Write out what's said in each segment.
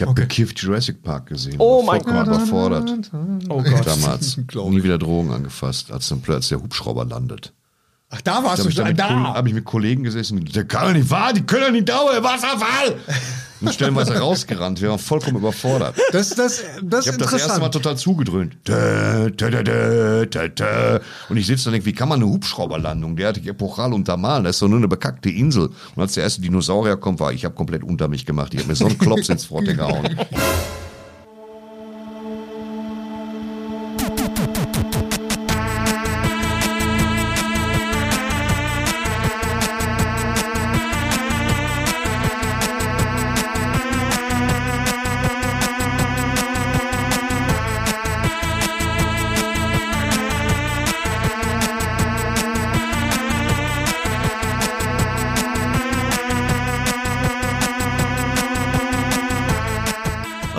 Ich habe gekifft Jurassic Park gesehen. Oh mein Gott. überfordert. Oh Gott. Damals. Nie wieder Drogen angefasst, als dann plötzlich der Hubschrauber landet. Ach, da warst Da du habe schon mit Kollegen- da. hab ich mit Kollegen gesessen der kann doch nicht wahr, die können doch nicht dauern, Wasserfall! Und stellenweise rausgerannt, wir waren vollkommen überfordert. Das, das, das Ich ist habe das erste Mal total zugedröhnt. Dä, dä, dä. Und ich sitze da und denke, wie kann man eine Hubschrauberlandung derartig epochal untermalen? Das ist doch nur eine bekackte Insel. Und als der erste Dinosaurier kommt, war ich habe komplett unter mich gemacht. Ich habe mir so einen Klops ins Frotte gehauen.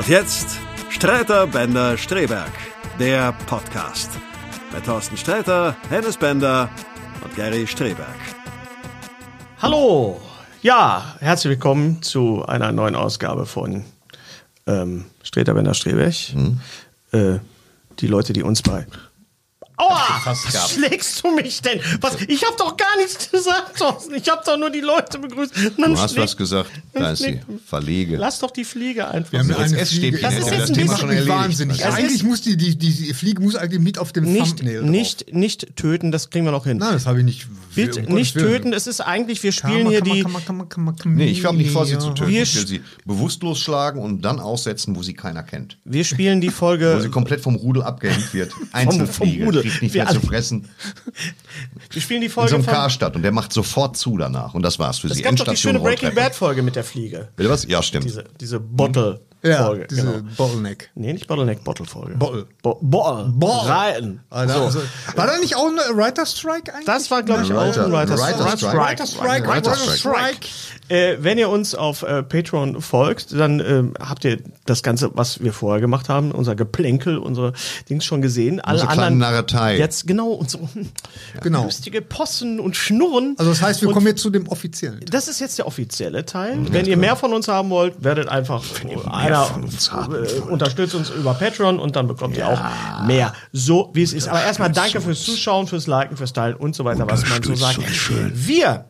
jetzt Streiter Bender Streberg, der Podcast. Mit Thorsten Streiter, Hennes Bender und Gary Streberg. Hallo. Ja, herzlich willkommen zu einer neuen Ausgabe von ähm, Streter Bender Streberg. Äh, die Leute, die uns bei. Aua! Was schlägst du mich denn? Was? Ich habe doch gar nichts gesagt, Thorsten. Ich habe doch nur die Leute begrüßt. Du hast was gesagt. Da ist sie. Verlege. Lass doch die Fliege einfach. Wir haben so. eine Jetzt Fliege. Essstäbchen Das ist das ein Thema bisschen schon erledigt. wahnsinnig. Eigentlich muss die, die, die Fliege muss eigentlich mit auf dem nicht, Thumbnail drauf. nicht, nicht töten, das kriegen wir noch hin. Nein, das habe ich nicht. Bitte um nicht Willen. töten, es ist eigentlich, wir Kann spielen man, hier kann man, die. kann man, kann man, kann man, kann man, Nee, ich habe nicht vor, sie zu töten. Wir Ich will sie bewusstlos schlagen und dann aussetzen, wo sie keiner kennt. Wir spielen die Wo Folge. sie komplett vom Rudel abgehängt wird. Einzelfliege. Kriegt nicht Wir mehr zu fressen. Wir spielen die In so Folge einem von. Karstadt. Und der macht sofort zu danach. Und das war's für Es sie. gab doch die schöne Breaking. Bad Folge mit der Fliege. Bitte was? Ja, stimmt. Diese, diese Bottle Ja, Folge. diese genau. Bottleneck. Nee, nicht Bottleneck, Bottle Folge. Bottle. Bo Bottle. Bottle. Rein. Alter, So. also, war da nicht auch ein Writer Strike eigentlich? Das war, glaube ich, auch ein Writer, Writer Strike. Writer Strike. Writer Writer Strike. Strike. Äh, wenn ihr uns auf äh, Patreon folgt, dann ähm, habt ihr das Ganze, was wir vorher gemacht haben, unser Geplänkel, unsere Dings schon gesehen. Alle Unsere anderen Narretei. jetzt genau unsere Genau. lustige Possen und Schnurren. Also das heißt, wir Und kommen jetzt zu dem offiziellen. Das ist jetzt der offizielle Teil. Wenn ihr mehr von uns haben wollt, werdet einfach einer äh, unterstützt uns über Patreon und dann bekommt ihr auch mehr. So wie es ist. Aber erstmal danke fürs Zuschauen, fürs Liken, fürs Teilen und so weiter, was man so sagt. Wir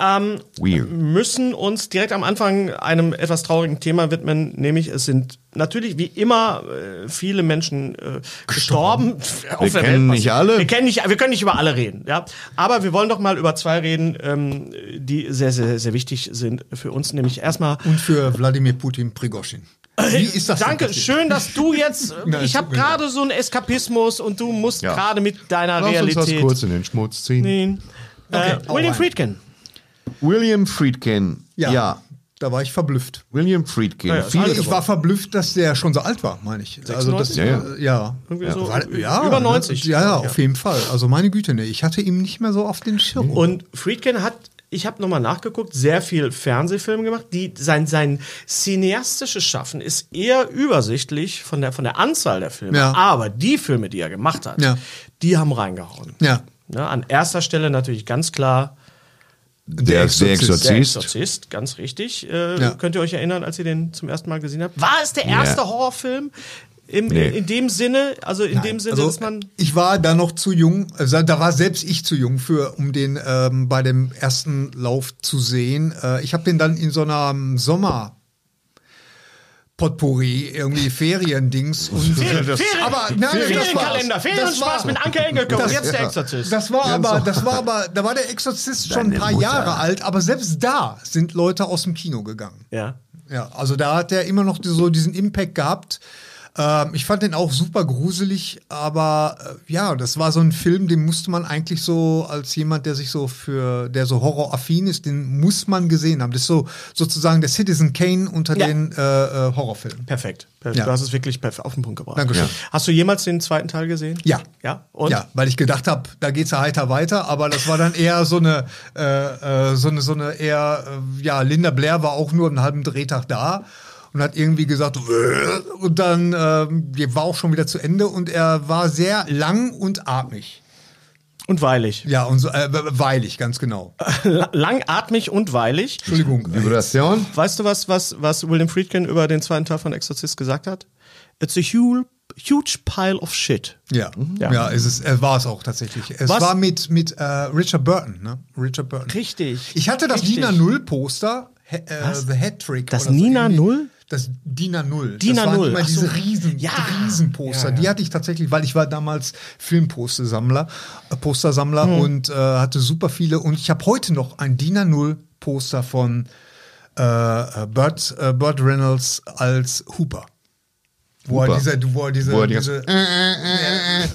ähm, Weird. müssen uns direkt am Anfang einem etwas traurigen Thema widmen, nämlich es sind natürlich wie immer äh, viele Menschen äh, gestorben. auf der kennen Welt. nicht alle. Wir kennen nicht, wir können nicht über alle reden, ja. Aber wir wollen doch mal über zwei reden, ähm, die sehr, sehr, sehr wichtig sind für uns, nämlich erstmal. Und für Wladimir Putin Prigoschin. Wie ist das denn Danke, schön, dass du jetzt. Nein, ich habe gerade so einen Eskapismus und du musst Ja. gerade mit deiner Lass uns das Realität. kurz in den Schmutz ziehen. Nein. Okay, äh, William rein. Friedkin. William Friedkin. Ja. Ja. Da war ich verblüfft. William Friedkin. Ja, ja, Also ich war verblüfft, dass der schon so alt war, meine ich. Also das, 96? Ja, ja. äh, ja. So War- ja, über 90. Ja, ja, auf jeden Fall. Also meine Güte, ne, ich hatte ihn nicht mehr so auf den Schirm. Und Friedkin hat, ich habe nochmal nachgeguckt, sehr viel Fernsehfilme gemacht. Die, sein, sein cineastisches Schaffen ist eher übersichtlich von der, von der Anzahl der Filme. Ja. Aber die Filme, die er gemacht hat, Ja. die haben reingehauen. Ja. Ne? An erster Stelle natürlich ganz klar Der, der der Exorzist. Exorzist, ganz richtig. Äh, Ja. Könnt ihr euch erinnern, als ihr den zum ersten Mal gesehen habt? War es der erste Ja. Horrorfilm? Im, Nee. in, in dem Sinne, also in dem Sinne, Also, dass man. ich war da noch zu jung, also da war selbst ich zu jung für, um den ähm, bei dem ersten Lauf zu sehen. Äh, ich habe den dann in so einer ähm, Sommer Potpourri, irgendwie Feriendings und das- aber nein, das war- Ferienkalender, das Ferienspaß mit Anke Engelke und das- jetzt der Exorzist. Das war aber, das war aber, da war der Exorzist schon ein paar Mutter. Jahre alt, aber selbst da sind Leute aus dem Kino gegangen. ja. Ja, also da hat er immer noch so diesen Impact gehabt. Ähm, ich fand den auch super gruselig, aber äh, ja, das war so ein Film, den musste man eigentlich so als jemand, der sich so für, der so horroraffin ist, den muss man gesehen haben. Das ist so sozusagen der Citizen Kane unter Ja. den äh, äh, Horrorfilmen. Perfekt. Ja. Du hast es wirklich auf den Punkt gebracht. Dankeschön. Hast du jemals den zweiten Teil gesehen? Ja. Ja. Und? Ja, weil ich gedacht habe, da geht's ja heiter weiter, aber das war dann eher so eine, äh, äh, so eine, so eine eher, äh, ja, Linda Blair war auch nur einen halben Drehtag da und hat irgendwie gesagt, "Äh", und dann die war auch schon wieder zu Ende und er war sehr lang und atmig. Und weilig. Ja, und so, äh, weilig, ganz genau. La- Langatmig und weilig. Entschuldigung. Vibration. Weißt du, was, was, was William Friedkin über den zweiten Teil von Exorzist gesagt hat? It's a huge, huge pile of shit. Ja, Ja. ja. es ist, äh, war es auch tatsächlich. Es Was? war mit, mit äh, Richard Burton, ne? Richard Burton. Richtig. Ich hatte das Richtig. Nina Null Poster, äh? The Hat Trick. Das oder so Nina irgendwie. Null? Das Dina Null. Dina das waren Null, immer ach so. diese riesen, Ja. Riesenposter. Ja, ja. Die hatte ich tatsächlich, weil ich war damals Filmpostersammler, äh, Postersammler Hm. und äh, hatte super viele. Und ich habe heute noch ein Dina Null Poster von äh, äh, Burt, äh, Burt Reynolds als Hooper. Wo er diese, wo er diese, Wo er die diese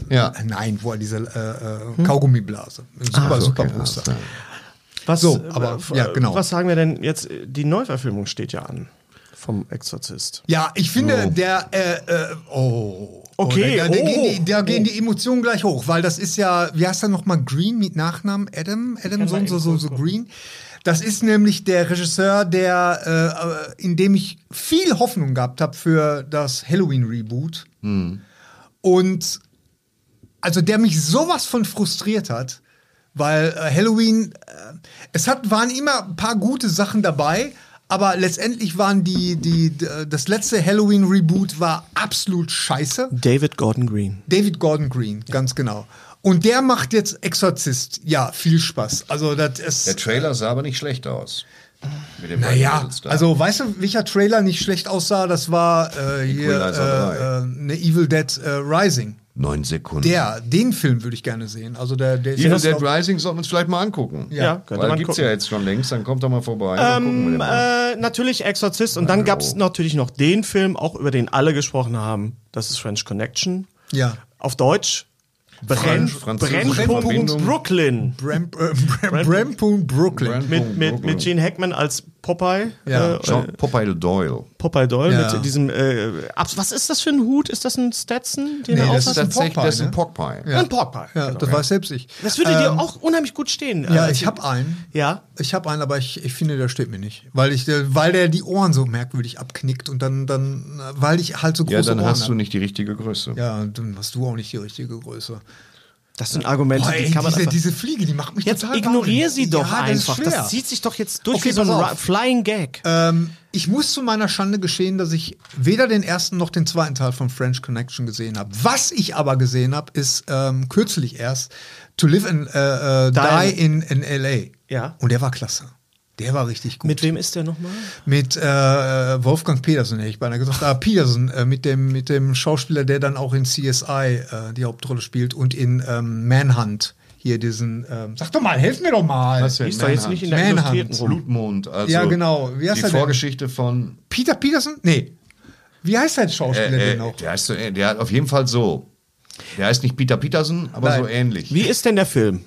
Ja. nein, wo er diese äh, äh, Kaugummiblase. Ein super, so, super okay, Poster. Was, So, äh, aber, ja, genau. Was sagen wir denn jetzt? Die Neuverfilmung steht ja an. Vom Exorzist. Ja, ich finde, Oh. der, äh, äh, oh. Okay, Oh, da, da, oh. gehen die, da gehen die Emotionen gleich hoch, weil das ist ja, wie heißt er nochmal, Green mit Nachnamen? Adam? Adam so, so, so, so Green. Das ist nämlich der Regisseur, der, äh, in dem ich viel Hoffnung gehabt habe für das Halloween-Reboot. Und also der mich sowas von frustriert hat, weil äh, Halloween, äh, es hat, waren immer ein paar gute Sachen dabei, aber letztendlich waren die, die, das letzte Halloween-Reboot war absolut scheiße. David Gordon Green. David Gordon Green, ganz genau. Und der macht jetzt Exorzist. Ja, viel Spaß. Also das ist. Der Trailer sah aber nicht schlecht aus. Mit dem Naja, also weißt du, welcher Trailer nicht schlecht aussah? Das war äh, hier äh, äh, eine Evil Dead äh, Rising. Neun Sekunden. Der, den Film würde ich gerne sehen. Also der, der ist Evil Dead Rising sollten wir uns vielleicht mal angucken. Ja, könnte Weil man gibt's gucken. ja jetzt schon längst, dann kommt doch mal vorbei. Ähm, mal. äh, natürlich Exorzist und dann gab es natürlich noch den Film, auch über den alle gesprochen haben. Das ist French Connection. Ja. Auf Deutsch. Brenn, Brennpunkt. Brooklyn. Äh, Brampoon, Brooklyn. Mit, mit, Brooklyn. mit Gene Hackman als Popeye. Ja. Äh, Jean Popeye Doyle. Popeye Doyle Ja. mit diesem. Äh, Abs- was ist das für ein Hut? Ist das ein Stetson, den Nee, er das ist ein Popeye, das ist ein ne? Popeye. Ja. Ein Popeye. Ja, genau. das weiß selbst ich. Das würde dir auch unheimlich gut stehen. Ja, Äh, ich habe einen. Ja. Ich habe einen, aber ich, ich finde, der steht mir nicht. Weil, ich, der- weil der die Ohren so merkwürdig abknickt und dann, dann weil ich halt so große Ja, dann Ohren hast du nicht die richtige Größe. Ja, dann hast du auch nicht die richtige Größe. Das sind Argumente, Boah, die ey, kann man diese, einfach diese Fliege, die macht mich Jetzt total ignoriere sie doch ja, das einfach. schwer. Das zieht sich doch jetzt durch Okay, wie so ein. Flying Gag. Ähm, ich muss zu meiner Schande geschehen, dass ich weder den ersten noch den zweiten Teil von French Connection gesehen habe. Was ich aber gesehen habe, ist ähm, kürzlich erst To Live and äh, äh, Die in, in L.A. Ja. Und der war klasse. Der war richtig gut. Mit wem ist der nochmal? Mit äh, Wolfgang Petersen, hätte ich beinahe gesagt. Ah, Petersen, äh, mit, dem, mit dem Schauspieler, der dann auch in CSI äh, die Hauptrolle spielt und in ähm, Manhunt. Hier diesen, ähm, sag doch mal, helf mir doch mal. Was denn? Ist doch jetzt nicht in der Manhunt. Blutmond. Also Ja, genau. Wie heißt die er denn? Vorgeschichte von. Peter Peterson? Nee. Wie heißt der Schauspieler Äh, denn äh, noch? der, heißt so, äh, der hat auf jeden Fall so. Der heißt nicht Peter Peterson, aber Nein. so ähnlich. Wie ist denn der Film?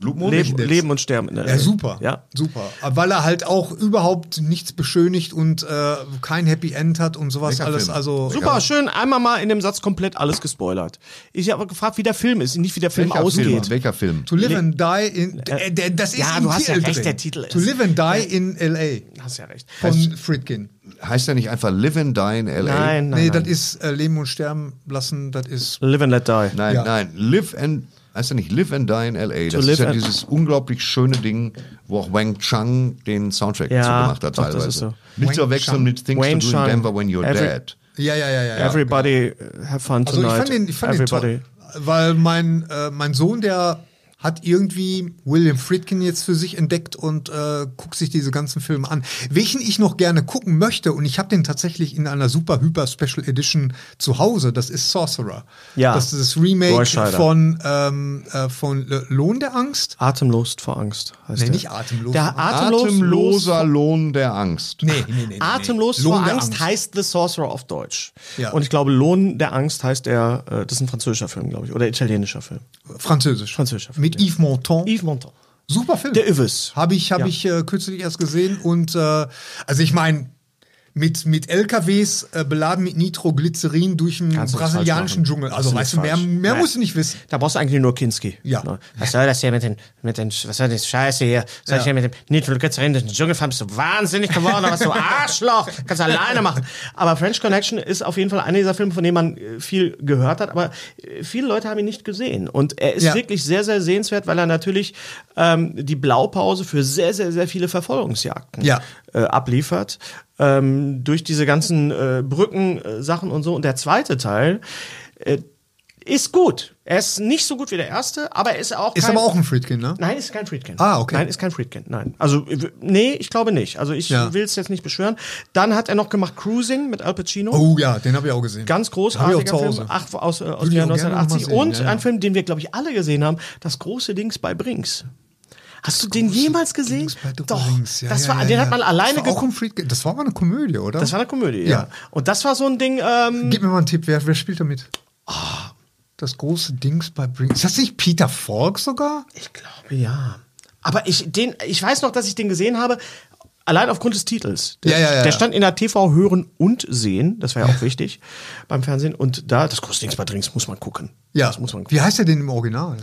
Blutmond? Leben. Leben und Sterben. in Ja, LA. super. Ja. Super. Weil er halt auch überhaupt nichts beschönigt und äh, kein Happy End hat und sowas Welcher alles. Film? Also Super, schön. Einmal mal in dem Satz komplett alles gespoilert. Ich habe gefragt, wie der Film ist, nicht wie der Film Welcher ausgeht. Film? Welcher Film? To live and die in. Äh, der- das ist ja, du hast ja Titel recht, drin. der Titel To ist- live and die in L.A. Hast ja recht. von Friedkin. Heißt der nicht einfach Live and Die in L.A.? Nein, nein. Nee, nein. das ist äh, Leben und Sterben lassen, das ist. Live and Let Die. Nein, Ja. nein. Live and heißt er nicht Live and Die in L.A.? To Das ist ja dieses unglaublich schöne Ding, wo auch Wang Chang den Soundtrack Ja, zu gemacht hat doch, das teilweise. ist so. Nicht zu verwechseln mit Things Wayne to Do in Chang. Denver When You're Every- Dead. Ja, ja, ja, ja. ja. Everybody have fun Also tonight. ich fand den, ich fand den Everybody. toll, weil mein, äh, mein Sohn, der hat irgendwie William Friedkin jetzt für sich entdeckt und äh, guckt sich diese ganzen Filme an. Welchen ich noch gerne gucken möchte, und ich habe den tatsächlich in einer super hyper Special Edition zu Hause, das ist Sorcerer. Ja. Das ist das Remake von, ähm, äh, von Lohn der Angst. Atemlos vor Angst heißt Nee, der. nicht atemlos. Der atemlos, Atemloser Lohn der Angst. Nee, nee, nee. nee, Atemlos nee. Lohn vor der Angst, heißt The Sorcerer auf Deutsch. Ja. Und ich glaube, Lohn der Angst heißt der, äh, das ist ein französischer Film, glaube ich, oder italienischer Film. Französisch. Französischer Film, Mit ja. Yves Montand. Yves Montand. Super Film. Der Yves. Habe ich, hab Ja. ich äh, kürzlich erst gesehen und äh, also ich meine, mit, mit LKWs äh, beladen mit Nitroglycerin durch den Kannst du nichts brasilianischen machen. Dschungel. Also weißt du, mehr, falsch. mehr Nein. musst du nicht wissen. Da brauchst du eigentlich nur Kinski. Ja. Ne? Was soll das hier mit den, mit den, was soll das Scheiße hier? Soll ich hier mit dem Nitroglycerin durch den Dschungel fahren? Bist du wahnsinnig geworden, oder was du Arschloch? Kannst du alleine machen. Aber French Connection ist auf jeden Fall einer dieser Filme, von denen man äh, viel gehört hat, aber äh, viele Leute haben ihn nicht gesehen. Und er ist Ja. wirklich sehr, sehr sehenswert, weil er natürlich ähm, die Blaupause für sehr, sehr, sehr viele Verfolgungsjagden Ja. äh, abliefert. Ähm, durch diese ganzen äh, Brückensachen und so. Und der zweite Teil äh, ist gut. Er ist nicht so gut wie der erste, aber er ist auch Ist kein, aber auch ein Friedkin, ne? Nein, ist kein Friedkin. Ah, okay. Nein, ist kein Friedkin. Nein. Also, w- nee, ich glaube nicht. Also, ich Ja. will es jetzt nicht beschwören. Dann hat er noch gemacht Cruising mit Al Pacino. Oh ja, den habe ich auch gesehen. Ganz großartiger Film, ach, aus, äh, aus Würde dem Jahr auch gerne noch mal 1980. sehen, Und ja, ja. ein Film, den wir, glaube ich, alle gesehen haben, Das große Dings bei Brinks. Hast du den jemals gesehen? Doch. Ja, das war, ja, den ja. hat man alleine das war auch. Das war aber eine Komödie, oder? Das war eine Komödie, ja. Und das war so ein Ding, ähm, Gib mir mal einen Tipp, wer, wer spielt da mit? Ah. Das große Dings bei Brink. Ist das nicht Peter Falk sogar? Ich glaube ja. Aber ich, den, ich weiß noch, dass ich den gesehen habe, allein aufgrund des Titels. Der, Ja, ja, ja, der stand in der TV Hören und Sehen, das war ja auch wichtig beim Fernsehen. Und da, das große Dings bei Drinks muss man gucken. Ja. Das muss man Wie heißt der denn im Original?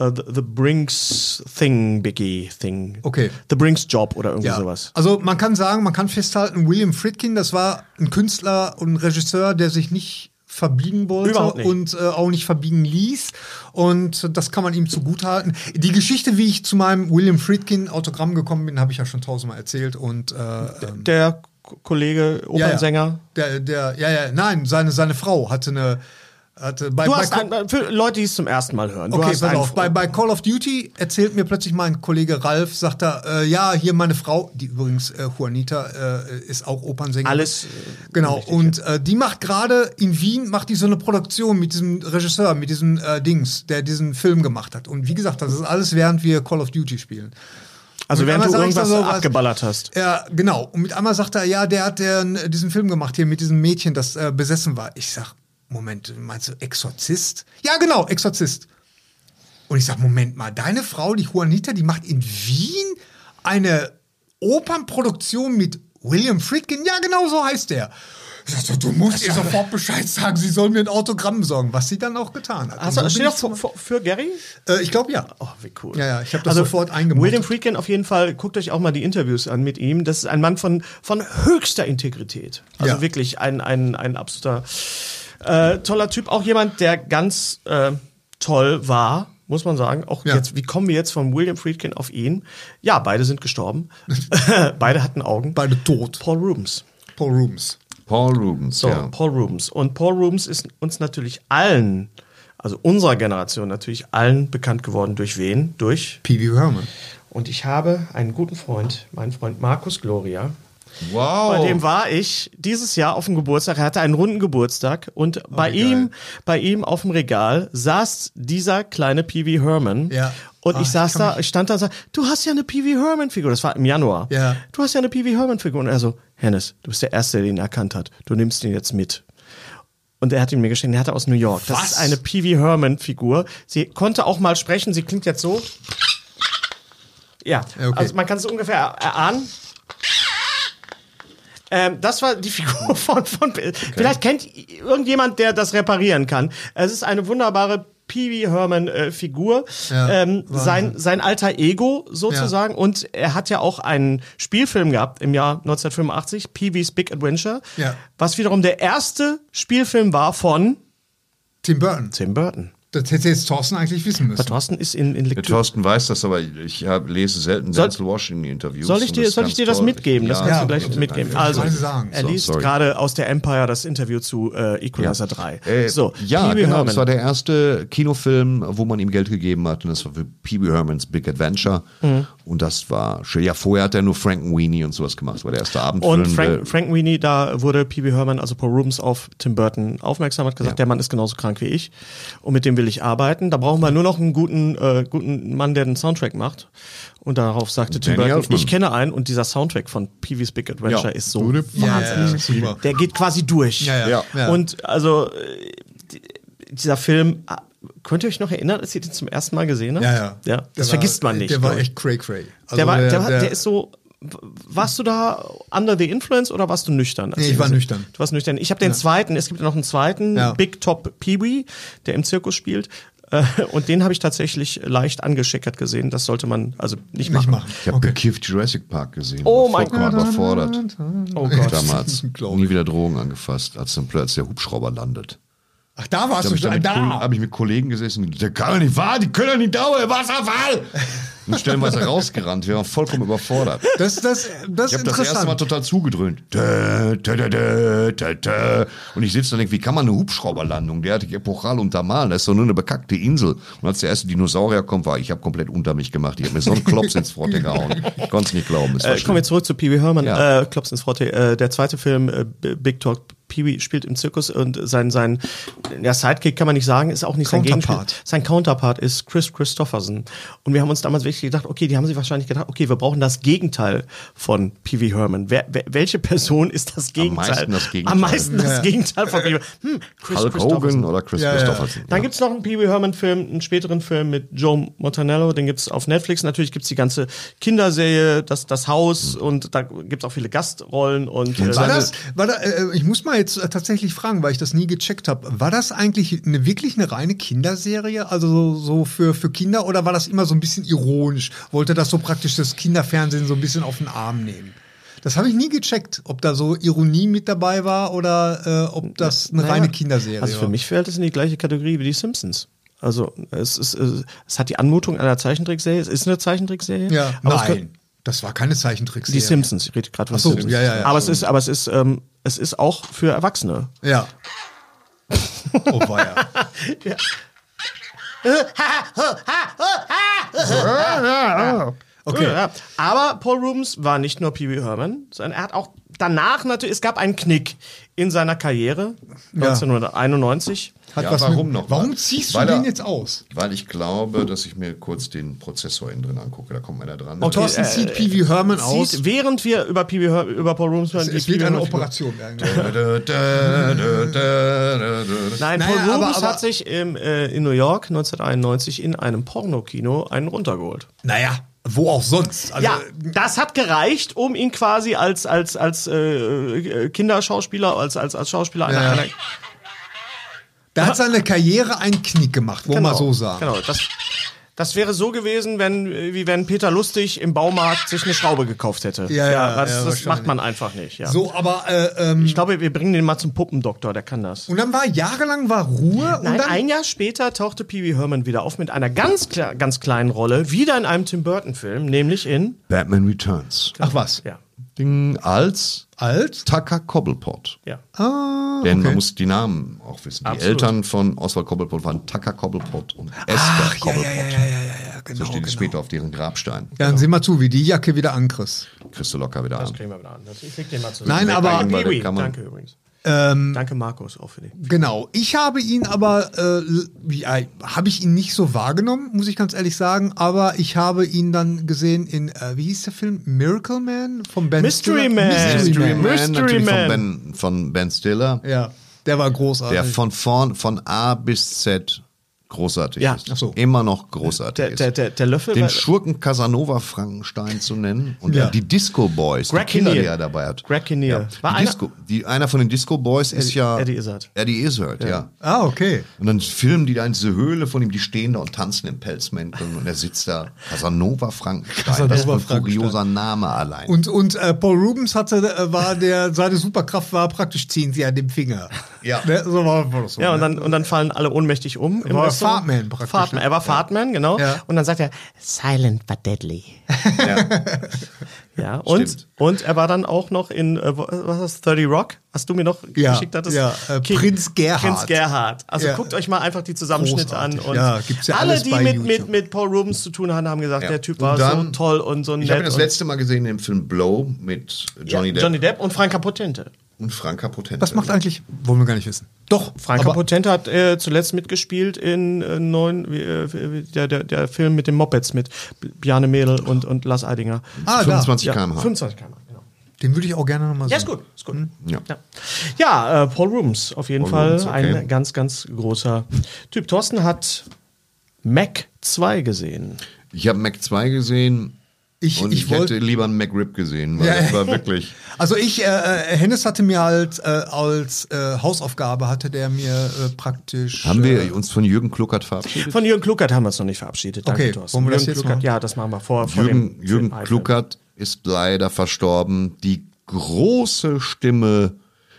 Uh, the, the Brinks Thing, Biggie Thing. Okay. The Brinks Job oder irgendwie Ja. sowas. Also man kann sagen, man kann festhalten, William Friedkin, das war ein Künstler und ein Regisseur, der sich nicht verbiegen wollte und äh, auch nicht verbiegen ließ. Und das kann man ihm zugutehalten. Die Geschichte, wie ich zu meinem William Friedkin Autogramm gekommen bin, habe ich ja schon tausendmal erzählt. Und äh, ähm, Der Kollege, ja, ja. Opernsänger. Der, der, ja, ja, nein, seine, seine Frau hatte eine. Hatte bei, Du bei hast ein, für Leute, die es zum ersten Mal hören. Du Okay, pass auf. Bei, bei Call of Duty erzählt mir plötzlich mein Kollege Ralf, sagt er, äh, ja, hier meine Frau, die übrigens äh, Juanita äh, ist auch Opernsängerin. Alles, äh, Genau. Und äh, die macht gerade in Wien macht die so eine Produktion mit diesem Regisseur, mit diesem äh, Dings, der diesen Film gemacht hat. Und wie gesagt, das ist alles während wir Call of Duty spielen. also während du irgendwas so abgeballert hast. Ja, genau. Und mit einmal sagt er, ja, der hat der, diesen Film gemacht hier mit diesem Mädchen, das besessen war. Ich sag, Moment, meinst du Exorzist? Ja, genau, Exorzist. Und ich sag, Moment mal, deine Frau, die Juanita, die macht in Wien eine Opernproduktion mit William Friedkin? Ja, genau so heißt der. Ich sag, so, du musst ihr sofort Bescheid sagen, sie soll mir ein Autogramm besorgen, was sie dann auch getan hat. Hast Und du, so für, für, Gary? äh, ich glaube ja. Oh, wie cool. Also, Ja, ja, ich hab das sofort eingemottet. William Friedkin auf jeden Fall, guckt euch auch mal die Interviews an mit ihm. Das ist ein Mann von, von höchster Integrität. Also Ja. wirklich ein, ein, ein absoluter äh, toller Typ. Auch jemand, der ganz äh, toll war, muss man sagen. Auch Ja. jetzt, wie kommen wir jetzt von William Friedkin auf ihn? Ja, beide sind gestorben. beide hatten Augen. Beide tot. Paul Rubens. Paul Rubens. Paul Rubens, So, ja. Paul Rubens. Und Paul Rubens ist uns natürlich allen, also unserer Generation natürlich allen bekannt geworden. Durch wen? Durch. P.V. Herman. Und ich habe einen guten Freund, meinen Freund Markus Gloria. Wow. Bei dem war ich dieses Jahr auf dem Geburtstag. Er hatte einen runden Geburtstag und bei Oh, ihm, geil. bei ihm auf dem Regal saß dieser kleine P.V. Herman. Ja. Und Ah, ich ich saß kann da, ich stand da und sagte, du hast ja eine P.V. Herman-Figur. Das war im Januar. Ja. Du hast ja eine P.V. Herman-Figur. Und er so, Hennes, du bist der Erste, der ihn erkannt hat. Du nimmst ihn jetzt mit. Und er hat ihn mir geschenkt, er hatte aus New York. Das Was? ist eine P.V. Herman-Figur. Sie konnte auch mal sprechen, sie klingt jetzt so. Ja, Ja, okay. also man kann es ungefähr erahnen. Ähm, das war die Figur von, von Vielleicht kennt irgendjemand, der das reparieren kann. Es ist eine wunderbare Pee-wee Herman äh, Figur, Ja, ähm, sein sein alter Ego sozusagen und er hat ja auch einen Spielfilm gehabt im Jahr 1985, Pee-wee's Big Adventure, Ja. was wiederum der erste Spielfilm war von Tim Burton. Tim Burton. Das hätte jetzt Thorsten eigentlich wissen müssen. Aber Thorsten ist in, in Lektüre. Thorsten weiß das, aber ich hab, lese selten Soll- Denzel Washington-Interviews. Soll ich dir, das soll ich dir das mitgeben? Das Ja, kannst du ja, gleich bitte, mitgeben. danke. Also, er So, liest sorry. gerade aus der Empire das Interview zu äh, Equalizer 3. Äh, so, ja, Pee genau. Herman. Das war der erste Kinofilm, wo man ihm Geld gegeben hat. Und das war für Pee Wee Hermans Big Adventure. Mhm. Und das war schön. Ja, vorher hat er nur Frankenweenie und sowas gemacht. Das war der erste Abendfilm. Und Frank Weenie, da wurde Pee Wee Herman, also Paul Rubens, auf Tim Burton aufmerksam, hat gesagt, der Mann ist genauso krank wie ich und mit dem will ich arbeiten. Da brauchen wir nur noch einen guten, äh, guten Mann, der den Soundtrack macht. Und darauf sagte Tim Burton, ich kenne einen und dieser Soundtrack von Pee Wee's Big Adventure Ja. ist so Ja, wahnsinnig. ja, super. Der geht quasi durch. Ja, ja. Ja. Und also äh, die- dieser Film, ah, könnt ihr euch noch erinnern, als ihr den zum ersten Mal gesehen habt? Ja, ja. ja Der das war- vergisst man nicht. Der war echt cray cray. Also der, war, der, war- der ist so. Warst du da under the influence oder warst du nüchtern? als Nee, ich war nüchtern. Du warst nüchtern. Ich habe den zweiten, es gibt noch einen zweiten, Ja. Big Top Pee-Wee, der im Zirkus spielt. Äh, Und den habe ich tatsächlich leicht angeschickert gesehen. Das sollte man also nicht machen. nicht machen. ich habe Okay. bekifft Jurassic Park gesehen. Oh mein Gott. überfordert. Oh Gott. Damals. Nie wieder Drogen angefasst, als dann plötzlich der Hubschrauber landet. Ach, da warst Da du habe schon mit Kollegen- da. hab ich mit Kollegen gesessen. Der kann doch nicht wahr, die können doch nicht dauern, Wasserfall! Und stellenweise rausgerannt. Wir waren vollkommen überfordert. Das, das, das Ich ist habe das erste Mal total zugedröhnt. Und ich sitze da und denke, wie kann man eine Hubschrauberlandung derartig epochal untermalen? Das ist doch nur eine bekackte Insel. Und als der erste Dinosaurier kommt, war ich habe komplett unter mich gemacht. Ich habe mir so einen Klops ins Frotte gehauen. Ich konnte es nicht glauben. Äh, kommen wir zurück zu Pee Wee Herman. Ja. Äh, Klops ins Frotte. Äh, der zweite Film, äh, Big Talk. Pee Wee spielt im Zirkus und sein, sein ja, Sidekick kann man nicht sagen, ist auch nicht sein Counterpart. Gegenspiel. Sein Counterpart ist Chris Christopherson. Und wir haben uns damals wirklich gedacht, okay, die haben sich wahrscheinlich gedacht, okay, wir brauchen das Gegenteil von Pee Wee Herman. Wer, wer, welche Person ist das Gegenteil? meisten das Gegenteil. Am meisten das Ja. Gegenteil von Pee Wee. Hm, Chris Hulk Christopherson. Hogan oder Chris Ja, ja. Christopherson. Dann Ja. gibt's noch einen Pee Wee Herman Film, einen späteren Film mit Joe Montanello, den gibt's auf Netflix. Natürlich gibt's die ganze Kinderserie, das, das Haus und da gibt's auch viele Gastrollen und äh, War das, war da, äh, ich muss mal jetzt äh, tatsächlich fragen, weil ich das nie gecheckt habe. War das eigentlich eine, wirklich eine reine Kinderserie? Also so, so für, für Kinder oder war das immer so ein bisschen ironisch? Wollte das so praktisch das Kinderfernsehen so ein bisschen auf den Arm nehmen? Das habe ich nie gecheckt, ob da so Ironie mit dabei war oder äh, ob das eine naja, reine Kinderserie Also für war. mich fällt es in die gleiche Kategorie wie die Simpsons. Also es ist, es hat die Anmutung einer Zeichentrickserie. Es ist eine Zeichentrickserie. Ja, nein. Das war keine Die Zeichentrickserie. Simpsons, ich rede gerade von so, Simpsons. ja, ja, ja. aber es ist, aber es ist, ähm, es ist auch für Erwachsene. Ja. Oh, war ja. Okay. Aber Paul Rubens war nicht nur Pee Wee Herman, sondern er hat auch danach natürlich, es gab einen Knick in seiner Karriere, 1991. Hat Ja, was warum mit, noch? Warum Weil- ziehst du weil den er- jetzt aus? Weil ich glaube, dass ich mir kurz den Prozessor innen drin angucke. Da kommt einer dran. Und Thorsten äh, zieht Pee Wee Herman aus. Sieht, während wir über Pee Wee Her über Paul hören, Es, es wird eine Operation. Nein, Naja, Paul Rubens aber- hat sich im, äh, in New York 1991 in einem Pornokino einen runtergeholt. Naja, wo auch sonst. Also, ja, das hat gereicht, um ihn quasi als als als äh, äh, Kinderschauspieler, als als als Schauspieler einer, Ja. einer Da hat seine Karriere einen Knick gemacht, wo man so sagen. Genau, das, das wäre so gewesen, wenn, wie wenn Peter Lustig im Baumarkt sich eine Schraube gekauft hätte. Ja, ja, das, ja, das macht man einfach nicht. Ja. So, aber äh, ähm, Ich glaube, wir bringen den mal zum Puppendoktor, der kann das. und dann war jahrelang war Ruhe und Nein, dann ein Jahr später tauchte Pee Wee Herman wieder auf mit einer ganz, ganz kleinen Rolle, wieder in einem Tim Burton-Film, nämlich in. Batman Returns. ach was, Ja. Ding als alt. Tucker Cobblepot. Ja. Ah, Denn okay. man muss die Namen auch wissen. Die Absolut. Eltern von Oswald Cobblepot waren Tucker Cobblepot und Esther Ach, ja, Cobblepot. ja, ja, ja, ja, ja, genau. So steht es genau. später auf deren Grabstein. Ja, dann sieh mal zu, wie die Jacke wieder ankriegst. Kriegst du locker wieder Das an. kriegen wir wieder an. Das- Ich leg den mal zusammen. Nein, aber- Danke übrigens. Ähm, Danke, Markus, auch für die. Genau. Ich habe ihn aber, äh, ja, habe ich ihn nicht so wahrgenommen, muss ich ganz ehrlich sagen. Aber ich habe ihn dann gesehen in, äh, wie hieß der Film? Miracle Man von Ben Mystery Stiller? Man. Mystery, Mystery Man. Man. natürlich Man. Von, ben, von Ben Stiller, Ja, der war großartig. der von vorn, von A bis Z großartig ja, ist. Ach so. Immer noch großartig der, ist. Der, der, der Löffel Den Schurken Casanova Frankenstein zu nennen und ja. die Disco Boys, Greg die Killer, Kinnear. die er dabei hat. Greg Kinnear. Ja. War die einer, Disco, die, einer von den Disco Boys Eddie, ist ja Eddie Izzard. Eddie Izzard, ja. ja. Ah, okay. Und dann filmen die da in diese Höhle von ihm, die stehen da und tanzen im Pelzmänteln und er sitzt da. Casanova Frankenstein. Casanova das ist ein kurioser Name allein. Und, und äh, Paul Rubens hatte, äh, war der, seine Superkraft war praktisch ziehen sie an dem Finger. Ja. Ne? So war, war das so, ja, und ne? dann, und dann fallen alle ohnmächtig um. Im so Fartman praktisch. Ne? Fartman. Er war Fartman, genau. Ja. Und dann sagt er Silent but Deadly. Ja. ja. Und, und er war dann auch noch in äh, was ist 30 Rock, Hast du mir noch ja. geschickt hattest. Ja, äh, Prinz Gerhard. Prinz Gerhard. Also guckt euch mal einfach die Zusammenschnitte Großartig. an. Und ja, gibt's ja alle, die mit, mit, mit Paul Rubens zu tun hatten, haben gesagt, der Typ war dann, so toll und so nett. Ich habe ihn das letzte Mal gesehen im Film Blow mit Johnny Depp. Johnny Depp und Franka Potente. Und Franka Potente. Was macht eigentlich, wollen wir gar nicht wissen. Doch, Franka Potente hat äh, zuletzt mitgespielt in äh, neun, äh, der, der, der Film mit den Mopeds mit Bjane Mädel und, und Lars Eidinger. Ah, 25 km/h. Ja, 25 km/h. Genau. Den würde ich auch gerne nochmal sehen. Ja, ist gut. Ist gut. Hm? Ja, ja. ja äh, Paul Rooms, auf jeden Paul Fall Rooms, okay. ein ganz, ganz großer Typ. Thorsten hat Mac 2 gesehen. Ich habe Mac 2 gesehen. Ich, und ich, ich hätte lieber einen McRib gesehen, weil ja. das war wirklich. Also ich, äh, äh, Hennes hatte mir halt äh, als äh, Hausaufgabe hatte der mir äh, praktisch. Haben wir äh, uns von Jürgen Kluckert verabschiedet? Von Jürgen Kluckert haben wir uns noch nicht verabschiedet. Danke, okay, Thorsten. Wollen wir Jürgen das jetzt ja, das machen wir vor. Jürgen, dem, Jürgen Kluckert ist leider verstorben. Die große Stimme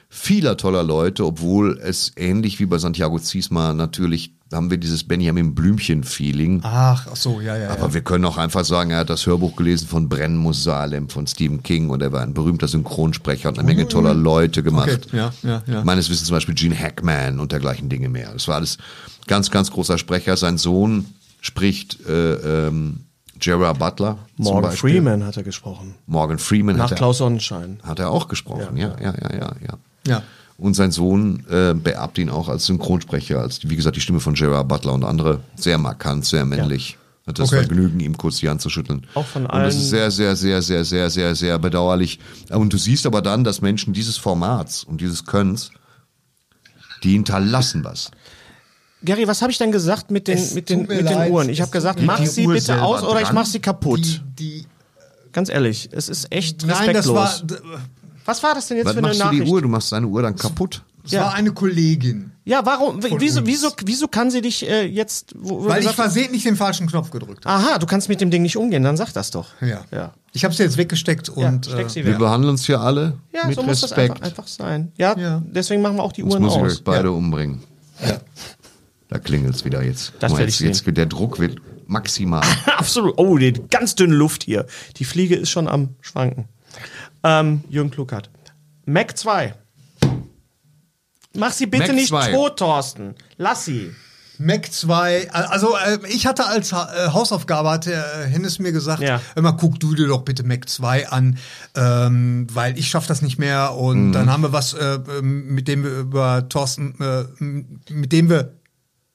vieler toller Leute, obwohl es ähnlich wie bei Santiago Ziesma natürlich haben wir dieses Benjamin Blümchen-Feeling. Ach, ach so, ja, ja. Aber ja. wir können auch einfach sagen, er hat das Hörbuch gelesen von Brennmus Salem von Stephen King und er war ein berühmter Synchronsprecher und eine Menge toller Leute gemacht. Okay. Ja, ja, ja. Meines Wissens zum Beispiel Gene Hackman und dergleichen Dinge mehr. Das war alles ganz, ganz großer Sprecher. Sein Sohn spricht äh, ähm, Gerard Butler. Morgan Freeman hat er gesprochen. Morgan Freeman Nach hat er. Nach Klaus Sonnenschein. Hat er auch gesprochen, ja, ja, ja, ja. ja. ja. Und sein Sohn äh, beerbt ihn auch als Synchronsprecher, als, wie gesagt, die Stimme von Gerard Butler und andere. Sehr markant, sehr männlich. Ja. Hat das okay. Vergnügen, ihm kurz die Hand zu schütteln. Auch von allen. Und das ist sehr, sehr, sehr, sehr, sehr, sehr, sehr bedauerlich. Und du siehst aber dann, dass Menschen dieses Formats und dieses Könns, die hinterlassen was. Gary, was habe ich denn gesagt mit den, mit den, mit den Uhren? Ich habe gesagt, mach sie bitte aus oder dran. ich mach sie kaputt. Die, die Ganz ehrlich, es ist echt respektlos. Nein, das war was war das denn jetzt Was für eine machst Nachricht? Du die Uhr, du machst deine Uhr dann kaputt. Das ja. war eine Kollegin. Ja, warum? Wieso, wieso, wieso kann sie dich äh, jetzt. Wo, Weil ich versehentlich den falschen Knopf gedrückt habe. Aha, du kannst mit dem Ding nicht umgehen, dann sag das doch. Ja. ja. Ich habe sie jetzt weggesteckt und. Ja, äh, weg. Wir behandeln uns hier alle ja, mit so muss Respekt. Das einfach, einfach sein. Ja, ja, deswegen machen wir auch die Sonst Uhren muss aus. Müssen wir beide umbringen. Ja. Da es wieder jetzt. Das werde ich sehen. jetzt, Der Druck wird maximal. Absolut. Oh, die ganz dünne Luft hier. Die Fliege ist schon am Schwanken. Ähm, Jürgen Kluckert. Mac 2. Mach sie bitte Mac nicht 2. tot, Thorsten. Lass sie. Mac 2, äh, also äh, ich hatte als ha Hausaufgabe, hatte äh, Hennes mir gesagt, ja. immer guck du dir doch bitte Mac 2 an, ähm, weil ich schaff das nicht mehr und mhm. dann haben wir was, äh, mit dem wir über Thorsten, äh, mit dem wir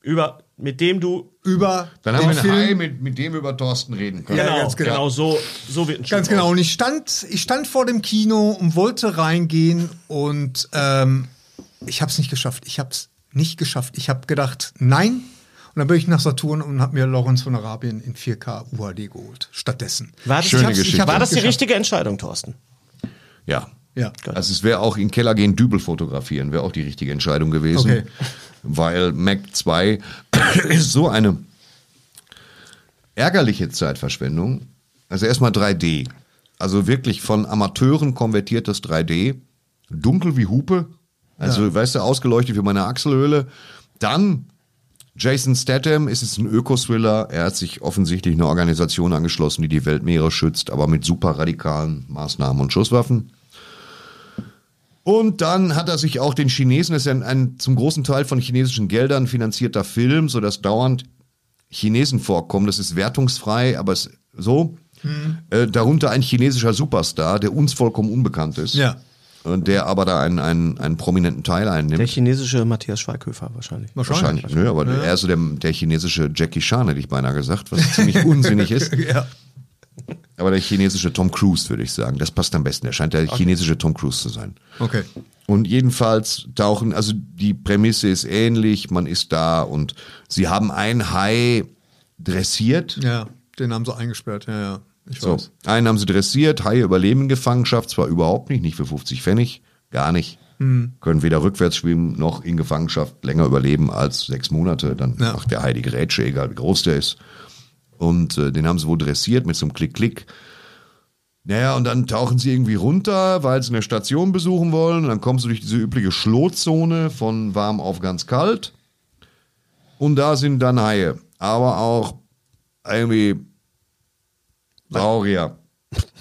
über mit dem du über dann haben wir einen Film, Hai, mit, mit dem wir über Thorsten reden können. Genau, ja, ganz genau. genau so, so wird ein Ganz genau. Und ich stand, ich stand vor dem Kino und wollte reingehen und ähm, ich habe es nicht geschafft. Ich habe es nicht geschafft. Ich habe gedacht, nein. Und dann bin ich nach Saturn und habe mir Lawrence von Arabien in 4K UHD geholt. Stattdessen. War das, Schöne Geschichte. War das die geschafft. richtige Entscheidung, Thorsten? Ja, ja. Genau. Also es wäre auch in den Keller gehen, Dübel fotografieren, wäre auch die richtige Entscheidung gewesen. Okay. Weil Mac 2 ist so eine ärgerliche Zeitverschwendung. Also erstmal 3D. Also wirklich von Amateuren konvertiertes 3D. Dunkel wie Hupe. Also, ja. weißt du, ausgeleuchtet wie meine Achselhöhle. Dann Jason Statham ist jetzt ein Öko-Thriller. Er hat sich offensichtlich einer Organisation angeschlossen, die die Weltmeere schützt, aber mit super radikalen Maßnahmen und Schusswaffen. Und dann hat er sich auch den Chinesen, das ist ja ein, ein zum großen Teil von chinesischen Geldern finanzierter Film, sodass dauernd Chinesen vorkommen. Das ist wertungsfrei, aber es, so. Hm. Äh, darunter ein chinesischer Superstar, der uns vollkommen unbekannt ist. Ja. Und der aber da einen, einen, einen prominenten Teil einnimmt. Der chinesische Matthias Schweighöfer wahrscheinlich. Wahrscheinlich, wahrscheinlich. Nö, aber ja. er ist so der, der chinesische Jackie Chan, hätte ich beinahe gesagt, was ziemlich unsinnig ist. ja. Aber der chinesische Tom Cruise, würde ich sagen. Das passt am besten. Er scheint der okay. chinesische Tom Cruise zu sein. Okay. Und jedenfalls tauchen, also die Prämisse ist ähnlich, man ist da und sie haben einen Hai dressiert. Ja, den haben sie eingesperrt, ja, ja. Ich so, weiß. einen haben sie dressiert, Haie überleben in Gefangenschaft, zwar überhaupt nicht, nicht für 50 Pfennig, gar nicht. Mhm. Können weder rückwärts schwimmen noch in Gefangenschaft länger überleben als sechs Monate. Dann ja. macht der Hai die Gerätsche, egal wie groß der ist. Und äh, den haben sie wohl dressiert mit so einem Klick-Klick. Naja, und dann tauchen sie irgendwie runter, weil sie eine Station besuchen wollen. Und dann kommst du durch diese übliche Schlotzone von warm auf ganz kalt. Und da sind dann Haie. Aber auch irgendwie Saurier.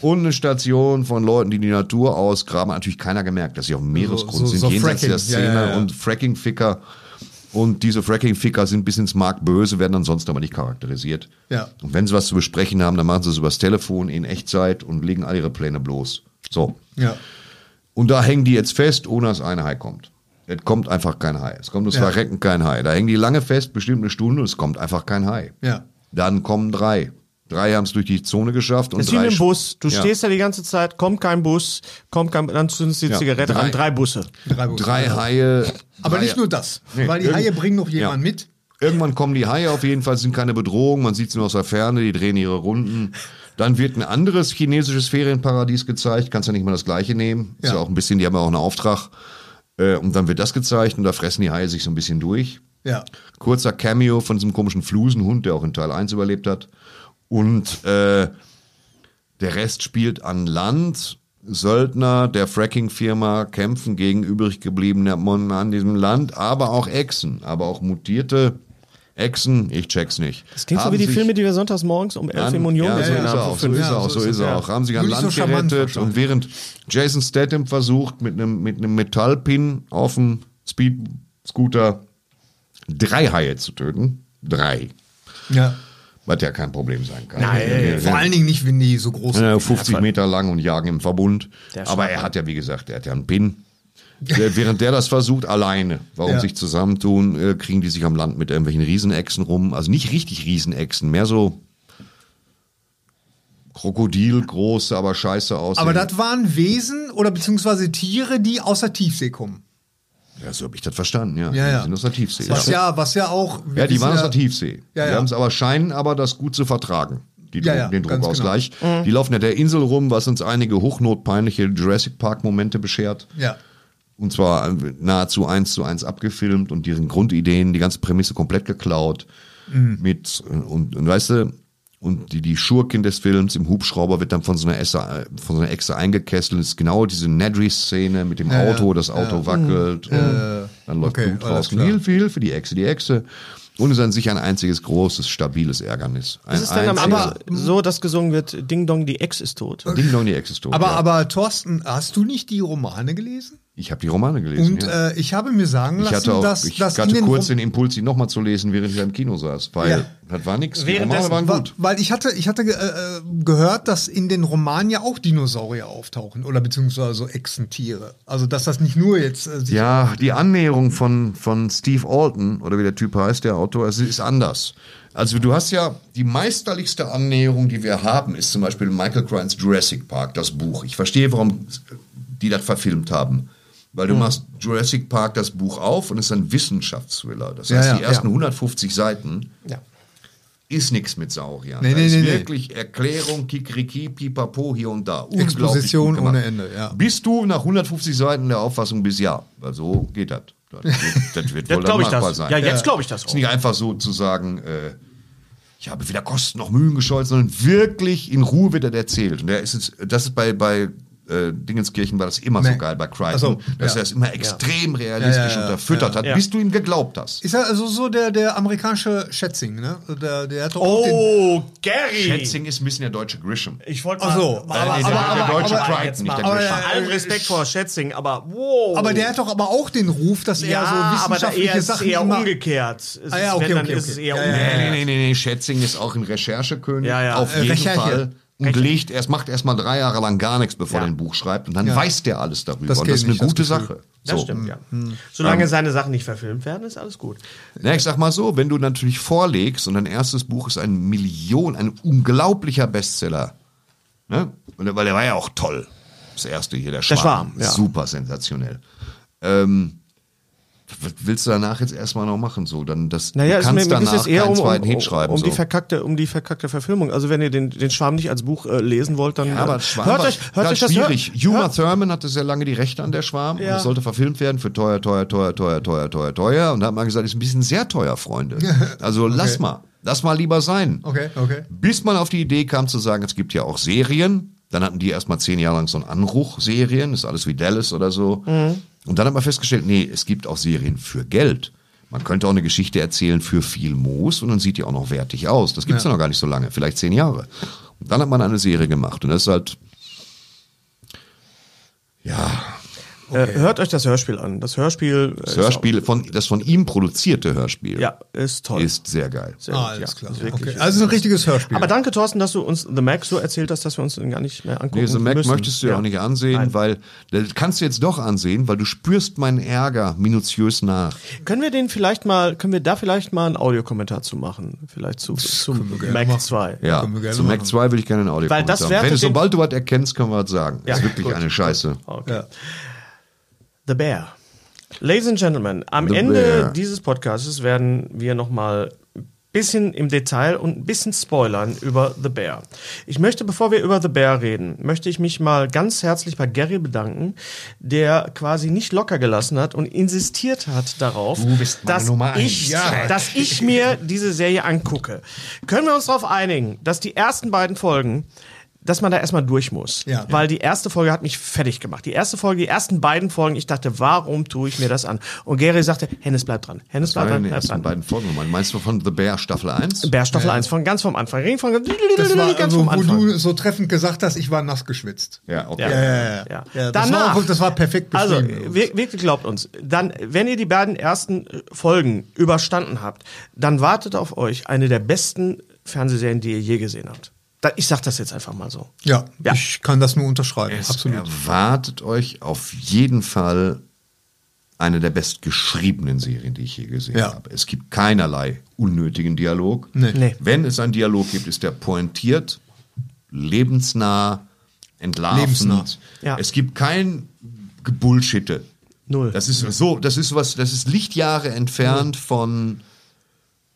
Und eine Station von Leuten, die die Natur ausgraben. Hat natürlich keiner gemerkt, dass sie auf dem Meeresgrund so, so, sind. Jenseits Fracking. der Szene ja, ja, ja. und Fracking-Ficker. Und diese Fracking-Ficker sind bis ins Mark böse, werden ansonsten aber nicht charakterisiert. Ja. Und wenn sie was zu besprechen haben, dann machen sie es übers Telefon in Echtzeit und legen all ihre Pläne bloß. So. Ja. Und da hängen die jetzt fest, ohne dass ein Hai kommt. Es kommt einfach kein Hai. Es kommt das Ja. Verrecken kein Hai. Da hängen die lange fest, bestimmt eine Stunde, und es kommt einfach kein Hai. Ja. Dann kommen drei. Drei haben es durch die Zone geschafft. Und Das ist wie drei im Bus. Du Ja. stehst da die ganze Zeit, kommt kein Bus, kommt kein, dann zündest du die Ja, Zigarette drei. an, drei Busse. Drei, Busse. Drei Haie. Aber drei, nicht nur das, Nee, weil die irgend- Haie bringen noch jemanden Ja. mit. Irgendwann kommen die Haie auf jeden Fall, sind keine Bedrohung, man sieht sie nur aus der Ferne, die drehen ihre Runden. Dann wird ein anderes chinesisches Ferienparadies gezeigt, kannst ja nicht mal das gleiche nehmen. Ist Ja. ja auch ein bisschen, die haben ja auch einen Auftrag. Äh, Und dann wird das gezeigt und da fressen die Haie sich so ein bisschen durch. Ja. Kurzer Cameo von diesem komischen Flusenhund, der auch in Teil 1 überlebt hat. Und äh, der Rest spielt an Land. Söldner der Fracking-Firma kämpfen gegen übrig gebliebene Mon an diesem Land, aber auch Echsen, aber auch mutierte Echsen. Ich check's nicht. Das klingt so Haben wie die Filme, die wir sonntags morgens um 11 an- im Union ja, so gesehen ist haben. er vor auch, so fünf ist er auch, so ist er auch. Haben sich an Land so gerettet und während Jason Statham versucht, mit einem, mit einem Metallpin auf dem Speed-Scooter drei Haie zu töten. Drei. ja. Was ja kein Problem sein kann. Nein, Ja, Vor allen Dingen nicht, wenn die so groß ja, sind. 50 Meter lang und jagen im Verbund. Aber er hat ja, wie gesagt, er hat ja einen Pin. Der, während der das versucht, alleine, warum Ja. sich zusammentun, äh, kriegen die sich am Land mit irgendwelchen Riesenechsen rum. Also nicht richtig Riesenechsen, mehr so Krokodilgroße, aber scheiße aus. Aber das waren Wesen oder beziehungsweise Tiere, die aus der Tiefsee kommen. Ja, so habe ich das verstanden, ja. Ja, ja. Die sind aus der Tiefsee. Was ja, was ja auch. Ja, die waren aus der Tiefsee. Ja, die ja. haben es aber scheinen aber das gut zu vertragen. Die Ja, ja, den ganz genau. Druckausgleich. Die laufen ja der Insel rum, was uns einige hochnotpeinliche Jurassic Park Momente beschert. Ja. Und zwar äh, nahezu eins zu eins abgefilmt und deren Grundideen, die ganze Prämisse komplett geklaut. Mhm. Mit, äh, und, und weißt du, und die, die Schurkin des Films im Hubschrauber wird dann von so einer Esse, äh, von so einer Echse eingekesselt. Das ist genau diese Nedry-Szene mit dem Ja, ja. Auto, das Auto wackelt. Und dann läuft okay, Blut raus. Hilfe, Hilfe, die Echse, die Echse. Und es ist an sich ein einziges großes, stabiles Ärgernis. Ein Ist es denn Ende so, dass gesungen wird, Ding Dong, die Ex ist tot? Ding Dong, die Echse ist tot. Aber, ja. aber Thorsten, hast du nicht die Romane gelesen? Ich habe die Romane gelesen. Und ja. äh, ich habe mir sagen Ich lassen, hatte auch, dass, ich dass hatte den kurz den Impuls, ihn nochmal zu lesen, während ich da im Kino saß, weil Ja. das war. Die Währenddessen Romane waren Wa- gut. Weil ich hatte, ich hatte ge- äh, gehört, dass in den Romanen ja auch Dinosaurier auftauchen oder beziehungsweise so Echsentiere. Also dass das nicht nur jetzt äh, sich Ja, die Annäherung von, von Steve Alton, oder wie der Typ heißt, der Autor, es ist anders. Also du hast ja die meisterlichste Annäherung, die wir haben, ist zum Beispiel Michael Crichton's Jurassic Park, das Buch. Ich verstehe, warum die das verfilmt haben. Weil du machst Jurassic Park das Buch auf und es ist ein Wissenschaftsthriller. Das Ja, heißt, ja, die ersten ja. 150 Seiten Ja. ist nichts mit Sauriern. Nee, da nee, ist nee, nee. wirklich Erklärung, Kikriki, Pipapo hier und da. Exposition ohne Ende, ja. Bis du nach 150 Seiten der Auffassung bist, ja, weil so geht das. Das wird, das wird wohl Jetzt glaube ich dann machbar das. sein. Ja, jetzt glaube ich das Es auch. ist nicht einfach so zu sagen, äh, ich habe weder Kosten noch Mühen gescheut, sondern wirklich in Ruhe wird das erzählt. Und der ist jetzt, das ist bei, bei äh, Dingenskirchen war das immer so Nee. geil bei Crichton, so, dass ja. er es immer extrem realistisch Ja, ja, ja, unterfüttert hat, ja. bis du ihm geglaubt hast. Ist ja also so der, der amerikanische Schätzing, ne? Der, der hat doch Oh, Gary! Schätzing ist ein bisschen der deutsche Grisham. Ich wollte Ach mal, so, aber, aber- nee, der- aber- der aber- deutsche aber- Crichton, nicht mal, der aber, Grisham. allen Respekt vor Schätzing, aber wow. aber der hat doch aber auch den Ruf, dass er ja, so aber wissenschaftliche eher, ist Sachen eher immer umgekehrt. Es Ah ja, ist- okay, dann okay, ist okay. es eher Ja, ja, umgekehrt. Nee, nee, nee, nee, Schätzing ist auch ein Recherchekönig. Ja, ja. Auf Äh, jeden Recherche. Fall. Und legt erst, macht erst mal drei Jahre lang gar nichts, bevor Ja. er ein Buch schreibt. Und dann Ja. weiß der alles darüber. Das und das ist eine gute. Sache. Das So. stimmt, ja. Hm. Solange seine Sachen nicht verfilmt werden, ist alles gut. Na, ich sag mal so, wenn du natürlich vorlegst und dein erstes Buch ist ein Million, ein unglaublicher Bestseller. Ne? Und, der- weil der war ja auch toll. Das erste hier, der Schwarm. Schwarm, ja. Super sensationell. Ähm, was willst du danach jetzt erstmal noch machen? So, dann das, Naja, du es, kannst mir, mir geht danach es eher keinen um, zweiten um, Hit schreiben. um, so. die verkackte, um die verkackte Verfilmung. Also wenn ihr den, den Schwarm nicht als Buch äh, lesen wollt, dann Ja, aber äh, Schwarm hört war euch, hört ganz euch das schwierig. Uma Thurman hatte sehr lange die Rechte an der Schwarm. Und Ja. es sollte verfilmt werden für teuer, teuer, teuer, teuer, teuer, teuer, teuer. Und da hat man gesagt, ist ein bisschen sehr teuer, Freunde. Also lass mal. Lass mal lieber sein. Okay, okay. Bis man auf die Idee kam zu sagen, es gibt ja auch Serien. Dann hatten die erstmal zehn Jahre lang so einen Anruch-Serien, ist alles wie Dallas oder so. Und dann hat man festgestellt, nee, es gibt auch Serien für Geld. Man könnte auch eine Geschichte erzählen für viel Moos und dann sieht die auch noch wertig aus. Das gibt's ja. noch gar nicht so lange, vielleicht zehn Jahre. Und dann hat man eine Serie gemacht und das ist halt, ja, Äh, hört euch das Hörspiel an. Das Hörspiel. äh, das Hörspiel, von, das von ihm produzierte Hörspiel Ja, ist toll. ist sehr geil. Sehr Ah, alles ja, klar. ist wirklich- Okay. Also es ist ein richtiges Hörspiel. Aber danke, Thorsten, dass du uns The Mac so erzählt hast, dass wir uns den gar nicht mehr angucken Nee, The Mac müssen. möchtest du ja auch nicht ansehen, Nein. weil das kannst du jetzt doch ansehen, weil du spürst meinen Ärger minutiös nach. Können wir den vielleicht mal, können wir da vielleicht mal einen Audiokommentar zu machen? Vielleicht zu, zum gerne Mac machen. 2. Ja, zu Mac machen. 2 will ich gerne ein Audio Weil das Wenn sobald du was erkennst, können wir was sagen. Ja, das ist wirklich gut. eine Scheiße. Okay. The Bear. Ladies and Gentlemen, am The Ende Bear. dieses Podcasts werden wir nochmal ein bisschen im Detail und ein bisschen spoilern über The Bear. Ich möchte, bevor wir über The Bear reden, möchte ich mich mal ganz herzlich bei Gary bedanken, der quasi nicht locker gelassen hat und insistiert hat darauf, dass, ich, Ja. dass ich mir diese Serie angucke. Können wir uns darauf einigen, dass die ersten beiden Folgen dass man da erstmal durch muss. Ja. Weil die erste Folge hat mich fertig gemacht. Die erste Folge, die ersten beiden Folgen, ich dachte, warum tue ich mir das an? Und Gary sagte, Hennes, bleib dran. Hennes, Das bleib waren dran, die ersten dran. beiden Folgen. Meinst du von The Bear Staffel 1? Bär Staffel 1 von ganz vom Anfang. Reden von das war, ganz also, vom wo Anfang. du so treffend gesagt hast, ich war nass geschwitzt. Ja, okay. Ja. Ja, ja, ja. Ja. ja das, Danach- war, auch- das war perfekt Also, beschrieben. wir- wirklich glaubt uns, dann, wenn ihr die beiden ersten Folgen überstanden habt, dann wartet auf euch eine der besten Fernsehserien, die ihr je gesehen habt. Da, ich sag das jetzt einfach mal so. ja, Ja. ich kann das nur unterschreiben. Es Absolut. erwartet euch auf jeden Fall eine der bestgeschriebenen Serien, die ich je gesehen Ja. habe. Es gibt keinerlei unnötigen Dialog. Nee. Nee. Wenn es einen Dialog gibt, ist der pointiert, lebensnah, entlarvend. Lebensnah. Ja. Es gibt kein Gebullshitte. Null. Das ist so, das ist was, das ist Lichtjahre entfernt von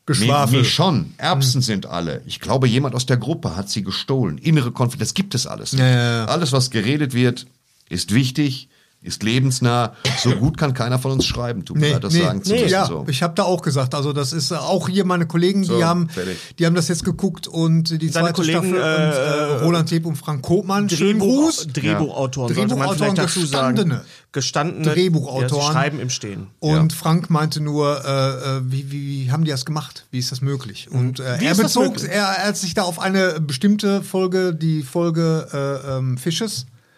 Geschwafel. Nee, nee, schon. Erbsen sind alle. Ich glaube, jemand aus der Gruppe hat sie gestohlen. Innere Konflikte, das gibt es alles. Ja, ja, ja. Alles, was geredet wird, ist wichtig, ist lebensnah. So gut kann keiner von uns schreiben, tut mir leid, das sagen zu müssen. ja, So. ich habe da auch gesagt, also das ist äh, auch hier meine Kollegen, die So, haben, fertig. die haben das jetzt geguckt und die Deine zweite Kollegen, Staffel äh, und äh, Roland Leb und Frank Kopmann, schönen Drehbuch, Gruß. Drehbuchautoren, Ja. sollte man vielleicht dazu sagen. gestandene. Drehbuchautoren. Ja, schreiben im Stehen. Und Frank meinte nur, äh, äh, wie, wie, wie haben die das gemacht? Wie ist das möglich? Und äh, Wie er bezog, er, er hat sich da auf eine bestimmte Folge, die Folge äh,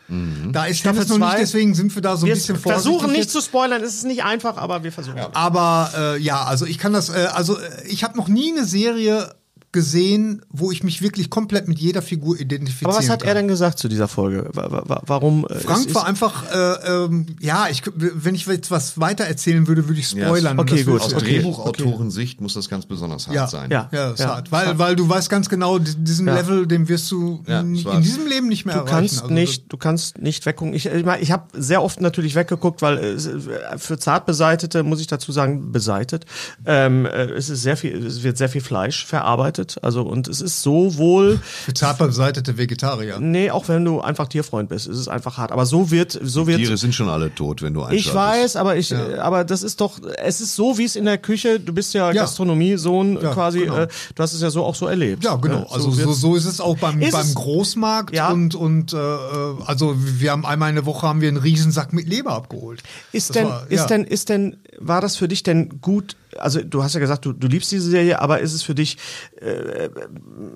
Fisches. Da ist Staffel nicht, deswegen sind wir da so ein Wir bisschen vorsichtig. versuchen nicht jetzt. zu spoilern, es ist nicht einfach, aber wir versuchen. Aber äh, ja, also ich kann das, äh, also äh, ich habe noch nie eine Serie gesehen, wo ich mich wirklich komplett mit jeder Figur identifizieren Aber was hat kann. er denn gesagt zu dieser Folge? Wa- wa- wa- Warum? äh, Frank war einfach, äh, ähm, ja, ich, wenn ich jetzt was weiter erzählen würde, würde ich spoilern. Okay, Und das gut. Aus Okay. Drehbuchautorensicht muss das ganz besonders hart Ja, sein. Ja. ja, ist Ja. hart. Weil, weil du weißt ganz genau, di- diesen Ja. Level, den wirst du Ja, in diesem Leben nicht mehr Du erreichen. kannst Also nicht, du kannst nicht weggucken. Ich, ich, mein, ich habe sehr oft natürlich weggeguckt, weil es, äh, für Zartbeseitete muss ich dazu sagen beseitet. Ähm, äh, es ist sehr viel, es wird sehr viel Fleisch verarbeitet. Also und es ist sowohl Für zart beseitete Vegetarier. Nee, auch wenn du einfach Tierfreund bist, ist es einfach hart. Aber so wird, so wird. Tiere sind schon alle tot, wenn du einschaltest. Ich weiß, aber ich, äh, aber das ist doch, es ist so wie es in der Küche. Du bist ja, Ja. Gastronomie-Sohn Ja, quasi. genau. Äh, du hast es ja so auch so erlebt. Ja, genau. Ne? Also so, so ist es auch beim, Ist beim Großmarkt Ja. und und äh, äh, also wir haben einmal in der Woche haben wir einen Riesensack mit Leber abgeholt. Ist Das denn, war- ist ja. denn, ist denn, war das für dich denn gut? Also du hast ja gesagt, du, du liebst diese Serie, aber ist es für dich, äh,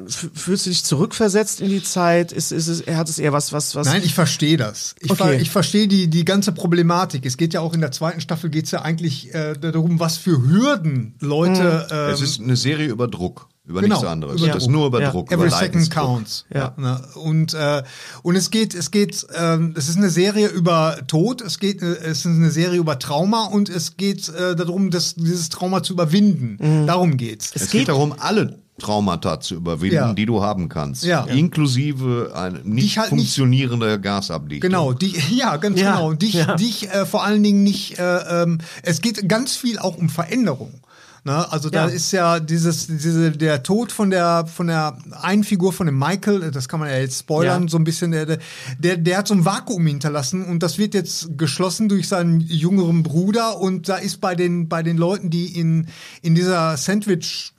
fühlst du dich zurückversetzt in die Zeit? Ist, ist es, hat es eher was, was, was? Nein, ich verstehe das. Ich, Okay. ver ich verstehe die, die ganze Problematik. Es geht ja auch in der zweiten Staffel geht es ja eigentlich äh, darum, was für Hürden Leute. Ähm, Es ist eine Serie über Druck, über Genau, nichts anderes. über das Druck. nur über Ja. Druck, Every über second Leidensdruck. counts. Ja. ne? Und äh, und es geht es geht ähm, es ist eine Serie über Tod. Es geht äh, es ist eine Serie über Trauma und es geht äh, darum, das, dieses Trauma zu überwinden. Mhm. Darum geht's. Es geht darum, alle Traumata zu überwinden, Ja. die du haben kannst. Ja. Inklusive eine nicht halt nicht- funktionierende Gasabdichtung. Genau, die, ja, ganz Ja, genau. Und dich, ja. dich äh, vor allen Dingen nicht, äh, ähm, es geht ganz viel auch um Veränderung. Ne? Also da Ja. ist ja dieses, diese, der Tod von der, von der einen Figur von dem Michael, das kann man ja jetzt spoilern, Ja. so ein bisschen, der, der, der hat so ein Vakuum hinterlassen und das wird jetzt geschlossen durch seinen jüngeren Bruder und da ist bei den, bei den Leuten, die in, in dieser Sandwich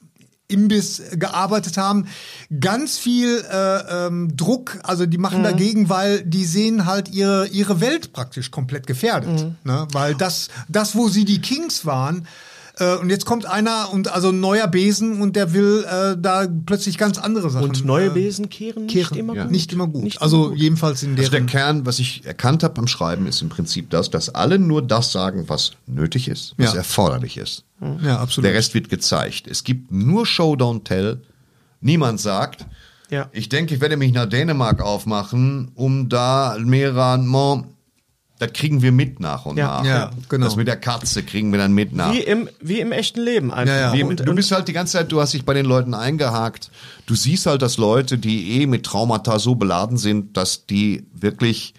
Imbiss gearbeitet haben, ganz viel äh, ähm, Druck, also die machen dagegen, weil die sehen halt ihre, ihre Welt praktisch komplett gefährdet. Ne? Weil das, das, wo sie die Kings waren, äh, und jetzt kommt einer und also ein neuer Besen und der will äh, da plötzlich ganz andere Sachen. Und neue äh, Besen kehren nicht kehren. immer ja. gut. Nicht immer gut. Nicht immer also gut. jedenfalls in Also der. Kern, was ich erkannt habe beim Schreiben, ist im Prinzip das, dass alle nur das sagen, was nötig ist, was Ja. erforderlich ist. ja, absolut. Der Rest wird gezeigt. Es gibt nur Show, don't tell. Niemand sagt, Ja. ich denke, ich werde mich nach Dänemark aufmachen, um da mehrere, Mo- das kriegen wir mit nach und Ja. nach. Ja, genau. Das mit der Katze kriegen wir dann mit nach. Wie im, wie im echten Leben einfach. Ja, ja. Im- du bist halt die ganze Zeit, du hast dich bei den Leuten eingehakt. Du siehst halt, dass Leute, die eh mit Traumata so beladen sind, dass die wirklich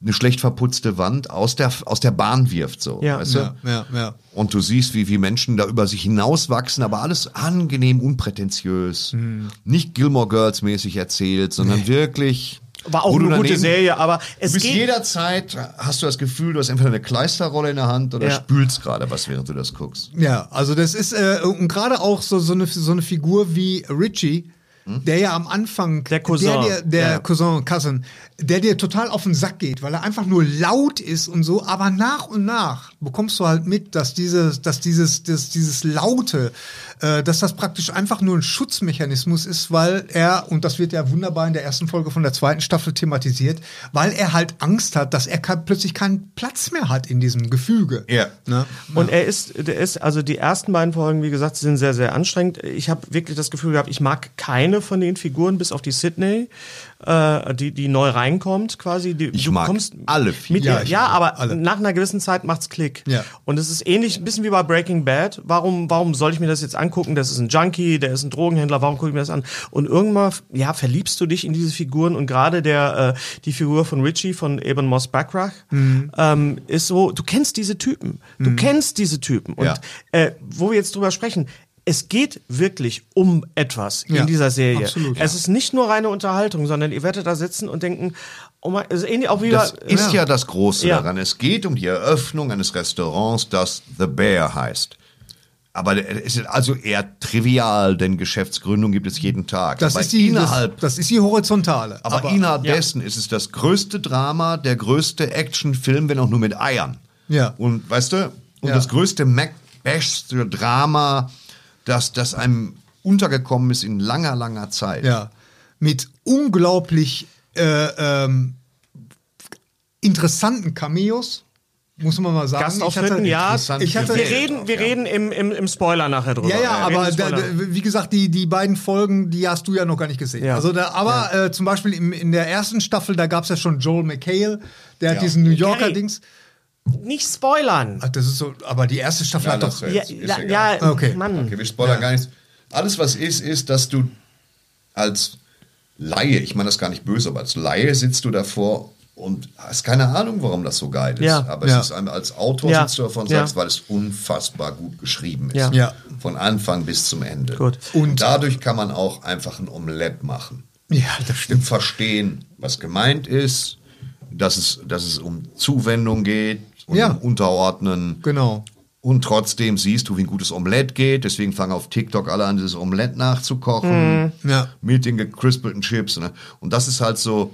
eine schlecht verputzte Wand aus der, aus der Bahn wirft, so. Ja. weißt du? ja, ja. Und du siehst, wie, wie Menschen da über sich hinauswachsen, aber alles angenehm unprätentiös. Hm. Nicht Gilmore Girls mäßig erzählt, sondern wirklich. War auch du eine gute Serie, aber Du es bist geht. jederzeit, hast du das Gefühl, du hast entweder eine Kleisterrolle in der Hand oder Ja. spülst gerade was, während du das guckst. Ja, also das ist, äh, und gerade auch so, so, eine, so eine Figur wie Richie, der ja am Anfang, Der Cousin, der, dir- der ja. Cousin, Cousin, der dir total auf den Sack geht, weil er einfach nur laut ist und so, aber nach und nach bekommst du halt mit, dass dieses, dass dieses, dass dieses Laute, äh, dass das praktisch einfach nur ein Schutzmechanismus ist, weil er, und das wird ja wunderbar in der ersten Folge von der zweiten Staffel thematisiert, weil er halt Angst hat, dass er kein, plötzlich keinen Platz mehr hat in diesem Gefüge. Ja. Ne? Und er ist, der ist, also die ersten beiden Folgen, wie gesagt, sind sehr, sehr anstrengend. Ich habe wirklich das Gefühl gehabt, ich mag keine von den Figuren, bis auf die Sydney, äh, die, die neu reinkommt, quasi. Die, Ich mag alle vier. Mit Ja, ja, aber Alle. nach einer gewissen Zeit macht's Klick. Ja. Und es ist ähnlich, ein bisschen wie bei Breaking Bad. Warum, warum soll ich mir das jetzt angucken? Das ist ein Junkie, der ist ein Drogenhändler, warum gucke ich mir das an? Und irgendwann, ja, verliebst du dich in diese Figuren und gerade der, äh, die Figur von Richie, von Eben Moss Backrach, Mhm. ähm, ist so, du kennst diese Typen. Du kennst diese Typen. Und Ja. äh, wo wir jetzt drüber sprechen, es geht wirklich um etwas Ja, in dieser Serie. absolut, es ist nicht nur reine Unterhaltung, sondern ihr werdet da sitzen und denken, oh mein, es ist ähnlich auch wie Das ist ja das Große Ja. daran. Es geht um die Eröffnung eines Restaurants, das The Bear heißt. Aber es ist also eher trivial, denn Geschäftsgründung gibt es jeden Tag. Das aber ist, die, innerhalb, das, das ist die horizontale. aber, innerhalb dessen ist es das größte Drama, der größte Actionfilm, wenn auch nur mit Eiern. Ja. Und weißt du, und Ja. das größte Macbethste Drama, das, das einem untergekommen ist in langer, langer Zeit. Ja. Mit unglaublich äh, ähm, interessanten Cameos, muss man mal sagen. Gastauftritten, ja. Ich hatte, Wir reden, wir reden im, im, im Spoiler nachher drüber. ja, ja, aber da, wie gesagt, die, die beiden Folgen, die hast du ja noch gar nicht gesehen. Ja. Also da, aber äh, zum Beispiel im, in der ersten Staffel, da gab es ja schon Joel McHale, der hat diesen New Yorker Gary, Dings. Nicht spoilern. Ach, das ist so, aber die erste Staffel hat doch. Ja, ist ja, ja Okay. Mann. Okay, wir spoilern gar nichts. Alles, was ist, ist, dass du als Laie, ich meine das gar nicht böse, aber als Laie sitzt du davor und hast keine Ahnung, warum das so geil ist. Ja. Aber Ja. es ist einem als Autor Ja. sitzt du davon und Ja. sagst, weil es unfassbar gut geschrieben ist. Ja. Ja. Von Anfang bis zum Ende. Gut. Und dadurch kann man auch einfach ein Omelett machen. Ja, das Im stimmt. Verstehen, was gemeint ist, dass es, dass es um Zuwendung geht und Ja. Unterordnen. Genau. Und trotzdem siehst du, wie ein gutes Omelett geht. Deswegen fangen auf TikTok alle an, dieses Omelett nachzukochen. Ja. Mit den gekrispelten Chips. Ne? Und das ist halt so,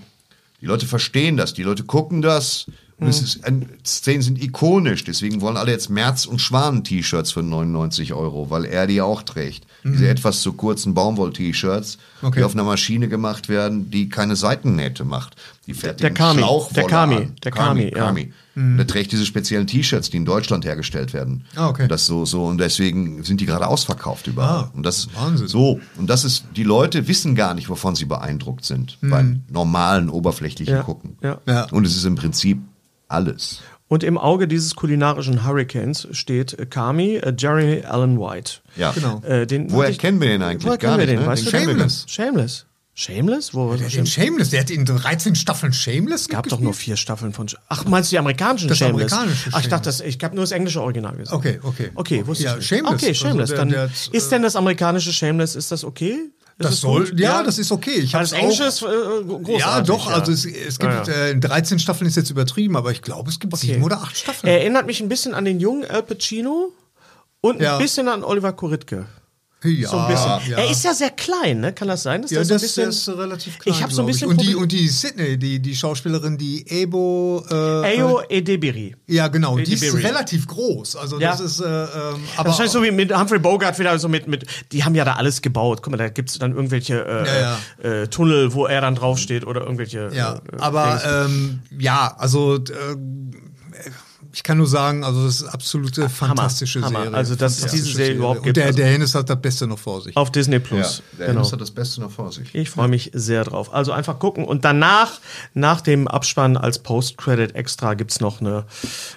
die Leute verstehen das, die Leute gucken das. Und es ist, ein, Szenen sind ikonisch, deswegen wollen alle jetzt Merz- und Schwanen-T-Shirts für 99 Euro, weil er die auch trägt. Diese etwas zu kurzen Baumwoll-T-Shirts, Okay. die auf einer Maschine gemacht werden, die keine Seitennähte macht. Die fährt Der den Kami, der Kami, an. der Kami, ja. Kami. Der trägt diese speziellen T-Shirts, die in Deutschland hergestellt werden. Ah, okay. Und das so, so, und deswegen sind die gerade ausverkauft überall. Ah, und das Wahnsinn. so. Und das ist, die Leute wissen gar nicht, wovon sie beeindruckt sind beim normalen, oberflächlichen Ja, Gucken. Ja. Und es ist im Prinzip alles. Und im Auge dieses kulinarischen Hurricanes steht äh, Kami, äh, Jeremy Allen White. Ja. Genau. Äh, den, Woher ich- kennen wir den eigentlich? Woher Gar kennen wir nicht, den? ne? Weißt Den du? kennen wir Shameless. Shameless. Shameless? Wo war Der den Shameless, der hat in 13 Staffeln Shameless Es gab doch nur vier Staffeln von. Sh- Ach, meinst du die amerikanischen Das Shameless? amerikanische Ach, ich dachte, das, ich habe nur das englische Original gesehen. Okay, okay. Okay, wusste Ja, ich. Shameless. Okay, Shameless. Also der- Dann der hat, ist denn das amerikanische Shameless, ist das okay? Das soll, gut? ja, das ist okay. Ich hab's das Englische ist äh, großartig. Ja, doch, ja. also es, es gibt Ja, ja. Äh, 13 Staffeln ist jetzt übertrieben, aber ich glaube, es gibt Okay. sieben oder acht Staffeln. Er erinnert mich ein bisschen an den jungen Al Pacino und Ja. ein bisschen an Oliver Koritke. Ja, so ein bisschen. ja. Er ist ja sehr klein, ne? Kann das sein? Dass Ja, der so ein das, bisschen, das ist relativ klein. Ich habe so ein bisschen Und die, und die Sydney, die, die Schauspielerin, die Ebo. Äh, Ayo Edebiri. Ja, genau. Die ist Edebiri. relativ groß. Also Ja. das ist. Äh, ähm, aber Wahrscheinlich so wie mit Humphrey Bogart wieder so mit, mit, die haben ja da alles gebaut. Guck mal, da gibt's dann irgendwelche äh, Äh, Tunnel, wo er dann draufsteht oder irgendwelche. Ja, äh, aber ähm, ja, also äh, ich kann nur sagen, also das ist absolute fantastische Hammer. Serie. Also, dass es Fantastische diese Serie überhaupt Und gibt, der, also- der Hennes hat das Beste noch vor sich. auf Disney Ja, Plus. der genau. Hennes hat das Beste noch vor sich. Ich freue mich sehr drauf. Also einfach gucken und danach, nach dem Abspann als Post-Credit extra gibt's noch eine,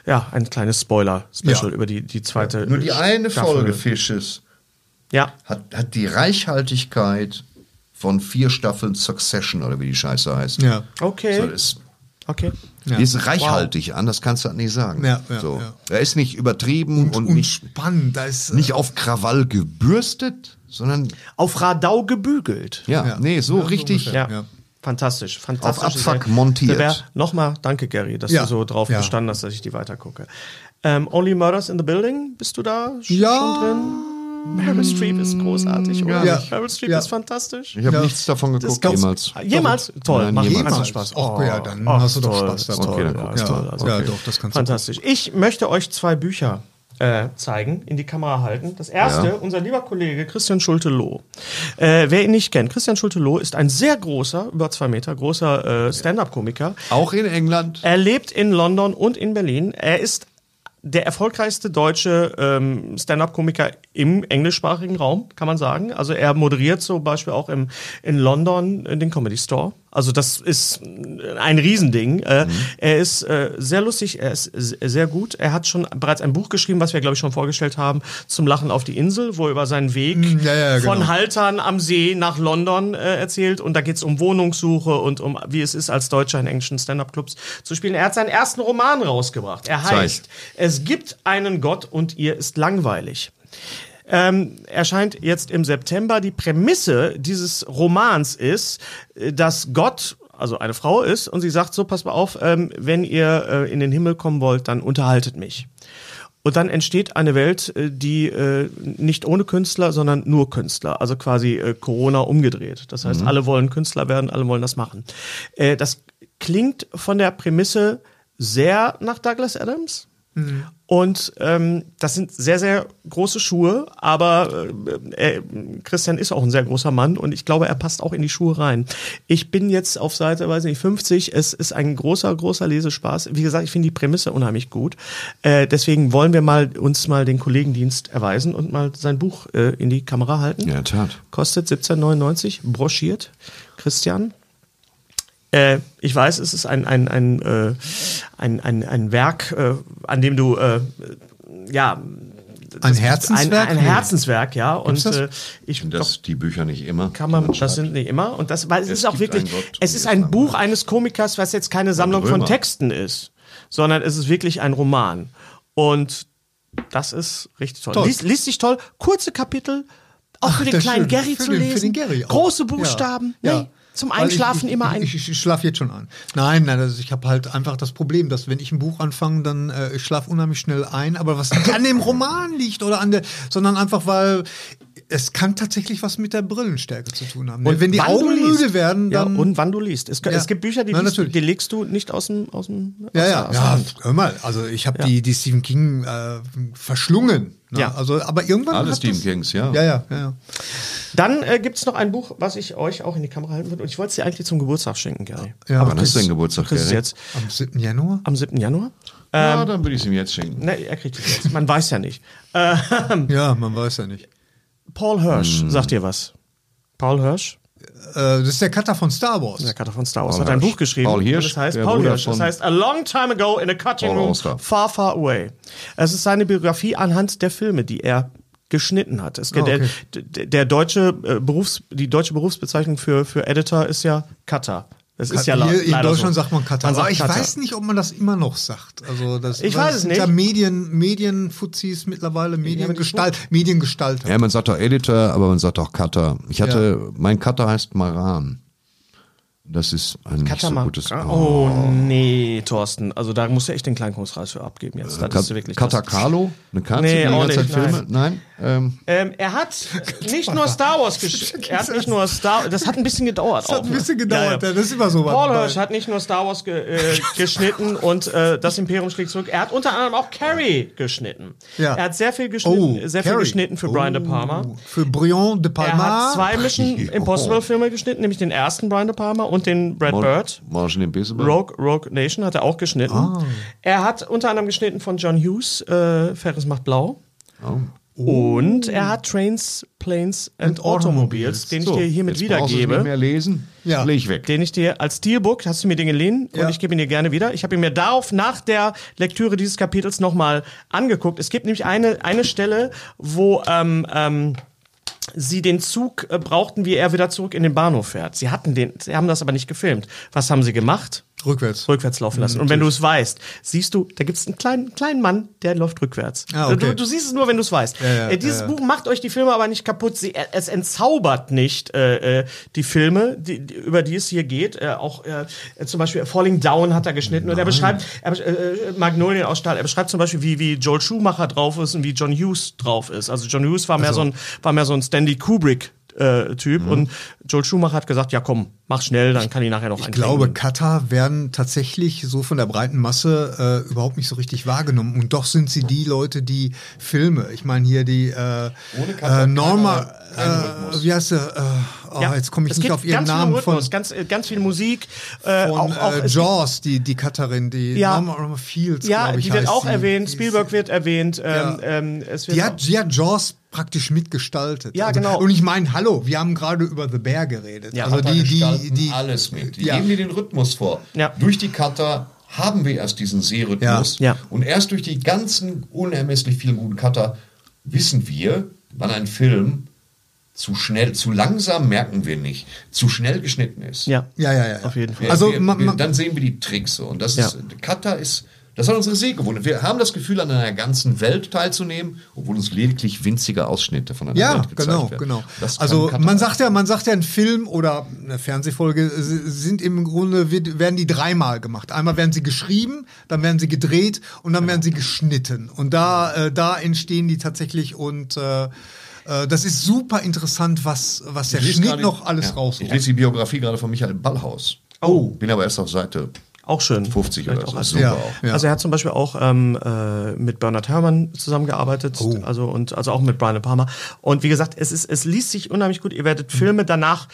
ja, ein kleines Spoiler-Special Ja. über die, die zweite. Nur die eine Staffel. Folge Fishes Ja, hat, hat die Reichhaltigkeit von vier Staffeln Succession oder wie die Scheiße heißt. Ja. okay. So, das ist, okay. die ist reichhaltig, anders kannst du das nicht sagen. Ja, ja, so. ja. Er ist nicht übertrieben und, Und, nicht, spannend, da ist äh, nicht auf Krawall gebürstet, sondern Auf Radau gebügelt. ja, Ja. nee, so Ja, so richtig. ungefähr. Ja. Ja. Fantastisch, fantastisch. Abfuck montiert. Nochmal, danke Gary, dass Ja. du so drauf Ja. bestanden hast, dass ich die weitergucke. Ähm, Only Murders in the Building, bist du da sch- Ja. schon drin? Meryl Streep ist großartig, oder? Ja. Meryl Streep Ja. ist fantastisch. Ich habe Ja. nichts davon geguckt, Das- jemals. Jemals? Toll, Nein, macht jemals. Spaß. Ach, ja, dann ach, hast du doch toll, Spaß ist dabei. Toll, Okay, dann ja, toll. Also, Ja, doch, das kannst du Fantastisch. Ich möchte euch zwei Bücher äh, zeigen, in die Kamera halten. Das erste, Ja. unser lieber Kollege Christian Schulte-Loh. Äh, wer ihn nicht kennt, Christian Schulte-Loh ist ein sehr großer, über zwei Meter großer äh, Stand-Up-Komiker. Auch in England. Er lebt in London und in Berlin. Er ist der erfolgreichste deutsche ähm, Stand-up-Komiker im englischsprachigen Raum, kann man sagen. Also er moderiert zum Beispiel auch im, in London äh, den Comedy Store. Also das ist ein Riesending. Äh, Er ist äh, sehr lustig, er ist sehr gut. Er hat schon bereits ein Buch geschrieben, was wir, glaube ich, schon vorgestellt haben, zum Lachen auf die Insel, wo er über seinen Weg ja, ja, von genau. Haltern am See nach London äh, erzählt. Und da geht es um Wohnungssuche und um, wie es ist, als Deutscher in englischen Stand-up-Clubs zu spielen. Er hat seinen ersten Roman rausgebracht. Er heißt Es gibt einen Gott und ihr ist langweilig. Ähm, erscheint jetzt im September. Die Prämisse dieses Romans ist, äh, dass Gott also eine Frau ist und sie sagt so, pass mal auf, ähm, wenn ihr äh, in den Himmel kommen wollt, dann unterhaltet mich. Und dann entsteht eine Welt, äh, die äh, nicht ohne Künstler, sondern nur Künstler. Also quasi äh, Corona umgedreht. Das heißt, alle wollen Künstler werden, alle wollen das machen. Äh, das klingt von der Prämisse sehr nach Douglas Adams. Und ähm, das sind sehr, sehr große Schuhe, aber äh, Christian ist auch ein sehr großer Mann und ich glaube, er passt auch in die Schuhe rein. Ich bin jetzt auf Seite, weiß nicht, 50. Es ist ein großer, großer Lesespaß. Wie gesagt, ich finde die Prämisse unheimlich gut. Äh, deswegen wollen wir mal uns mal den Kollegendienst erweisen und mal sein Buch äh, in die Kamera halten. Ja, in der Tat. Kostet 17,99, broschiert. Christian. Äh, ich weiß, es ist ein, ein, ein, äh, ein, ein, ein Werk, äh, an dem du, äh, ja. Ein Herzenswerk? Ein, ein Herzenswerk, ja. Und das? äh, ich Sind das die Bücher nicht immer? kann man, das sind nicht immer. Und das, weil es, Es ist auch wirklich, es ist ein Buch eines Komikers, was jetzt keine Sammlung von. Texten ist, sondern es ist wirklich ein Roman. Und das ist richtig toll. Toll. Liest, liest sich toll, kurze Kapitel, auch Ach, für den kleinen schön. Gary Für zu den- für lesen. den Gary auch. Große Ja. Buchstaben. Ja. Nee, zum Einschlafen ich, immer ein. ich, ich, ich schlafe jetzt schon an. Nein, nein, also ich habe halt einfach das Problem, dass wenn ich ein Buch anfange, dann äh, ich schlafe unheimlich schnell ein, aber was nicht an dem Roman liegt oder an der, sondern einfach weil es kann tatsächlich was mit der Brillenstärke zu tun haben. Und wenn die wann Augen du liest. müde werden, ja, dann und wann du liest. Es, Ja. es gibt Bücher, die, Ja, liest, die legst du nicht aus dem aus dem aus Ja, der- ja, aus ja, Hand. hör mal, also ich habe die, die Stephen King äh, verschlungen. Ne? Ja. Also, aber irgendwann. Alle hat Stephen das- Kings, ja. Ja, ja, ja. Dann äh, gibt es noch ein Buch, was ich euch auch in die Kamera halten würde. Und ich wollte es dir eigentlich zum Geburtstag schenken, Gary. Ja, Aber wann ist dein Geburtstag, Gary? jetzt Am 7. Januar? am 7. Januar. Ja, dann würde ich es ihm jetzt schenken. Ne, er kriegt es jetzt. Man weiß ja nicht. Äh, Ja, man weiß ja nicht. Paul Hirsch, Hm. sagt dir was? Paul Hirsch, das ist der Cutter von Star Wars. der Cutter von Star Wars, Paul hat ein. Buch geschrieben. Paul Hirsch, Das heißt Paul Hirsch. Das heißt A Long Time Ago in a Cutting Paul Room. Far Far Away. Es ist seine Biografie anhand der Filme, die er geschnitten hat. Es, Ah, okay. der, der, der deutsche äh, Berufs, die deutsche Berufsbezeichnung für, für Editor ist ja Cutter. Das ist ja Hier in Deutschland so. sagt man sagt aber ich Cutter. weiß nicht, ob man das immer noch sagt. Also das, Ich weiß es sind nicht. Ja Medien, Medienfuzis mittlerweile, Mediengestalt, Mediengestalter. Ja, man sagt auch Editor, aber man sagt auch Cutter. Ich hatte, mein Cutter heißt Maran. Das ist ein nicht so gutes. Oh, nee, Thorsten. Also da musst du echt den Kleinkunstpreis für abgeben jetzt. Das ist wirklich das- Katakalo? Eine Karte Nee, die auch ganze Zeit nicht, Filme? Nein. Ähm, Ähm, er hat nicht nur Star Wars geschrieben. Er hat nicht nur Star Das hat ein bisschen gedauert. Das hat ein ne? bisschen gedauert, Ja, ja. das ist immer so. Paul Hirsch hat nicht nur Star Wars ge äh, geschnitten und äh, das Imperium schlägt zurück. Er hat unter anderem auch Carrie geschnitten. Ja. Er hat sehr viel geschnitten, Oh, sehr viel Carrie. geschnitten für Brian De Palma. Oh, Für Brian de Er Palma. hat zwei Mission Impossible Filme geschnitten, nämlich den ersten Brian De Palma und den Brad Bird. Margin Impossible. Rogue, Rogue Nation hat er auch geschnitten. Ah. Er hat unter anderem geschnitten von John Hughes, äh, Ferris macht blau. Oh. Und er hat Trains, Planes and, And Automobiles, Automobiles. den ich So, dir hiermit jetzt brauchst du nicht wiedergebe. mehr lesen. Ja. Leg ich weg. Den ich dir als Steelbook, hast du mir den geliehen Ja. und ich gebe ihn dir gerne wieder. Ich habe ihn mir darauf nach der Lektüre dieses Kapitels nochmal angeguckt. Es gibt nämlich eine, eine Stelle, wo ähm, ähm, sie den Zug äh, brauchten, wie er wieder zurück in den Bahnhof fährt. Sie hatten den, sie haben das aber nicht gefilmt. Was haben sie gemacht? Rückwärts. rückwärts laufen lassen. Und wenn du es weißt, siehst du, da gibt es einen kleinen, kleinen Mann, der läuft rückwärts. Ah, okay. du, du siehst es nur, wenn du es weißt. ja, äh, dieses ja, ja. Buch macht euch die Filme aber nicht kaputt. Sie, äh, es entzaubert nicht äh, äh, die Filme, die, die, über die es hier geht. Äh, auch äh, zum Beispiel Falling Down hat er geschnitten. Und er beschreibt er, äh, Magnolien aus Stahl. Er beschreibt zum Beispiel, wie, wie Joel Schumacher drauf ist und wie John Hughes drauf ist. Also John Hughes war mehr so ein, war mehr so ein Stanley Kubrick. Äh, typ Mhm. und Joel Schumacher hat gesagt, ja komm, mach schnell, dann kann ich nachher noch Ich glaube. Cutter werden tatsächlich so von der breiten Masse äh, überhaupt nicht so richtig wahrgenommen. Und doch sind sie die Leute, die Filme. Ich meine hier die äh, äh, Norma, äh, wie heißt sie? Äh, oh, Ja, jetzt komme ich es nicht auf ihren ganz viel Namen von, Rhythmus, ganz, äh, ganz viel Musik. Äh, von auch, auch, äh, Jaws, die, die Cutterin, die Ja. Norma, Norma Fields, ja, glaube ich, die wird auch sie. erwähnt, Spielberg wird erwähnt. Ähm, Ja. ähm, es wird Die hat, die hat Jaws praktisch mitgestaltet. Ja, also, genau. Und ich meine, hallo, wir haben gerade über The Bear geredet. Ja, also die, die, die, alles mit. Die ja. geben dir den Rhythmus vor. Ja. Durch die Cutter haben wir erst diesen Sehrhythmus. Ja. Ja. Und erst durch die ganzen unermesslich vielen guten Cutter wissen wir, wann ein Film zu schnell, zu langsam merken wir nicht, zu schnell geschnitten ist. ja. ja, ja, ja. Auf jeden Fall. Wir, Also, wir, wir, dann sehen wir die Tricks so. Und das Ja. ist, Cutter ist, das hat unsere Sehgewohnheit. Wir haben das Gefühl, an einer ganzen Welt teilzunehmen, obwohl uns lediglich winzige Ausschnitte von einer Ja, Welt gezeigt genau, werden. genau. Kann Also man sagt ja, man sagt ja, ein Film oder eine Fernsehfolge äh, sind im Grunde werden die dreimal gemacht. Einmal werden sie geschrieben, dann werden sie gedreht und dann werden sie geschnitten. Und da äh, da entstehen die tatsächlich und äh, äh, das ist super interessant, was was der Ich Schnitt noch alles ja, Ich rausholt. lese die Biografie gerade von Michael Ballhaus. Oh. Bin aber erst auf Seite Auch schön. 50 Vielleicht oder so. als- Super Ja, auch. ja. Also er hat zum Beispiel auch ähm, äh, mit Bernard Herrmann zusammengearbeitet, Oh. also und also auch mit Brian De Palma. Und wie gesagt, es ist, es liest sich unheimlich gut. Ihr werdet Filme danach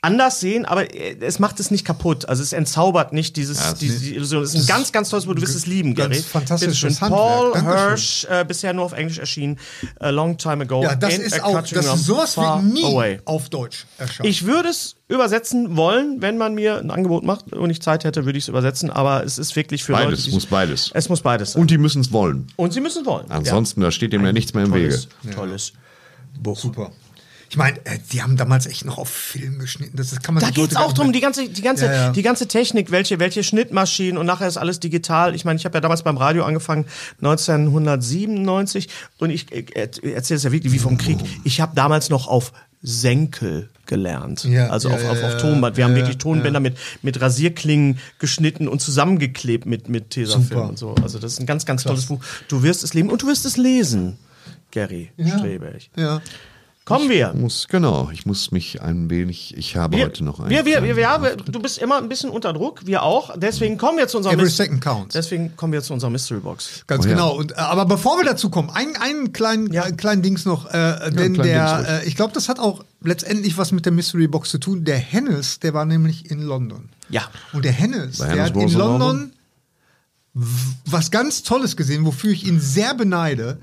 anders sehen, aber äh, es macht es nicht kaputt. Also es entzaubert nicht dieses, Ja, es diese ist- Illusion. Es ist ein ganz, ganz tolles Buch. Du wirst es lieben, ganz Gary. Bitteschön. Handwerk. Paul Dankeschön. Hirsch, äh, bisher nur auf Englisch erschienen, a long time ago. ja, das ist auch das ist sowas wird nie away. auf Deutsch erschaffen. Ich würde es übersetzen wollen, wenn man mir ein Angebot macht und ich Zeit hätte, würde ich es übersetzen. Aber es ist wirklich für Beides, Leute, die- muss beides. Es muss beides sein. Und die müssen es wollen. Und sie müssen wollen. Ansonsten, da steht dem ja nichts mehr im Wege. tolles, tolles Buch. super. Ich meine, äh, die haben damals echt noch auf Film geschnitten. Das kann man Da heute gar auch drum, die ganze, die ganze, Ja, ja. die ganze Technik, welche, welche Schnittmaschinen und nachher ist alles digital. Ich meine, ich habe ja damals beim Radio angefangen, 1997 und ich äh, erzähle es ja wirklich wie vom Krieg. Ich habe damals noch auf Senkel gelernt. Ja, also ja, auf, auf, auf Tonband. Wir haben ja, wirklich Tonbänder mit, mit Rasierklingen geschnitten und zusammengeklebt mit, mit Tesafilm und so. Also das ist ein ganz, ganz tolles Buch. Du wirst es leben und du wirst es lesen, Gary Streberg. Ja. Kommen wir. Muss, genau, ich muss mich ein wenig, ich habe Wir, heute noch einen. wir, wir, wir, wir, wir, Auftritt. du bist immer ein bisschen unter Druck, wir auch. Deswegen kommen wir zu unserem Every second counts. Deswegen kommen wir zu unserer Mystery Box. Ganz Oh ja. genau. Und, äh, aber bevor wir dazu kommen, einen, einen kleinen, Ja. äh, kleinen Dings noch, äh, denn kleinen der, Dings äh, ich glaube, das hat auch letztendlich was mit der Mystery Box zu tun. Der Hennes, der war nämlich in London. Ja. Und der Hennes, Bei der Hennes hat in London was ganz Tolles gesehen, wofür ich ihn sehr beneide.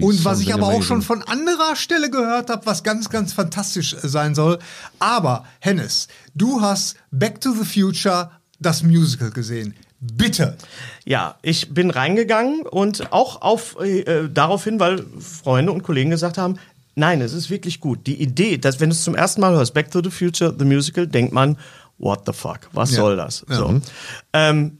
Und was ich aber auch schon von anderer Stelle gehört habe, was ganz, ganz fantastisch äh, sein soll. Aber Hennes, du hast Back to the Future das Musical gesehen. Bitte. Ja, ich bin reingegangen und auch auf, äh, äh, darauf hin, weil Freunde und Kollegen gesagt haben, nein, es ist wirklich gut. Die Idee, dass wenn du es zum ersten Mal hörst, Back to the Future, the Musical, denkt man, what the fuck, was Ja. soll das? Ja. So. Ähm,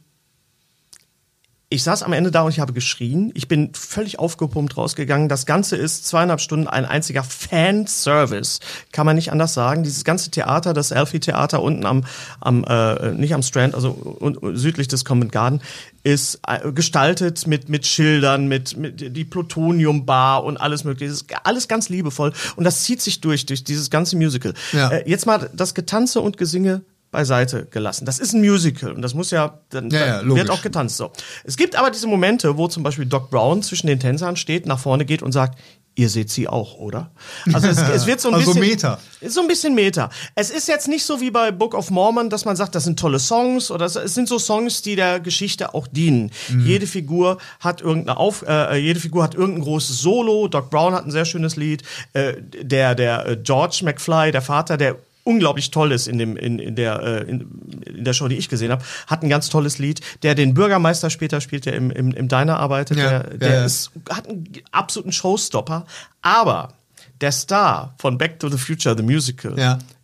ich saß am Ende da und ich habe geschrien. Ich bin völlig aufgepumpt rausgegangen. Das Ganze ist zweieinhalb Stunden ein einziger Fanservice. Kann man nicht anders sagen. Dieses ganze Theater, das Elfie-Theater unten am, am äh, nicht am Strand, also un, südlich des Covent Garden, ist äh, gestaltet mit, mit Schildern, mit, mit die Plutonium-Bar und alles mögliche. Alles ganz liebevoll. Und das zieht sich durch, durch dieses ganze Musical. Ja. Äh, jetzt mal das Getanze und Gesinge beiseite gelassen. Das ist ein Musical und das muss ja, dann, Ja, ja, dann wird auch getanzt. So. Es gibt aber diese Momente, wo zum Beispiel Doc Brown zwischen den Tänzern steht, nach vorne geht und sagt, ihr seht sie auch, oder? Also es, es wird so ein Also bisschen... Meta. Ist So ein bisschen Meta. Es ist jetzt nicht so wie bei Book of Mormon, dass man sagt, das sind tolle Songs oder es- es sind so Songs, die der Geschichte auch dienen. Mhm. Jede Figur hat irgendeine Auf, äh, jede Figur hat irgendein großes Solo. Doc Brown hat ein sehr schönes Lied. Äh, der der äh, George McFly, der Vater, der unglaublich toll ist in dem in, in der äh, in, in der Show, die ich gesehen habe, hat ein ganz tolles Lied. Der den Bürgermeister später spielt, der im im, im Diner arbeitet, Ja, der, der ja. ist hat einen absoluten Showstopper. Aber der Star von Back to the Future, the Musical,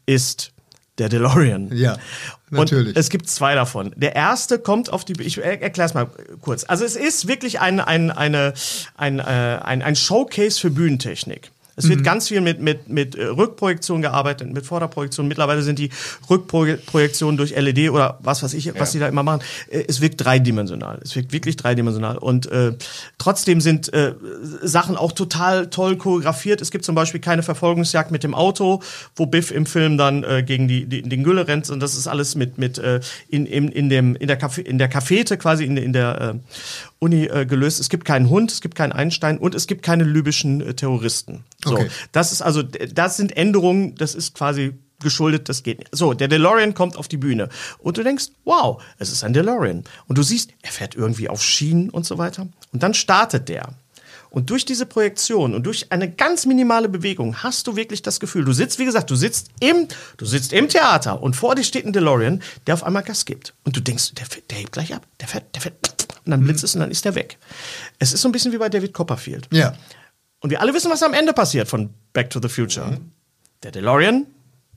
ist der DeLorean. Ja, natürlich. Und es gibt zwei davon. Der erste kommt auf die. Ich er- erklär's mal kurz. Also es ist wirklich ein ein eine ein äh, ein, ein Showcase für Bühnentechnik. Es Mhm. wird ganz viel mit, mit, mit äh, Rückprojektion gearbeitet, mit Vorderprojektion. Mittlerweile sind die Rückprojektionen durch LED oder was weiß ich, was die da immer machen. Äh, Es wirkt dreidimensional. Es wirkt wirklich dreidimensional. Und äh, trotzdem sind äh, Sachen auch total toll choreografiert. Es gibt zum Beispiel keine Verfolgungsjagd mit dem Auto, wo Biff im Film dann äh, gegen die, die, den Gülle rennt. Und das ist alles mit, mit äh, in, in, in, dem, in der Café, in der Cafete quasi in, in der äh, Uni äh, gelöst. Es gibt keinen Hund, es gibt keinen Einstein und es gibt keine libyschen äh, Terroristen. So, Okay. das ist also, das sind Änderungen, das ist quasi geschuldet, das geht nicht. So, der DeLorean kommt auf die Bühne und du denkst, wow, es ist ein DeLorean. Und du siehst, er fährt irgendwie auf Schienen und so weiter. Und dann startet der. Und durch diese Projektion und durch eine ganz minimale Bewegung hast du wirklich das Gefühl, du sitzt, wie gesagt, du sitzt im, du sitzt im Theater und vor dir steht ein DeLorean, der auf einmal Gas gibt. Und du denkst, der, der hebt gleich ab, der fährt, der fährt, und dann blitzt es und dann ist der weg. Es ist so ein bisschen wie bei David Copperfield. Ja. Und wir alle wissen, was am Ende passiert von Back to the Future. Der DeLorean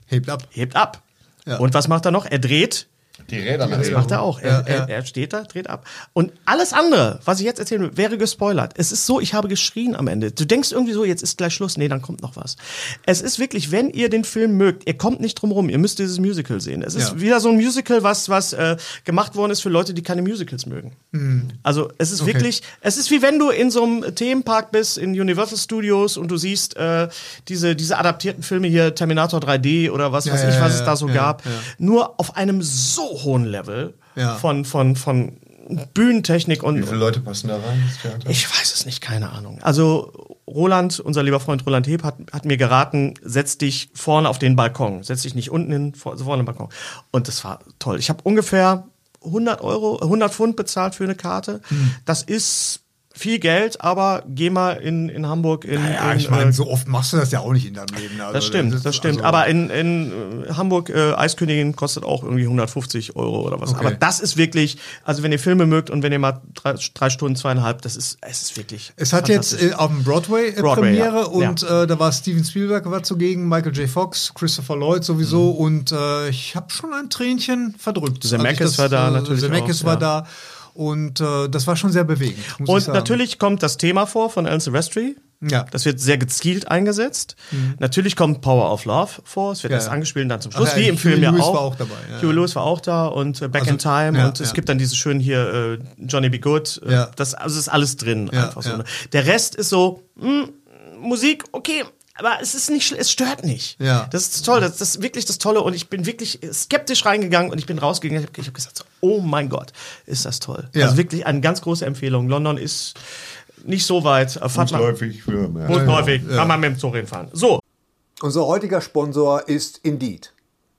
Hebt ab. hebt ab. Ja. Und was macht er noch? Er dreht. Die Räder Das macht er auch. Er, Ja, ja. Er, er steht da, dreht ab. Und alles andere, was ich jetzt erzählen will, wäre gespoilert. Es ist so, ich habe geschrien am Ende. Du denkst irgendwie so, jetzt ist gleich Schluss. Nee, dann kommt noch was. Es ist wirklich, wenn ihr den Film mögt, ihr kommt nicht drum rum, ihr müsst dieses Musical sehen. Es ist Ja. wieder so ein Musical, was, was äh, gemacht worden ist für Leute, die keine Musicals mögen. Also es ist Okay. wirklich, es ist wie wenn du in so einem Themenpark bist, in Universal Studios und du siehst äh, diese, diese adaptierten Filme hier, Terminator 3D oder was Ja, weiß ja, ich, was ja, es da so ja, gab, ja. nur auf einem so hohen Level Ja. von, von, von Bühnentechnik und Wie viele Leute passen da rein ich weiß es nicht, keine Ahnung. Also Roland, unser lieber Freund Roland Heb, hat, hat mir geraten, setz dich vorne auf den Balkon. Setz dich nicht unten hin, vor- vorne am Balkon. Und das war toll. Ich habe ungefähr 100 Euro, 100 Pfund bezahlt für eine Karte. Hm. Das ist viel Geld, aber geh mal in, in Hamburg in, Ja, in ich meine, äh, so oft machst du das ja auch nicht in deinem Leben. Also, das stimmt, das, ist- stimmt. also- aber in, in äh, Hamburg äh, Eiskönigin kostet auch irgendwie 150 Euro oder was. Okay. Aber das ist wirklich, also wenn ihr Filme mögt und wenn ihr mal drei, drei Stunden, zweieinhalb, das ist, es ist wirklich. Es hat jetzt äh, auf dem Broadway, äh, Broadway, Premiere ja. und Ja. Äh, da war Steven Spielberg war zugegen, Michael J. Fox, Christopher Lloyd sowieso und äh, ich habe schon ein Tränchen verdrückt. Mhm. Zemeckis Als ich war da natürlich Zemeckis auch, war ja. da und äh, das war schon sehr bewegend. Und natürlich kommt das Thema vor von Alan Silvestri. Ja. Das wird sehr gezielt eingesetzt. Natürlich kommt Power of Love vor. Es wird Ja, erst ja. angespielt und dann zum Schluss, Ach ja, wie im Film ja Lewis auch. war auch dabei, ja, ja. Lewis war auch da und äh, Back Also, in Time. und es gibt dann dieses schön hier äh, Johnny B. Good. Äh, Ja. Das also ist alles drin. Einfach so. ne? Der Rest ist so, mh, Musik, okay. Aber es ist nicht, es stört nicht. Ja. Das ist toll, das, das ist wirklich das Tolle. Und ich bin wirklich skeptisch reingegangen und ich bin rausgegangen. Ich habe hab gesagt, so, oh mein Gott, ist das toll. Ja. Also wirklich eine ganz große Empfehlung. London ist nicht so weit. Äh, Fahrt mal, Fußläufig für mehr. Fußläufig, kann man mit dem Zug hinfahren. So, Unser heutiger Sponsor ist Indeed.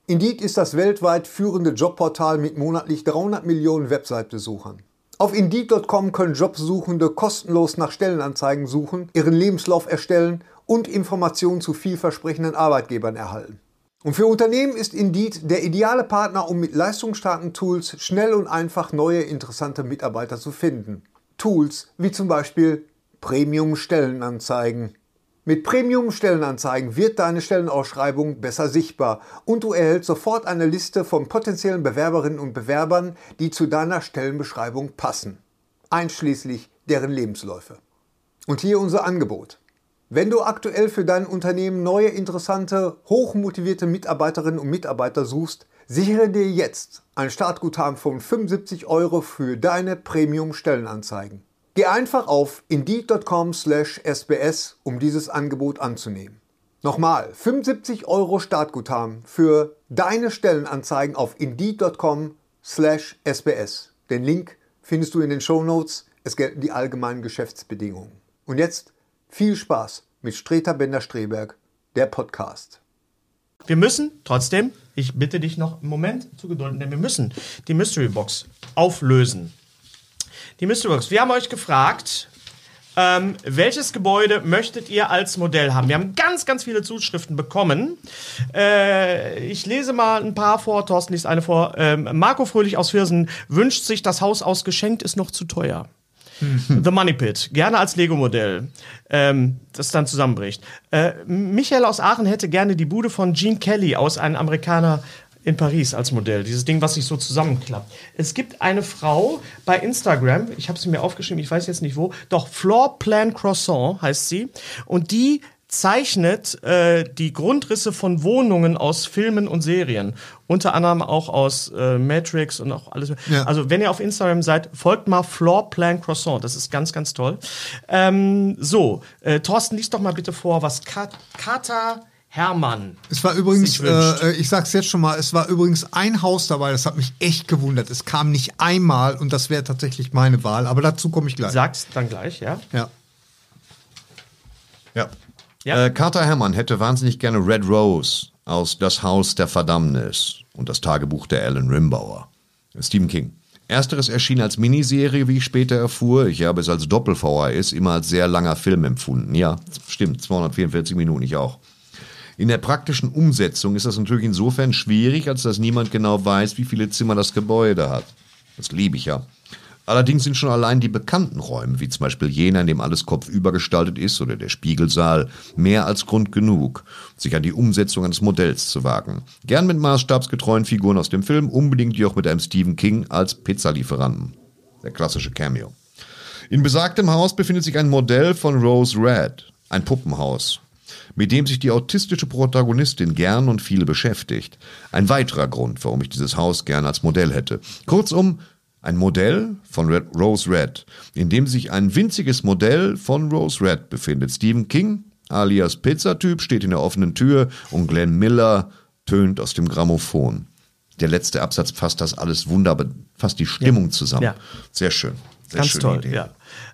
Indeed ist das weltweit führende Jobportal mit monatlich 300 Millionen Website-Besuchern. Auf Indeed.com können Jobsuchende kostenlos nach Stellenanzeigen suchen, ihren Lebenslauf erstellen und Informationen zu vielversprechenden Arbeitgebern erhalten. Und für Unternehmen ist Indeed der ideale Partner, um mit leistungsstarken Tools schnell und einfach neue interessante Mitarbeiter zu finden. Tools wie zum Beispiel Premium-Stellenanzeigen. Mit Premium-Stellenanzeigen wird deine Stellenausschreibung besser sichtbar und du erhältst sofort eine Liste von potenziellen Bewerberinnen und Bewerbern, die zu deiner Stellenbeschreibung passen. einschließlich deren Lebensläufe. Und hier unser Angebot. Wenn du aktuell für dein Unternehmen neue, interessante, hochmotivierte Mitarbeiterinnen und Mitarbeiter suchst, sichere dir jetzt ein Startguthaben von 75 Euro für deine Premium-Stellenanzeigen. Geh einfach auf indeed.com/sbs, um dieses Angebot anzunehmen. Nochmal, 75 Euro Startguthaben für deine Stellenanzeigen auf indeed.com/sbs. Den Link findest du in den Show Notes. Es gelten die allgemeinen Geschäftsbedingungen. Und jetzt viel Spaß mit Streter Bender-Streberg, der Podcast. Wir müssen trotzdem, ich bitte dich noch einen Moment zu gedulden, denn wir müssen die Mystery Box auflösen. Die Mystery Box. Wir haben euch gefragt, ähm, welches Gebäude möchtet ihr als Modell haben? Wir haben ganz, ganz viele Zuschriften bekommen. Äh, ich lese mal ein paar vor. Thorsten liest eine vor. Ähm, Marco Fröhlich aus Viersen wünscht sich, das Haus aus geschenkt ist noch zu teuer. The Money Pit, gerne als Lego-Modell, ähm, das dann zusammenbricht. Äh, Michael aus Aachen hätte gerne die Bude von Gene Kelly aus einem Amerikaner in Paris als Modell. Dieses Ding, was sich so zusammenklappt. Es gibt eine Frau bei Instagram, ich habe sie mir aufgeschrieben, ich weiß jetzt nicht wo, doch Floor Plan Croissant heißt sie. Und die zeichnet äh, die Grundrisse von Wohnungen aus Filmen und Serien. Unter anderem auch aus äh, Matrix und auch alles. Ja. Also wenn ihr auf Instagram seid, folgt mal Floor Plan Croissant. Das ist ganz, ganz toll. Ähm, so, äh, Thorsten, liest doch mal bitte vor, was Kat Kata Hermann. Es war übrigens, wünscht. äh, ich sag's jetzt schon mal, es war übrigens ein Haus dabei, das hat mich echt gewundert. Es kam nicht einmal und das wäre tatsächlich meine Wahl, aber dazu komme ich gleich. Sagt's dann gleich, ja? Ja. Ja. Ja. Äh, Carter Hermann hätte wahnsinnig gerne Red Rose aus Das Haus der Verdammnis und das Tagebuch der Alan Rimbauer. Stephen King. Ersteres erschien als Miniserie, wie ich später erfuhr. Ich habe es als Doppel-VHS immer als sehr langer Film empfunden. Ja, stimmt, 244 Minuten, ich auch. In der praktischen Umsetzung ist das natürlich insofern schwierig, als dass niemand genau weiß, wie viele Zimmer das Gebäude hat. Das liebe ich ja. Allerdings sind schon allein die bekannten Räume, wie zum Beispiel jener, in dem alles kopfüber gestaltet ist, oder der Spiegelsaal, mehr als Grund genug, sich an die Umsetzung eines Modells zu wagen. Gern mit maßstabsgetreuen Figuren aus dem Film, unbedingt jedoch mit einem Stephen King als Pizzalieferanten. Der klassische Cameo. In besagtem Haus befindet sich ein Modell von Rose Red, ein Puppenhaus, mit dem sich die autistische Protagonistin gern und viel beschäftigt. Ein weiterer Grund, warum ich dieses Haus gern als Modell hätte. Kurzum, ein Modell von Red, Rose Red, in dem sich ein winziges Modell von Rose Red befindet. Stephen King, alias Pizzatyp, steht in der offenen Tür und Glenn Miller tönt aus dem Grammophon. Der letzte Absatz fasst das alles wunderbar, fasst die Stimmung zusammen. Ja. Sehr schön. Sehr Ganz toll, Idee. ja.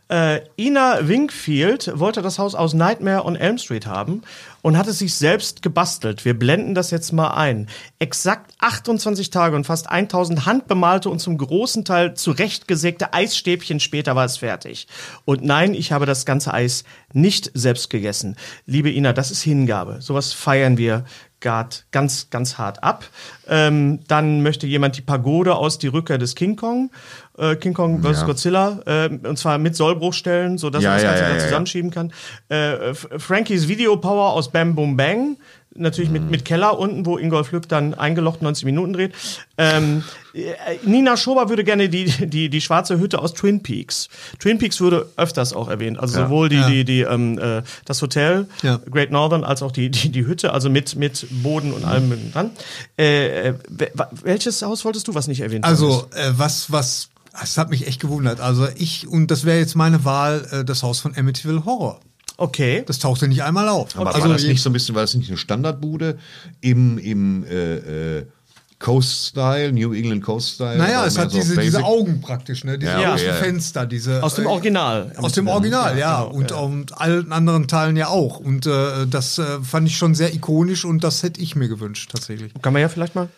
Äh, Ina Wingfield wollte das Haus aus Nightmare on Elm Street haben und hat es sich selbst gebastelt. Wir blenden das jetzt mal ein. Exakt 28 Tage und fast 1000 handbemalte und zum großen Teil zurechtgesägte Eisstäbchen später war es fertig. Und nein, ich habe das ganze Eis nicht selbst gegessen. Liebe Ina, das ist Hingabe. Sowas feiern wir Gard ganz, ganz hart ab. Ähm, dann möchte jemand die Pagode aus Die Rückkehr des King Kong, äh, King Kong vs. Ja. Godzilla, äh, und zwar mit Sollbruchstellen, sodass Ja, er das Ganze ja, dann zusammenschieben kann. Äh, Frankies Video Power aus Bam Boom Bang. Natürlich Mhm. mit, mit Keller unten, wo Ingolf Lück dann eingelocht 90 Minuten dreht. Ähm, äh, Nina Schober würde gerne die, die, die schwarze Hütte aus Twin Peaks. Twin Peaks würde öfters auch erwähnt. Also sowohl die, Ja. die, die, ähm, äh, das Hotel, Ja. Great Northern, als auch die, die, die Hütte, also mit, mit Boden und allem mit dran. Äh, äh, wel- welches Haus wolltest du, was nicht erwähnt Also, äh, was, was, es hat mich echt gewundert. Also ich, und das wäre jetzt meine Wahl, das Haus von Amityville Horror. Okay. Das tauchte nicht einmal auf. Aber also war das je- nicht so ein bisschen, war das nicht eine Standardbude im, im äh, äh, Coast-Style, New England Coast-Style? Naja, es hat so diese, diese Augen praktisch, ne? Diese Ja, okay, großen ja, ja. Fenster, diese. Aus dem äh, Original. Aus dem Original, ja. genau, und, ja. und allen anderen Teilen ja auch. Und äh, das äh, fand ich schon sehr ikonisch und das hätte ich mir gewünscht, tatsächlich. Kann man ja vielleicht mal.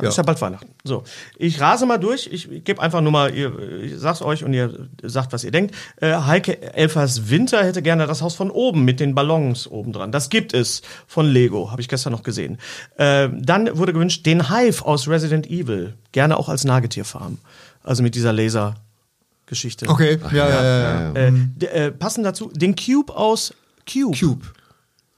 Ja. Ist ja bald Weihnachten. So, ich rase mal durch. Ich gebe einfach nur mal, ihr, ich sag's euch und ihr sagt, was ihr denkt. Äh, Heike Elfers Winter hätte gerne das Haus von oben mit den Ballons oben dran. Das gibt es von Lego, habe ich gestern noch gesehen. Äh, dann wurde gewünscht, den Hive aus Resident Evil. Gerne auch als Nagetierfarm. Also mit dieser Laser-Geschichte. Okay, ja, ja, ja. ja. Äh, d- äh, passend dazu, den Cube aus Cube. Cube.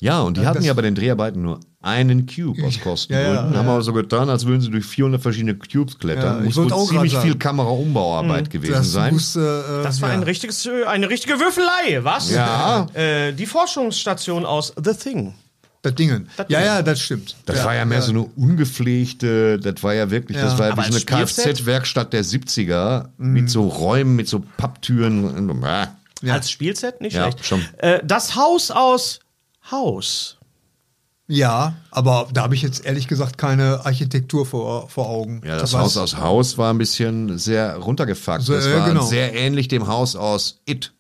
Ja, und die hatten ja bei den Dreharbeiten nur einen Cube aus Kostengründen. Ja, ja, haben aber so getan, als würden sie durch 400 verschiedene Cubes Ja, klettern. Muss wohl auch ziemlich viel. Kameraumbauarbeit gewesen Das sein. muss, äh, Das war ja. ein richtiges, äh, eine richtige Würfelei, was? Ja. Äh, die Forschungsstation aus The Thing. Das Dingen. Das ja, Ding. ja, das stimmt. Das war ja mehr so eine ungepflegte, das war ja wirklich, das Ja. war ja wie so eine? Kfz-Werkstatt der 70er mit so Räumen, mit so Papptüren. Ja. Als Spielset, nicht Ja, schlecht. schon. Äh, das Haus aus Haus. Ja, aber da habe ich jetzt ehrlich gesagt keine Architektur vor, vor Augen. Ja, das Da Haus aus Haus war ein bisschen sehr runtergefuckt. So, das äh, war genau. sehr ähnlich dem Haus aus It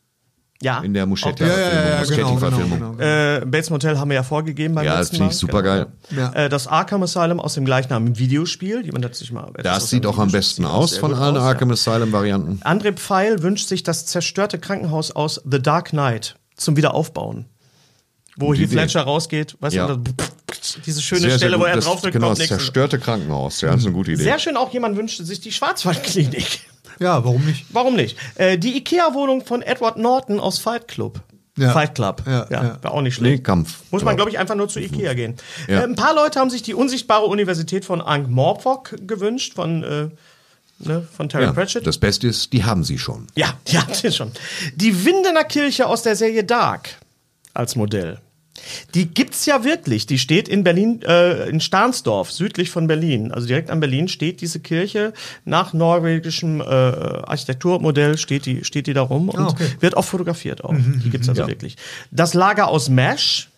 Ja. in der Muschetti. Ja, ja, ja, ja genau, genau, Muschetti-Verfilmung. genau. Äh, Bates Motel haben wir ja vorgegeben beim Ja, das letzten finde Mal. ich super geil. Ja. Äh, das Arkham Asylum aus dem gleichnamigen Videospiel. Jemand hat sich mal Das sieht auch am besten sieht aus von allen aus, ja. Arkham Asylum-Varianten. André Pfeil wünscht sich das zerstörte Krankenhaus aus The Dark Knight zum Wiederaufbauen. Wo Heath Idee. Ledger rausgeht, weißt Ja. du, diese schöne Sehr, sehr Stelle, wo gut. er das, draufdrückt, Genau, kommt das nichts. zerstörte Krankenhaus. Ja, das ist eine gute Idee. Sehr schön auch, jemand wünschte sich die Schwarzwaldklinik. Ja, warum nicht? Warum nicht? Äh, die Ikea-Wohnung von Edward Norton aus Fight Club. Ja. Fight Club. Ja, Ja, ja. war auch nicht Nee, schlecht. Kampf. Muss man, glaube ich, einfach nur zu Ikea gehen. Ja. Äh, ein paar Leute haben sich die unsichtbare Universität von Ankh Morpork gewünscht, von, äh, ne, von Terry ja, Pratchett. das Beste ist, die haben sie schon. Ja, ja, das ist schon. Die Windener Kirche aus der Serie Dark als Modell. Die gibt's ja wirklich. Die steht in Berlin, äh, in Stahnsdorf, südlich von Berlin. Also direkt an Berlin steht diese Kirche. Nach norwegischem äh, Architekturmodell steht die, steht die da rum und okay. wird auch fotografiert. Auch. Die gibt's also wirklich. Das Lager aus Mesh.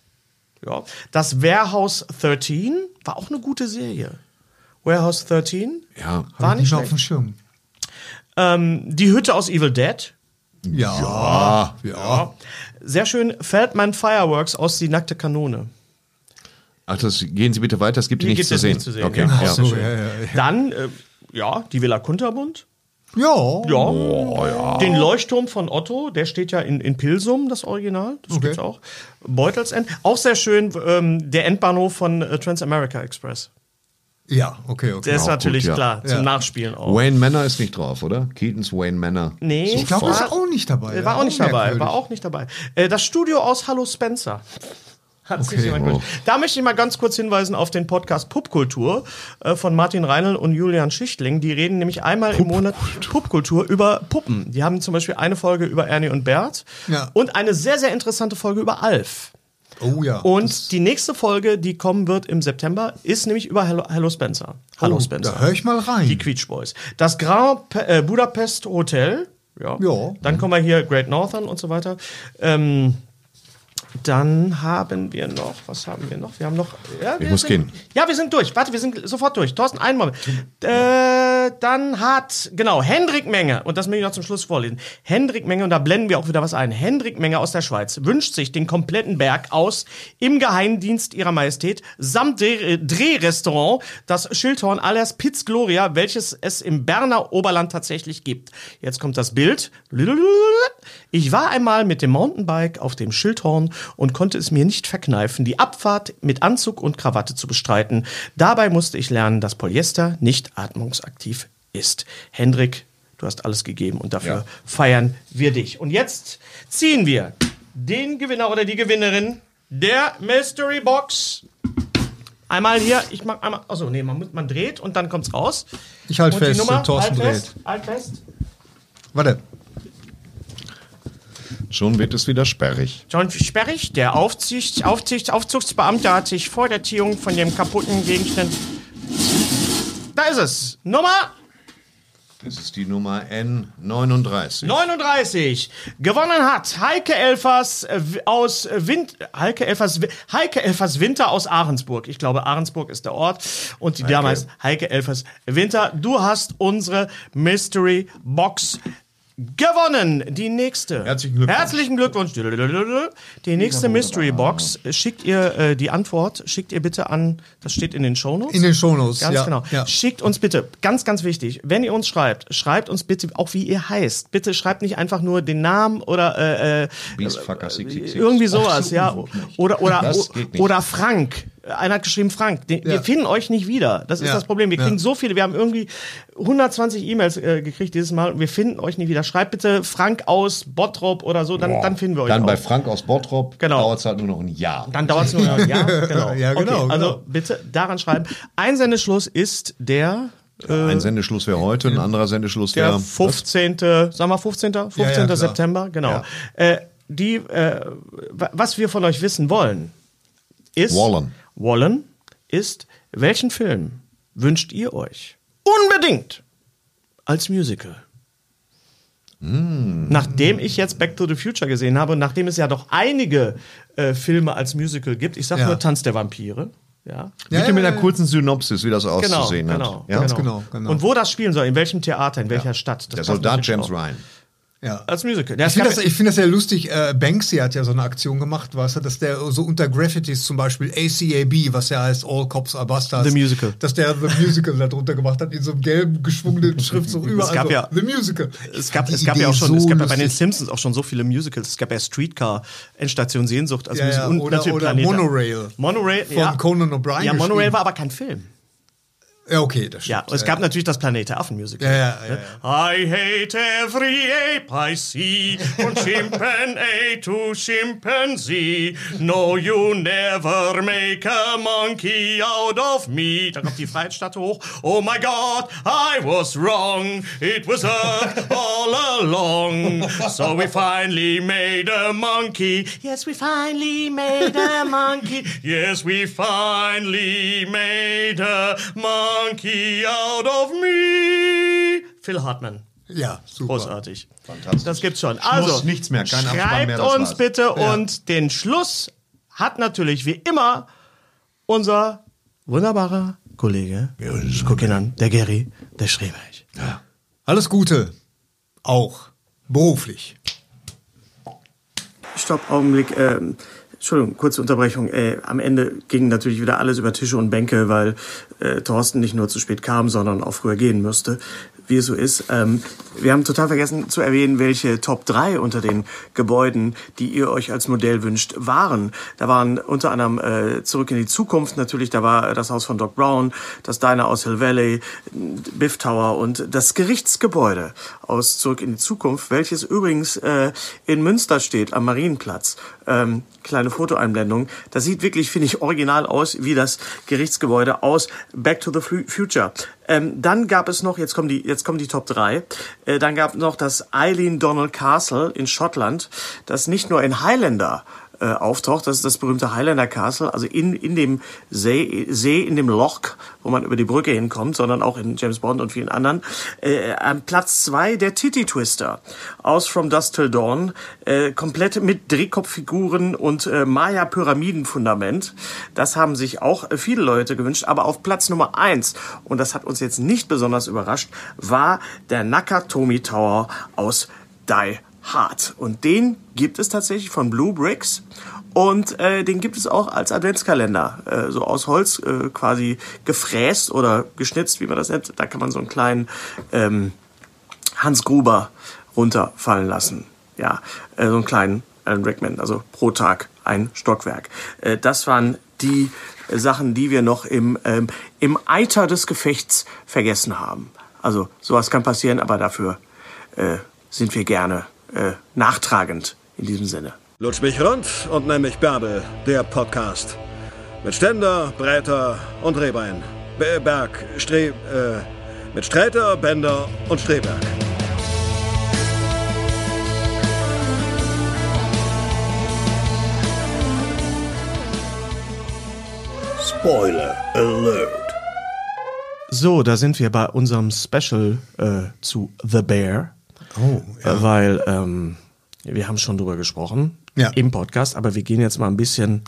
Ja. Das Warehouse 13 war auch eine gute Serie. Warehouse 13 Ja, war nicht mehr auf schlecht. dem Schirm. Ähm, die Hütte aus Evil Dead. Ja. Ja. Ja. Sehr schön. Feldman Fireworks aus Die nackte Kanone. Ach, das, gehen Sie bitte weiter, es gibt Die nichts gibt zu es sehen. nicht zu sehen, Okay, ja. so, ja, ja, ja. Dann, äh, ja, die Villa Kunterbund. Ja. Ja. Den Leuchtturm von Otto, der steht ja in, in Pilsum, das Original. Das Okay. gibt's auch. Beutelsend. Auch sehr schön, ähm, der Endbahnhof von äh, Transamerica Express. Ja, okay, okay. Der ist Auch natürlich gut, ja. klar, zum Ja. Nachspielen auch. Wayne Manor ist nicht drauf, oder? Keatons Wayne Manor. Nee, ich glaube, war- ist auch nicht dabei. War Ja, auch nicht dabei, war auch nicht dabei. Äh, das Studio aus Hallo Spencer. Hat sich Okay. jemand gewünscht. Da möchte ich mal ganz kurz hinweisen auf den Podcast Pupkultur äh, von Martin Reinl und Julian Schichtling. Die reden nämlich einmal im Monat Pupkultur über Puppen. Die haben zum Beispiel eine Folge über Ernie und Bert Ja. und eine sehr, sehr interessante Folge über Alf. Oh ja. Und die nächste Folge, die kommen wird im September, ist nämlich über Hello, Hello Spencer. Hallo oh, Spencer. Da höre ich mal rein. Die Quietsch Boys. Das Grand Pe äh, Budapest Hotel. Ja. Ja. Dann kommen wir hier Great Northern und so weiter. Ähm, dann haben wir noch, was haben wir noch? Wir haben noch. Ja, wir muss sind, gehen. Ja, wir sind durch. Warte, wir sind sofort durch. Thorsten, einen Moment. Äh, dann hat, genau, Hendrik Menge, und das möchte ich noch zum Schluss vorlesen. Hendrik Menge, und da blenden wir auch wieder was ein. Hendrik Menge aus der Schweiz wünscht sich den kompletten Berg aus im Geheimdienst ihrer Majestät samt Dreh- Drehrestaurant, das Schildhorn alias Piz Gloria, welches es im Berner Oberland tatsächlich gibt. Jetzt kommt das Bild. Ich war einmal mit dem Mountainbike auf dem Schildhorn und konnte es mir nicht verkneifen, die Abfahrt mit Anzug und Krawatte zu bestreiten. Dabei musste ich lernen, dass Polyester nicht atmungsaktiv ist. Hendrik, du hast alles gegeben und dafür Ja. feiern wir dich. Und jetzt ziehen wir den Gewinner oder die Gewinnerin der Mystery Box. Einmal hier, ich mach einmal, also nee, man, man dreht und dann kommt's raus. Ich halt und die fest, Nummer, Thorsten halt fest, halt fest. Warte. Schon wird es wieder sperrig. John Sperrig, der Aufsicht, Aufsicht, Aufzugsbeamte, hat sich vor der Ziehung von dem kaputten Gegenstand. Da ist es. Nummer Das ist die Nummer N39. 39. Gewonnen hat Heike Elfers äh, aus äh, Wind, Heike Elfers, Heike Elfers Winter aus Ahrensburg. Ich glaube, Ahrensburg ist der Ort. Und die Dame heißt Heike Elfers Winter. Du hast unsere Mystery Box gewonnen. Die nächste. Herzlichen Glückwunsch. Herzlichen Glückwunsch. Die nächste Mystery Box schickt ihr äh, die Antwort, schickt ihr bitte an, das steht in den Shownotes. In den Shownotes, Ganz ja, genau. ja. Schickt uns bitte, ganz, ganz wichtig, wenn ihr uns schreibt, schreibt uns bitte auch, wie ihr heißt. Bitte schreibt nicht einfach nur den Namen oder äh, äh, Beastfucker 666. irgendwie sowas, ja. Oder, oder, oder Frank. Einer hat geschrieben, Frank, den, Ja. wir finden euch nicht wieder. Das ist Ja. das Problem. Wir Ja. kriegen so viele, wir haben irgendwie 120 E-Mails äh, gekriegt dieses Mal und wir finden euch nicht wieder. Schreibt bitte Frank aus Bottrop oder so, dann, dann finden wir euch Dann auch. bei Frank aus Bottrop Genau. dauert es halt nur noch ein Jahr. Dann dauert es nur noch ein Jahr. Genau. Ja, genau, Okay, also genau. bitte daran schreiben. Einsendeschluss ist der, ein Sendeschluss wäre heute, ein anderer Sendeschluss der wäre 15. Sagen wir 15. 15. Ja, ja. September, genau. Ja. Äh, die, äh, wa- was wir von euch wissen wollen, ist Wollen. Wollen ist, welchen Film wünscht ihr euch unbedingt als Musical? Nachdem ich jetzt Back to the Future gesehen habe und nachdem es ja doch einige äh, Filme als Musical gibt, ich sag Ja. nur Tanz der Vampire, ja. Bitte ja, mit einer ja. kurzen Synopsis, wie das Genau, auszusehen genau, hat. Ja? Ganz genau, genau. Und wo das spielen soll, in welchem Theater, in welcher Stadt. Das Der Soldat James auch. Ryan. Ja. Als Musical. Ja, Ich es finde das, ich find das ja lustig. Äh, Banksy hat ja so eine Aktion gemacht, weißt du, dass der so unter Graffitis zum Beispiel ACAB, was ja heißt All Cops Are Bastards, The Musical. dass der The Musical da drunter gemacht hat, in so einem gelben geschwungenen Schriftzug überall. gab so, ja- The Musical. Es gab, es gab Idee ja auch schon, so es gab ja bei den. Simpsons auch schon so viele Musicals. Es gab ja Streetcar, Endstation Sehnsucht, also Ja, Musical ja, und oder- natürlich oder Planet- Monorail. Monorail, Von. Conan O'Brien Ja, Monorail war aber kein Film. Ja, okay, das Ja, stimmt. und es gab natürlich das Planet Affen Musical. Ja, ja, ja, I hate every ape I see, from chimpanzee to chimpanzee. No, you never make a monkey out of me. Dann kommt die Freiheitsstadt hoch. Oh my God, I was wrong. It was Earth all along. So we finally made a monkey. Yes, we finally made a monkey. Yes, we finally made a monkey out of me. Phil Hartman. Ja, super. Großartig. Das gibt's schon. Also, nichts mehr, kein schreibt mehr, uns war's. bitte und den Schluss hat natürlich wie immer unser wunderbarer Kollege, ich guck ihn an, der Gary, der Schreberg. Alles Gute. Auch. Beruflich. Stopp, Augenblick. Ähm, Entschuldigung, kurze Unterbrechung. Äh, am Ende ging natürlich wieder alles über Tische und Bänke, weil äh, Thorsten nicht nur zu spät kam, sondern auch früher gehen müsste, wie es so ist. Ähm, wir haben total vergessen zu erwähnen, welche Top 3 unter den Gebäuden, die ihr euch als Modell wünscht, waren. Da waren unter anderem äh, Zurück in die Zukunft natürlich, da war das Haus von Doc Brown, das Diner aus Hill Valley, Biff Tower und das Gerichtsgebäude aus Zurück in die Zukunft, welches übrigens äh, in Münster steht, am Marienplatz. Ähm, kleine Fotoeinblendung. Das sieht wirklich, finde ich, original aus, wie das Gerichtsgebäude aus Back to the Fu- Future. Ähm, dann gab es noch, jetzt kommen die, jetzt kommen die Top 3, äh, dann gab es noch das Eileen Donald Castle in Schottland, das nicht nur in Highlander äh, auftaucht. Das ist das berühmte Highlander Castle, also in, in dem See, See, in dem Loch, wo man über die Brücke hinkommt, sondern auch in James Bond und vielen anderen. Äh, an Platz zwei der Titty Twister aus From Dusk Till Dawn, äh, komplett mit Drehkopffiguren und äh, Maya-Pyramidenfundament. Das haben sich auch äh, viele Leute gewünscht, aber auf Platz Nummer eins, und das hat uns jetzt nicht besonders überrascht, war der Nakatomi Tower aus Die Hard. Und den gibt es tatsächlich von Blue Bricks. Und äh, den gibt es auch als Adventskalender, äh, so aus Holz äh, quasi gefräst oder geschnitzt, wie man das nennt. Da kann man so einen kleinen ähm, Hans Gruber runterfallen lassen. Ja, äh, so einen kleinen Alan Rickman, also pro Tag ein Stockwerk. Äh, das waren die Sachen, die wir noch im, ähm, im Eiter des Gefechts vergessen haben. Also sowas kann passieren, aber dafür äh, sind wir gerne äh, nachtragend in diesem Sinne. Lutsch mich rund und nenn mich Bärbel, der Podcast. Mit Ständer, Breiter und Rehbein. Be- Berg, Stre... Äh, mit Sträter, Bender und Streberg. Spoiler Alert. So, da sind wir bei unserem Special äh, zu The Bear. Oh, Äh, Weil ähm, wir haben schon drüber gesprochen Ja. im Podcast, aber wir gehen jetzt mal ein bisschen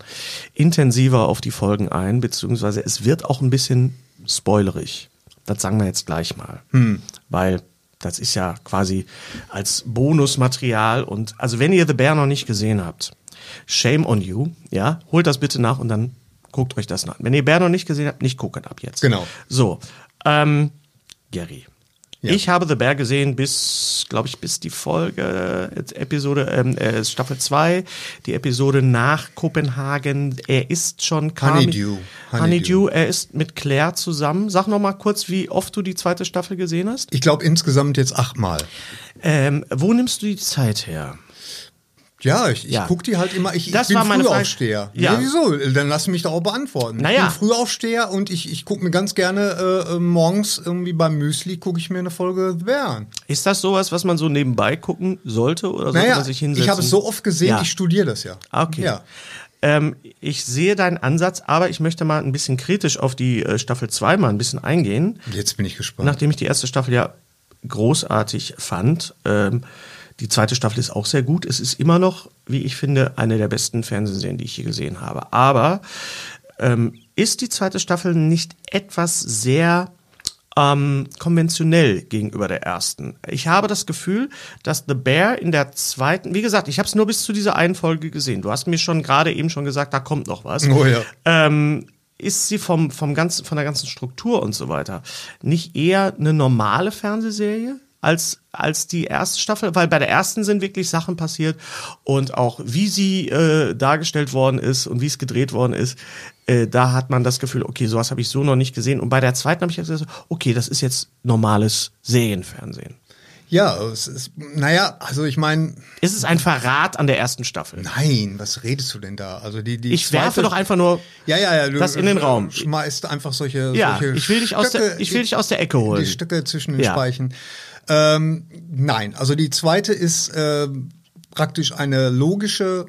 intensiver auf die Folgen ein, beziehungsweise es wird auch ein bisschen spoilerig. Das sagen wir jetzt gleich mal. Weil das ist ja quasi als Bonusmaterial und also wenn ihr The Bear noch nicht gesehen habt, shame on you, ja, holt das bitte nach und dann guckt euch das nach. Wenn ihr Bear noch nicht gesehen habt, nicht gucken ab jetzt. Genau. So, ähm, Gary, Ich habe The Bear gesehen bis, glaube ich, bis die Folge, äh, Episode, ähm, äh, Staffel 2, die Episode nach Kopenhagen. Er ist schon kam- Honeydew. Honeydew. Honeydew. Er ist mit Claire zusammen. Sag noch mal kurz, wie oft du die zweite Staffel gesehen hast. Ich glaube insgesamt jetzt achtmal. Ähm, wo nimmst du die Zeit her? Ja, ich, ich Ja. guck die halt immer. Ich, Das ich bin. Frühaufsteher. Ja. Ja. wieso? Dann lass mich doch auch beantworten. Naja. Ich bin Frühaufsteher und ich, ich gucke mir ganz gerne äh, äh, morgens irgendwie beim Müsli gucke ich mir eine Folge The Bear an. Ist das sowas, was man so nebenbei gucken sollte oder sollte Naja, man sich hinsetzen? ich habe es so oft gesehen, Ja. ich studiere das ja. Ah, Okay. Ja. Ähm, ich sehe deinen Ansatz, aber ich möchte mal ein bisschen kritisch auf die äh, Staffel 2 mal ein bisschen eingehen, Jetzt bin ich gespannt. nachdem ich die erste Staffel ja großartig fand. Ähm, die zweite Staffel ist auch sehr gut. Es ist immer noch, wie ich finde, eine der besten Fernsehserien, die ich je gesehen habe. Aber ähm, ist die zweite Staffel nicht etwas sehr ähm, konventionell gegenüber der ersten. Ich habe das Gefühl, dass The Bear in der zweiten, wie gesagt, ich habe es nur bis zu dieser einen Folge gesehen. Du hast mir schon gerade eben schon gesagt, da kommt noch was. Oh ja. Ähm, ist sie vom, vom ganzen, von der ganzen Struktur und so weiter nicht eher eine normale Fernsehserie? Als, als die erste Staffel, weil bei der ersten sind wirklich Sachen passiert und auch wie sie äh, dargestellt worden ist und wie es gedreht worden ist, äh, da hat man das Gefühl, okay, sowas habe ich so noch nicht gesehen. Und bei der zweiten habe ich gesagt, okay, das ist jetzt normales Serienfernsehen. Ja, es ist, naja, also ich meine, Ist es ein Verrat an der ersten Staffel? nein, was redest du denn da? Also die, die Ich werfe doch einfach nur ja, ja, ja, du, das in den Raum. Schmeißt einfach solche, Ja, solche ich will dich aus der- ich will dich aus der Ecke holen. Die Stücke zwischen den Ja. Speichen. Ähm, nein, also die zweite ist ähm, praktisch eine logische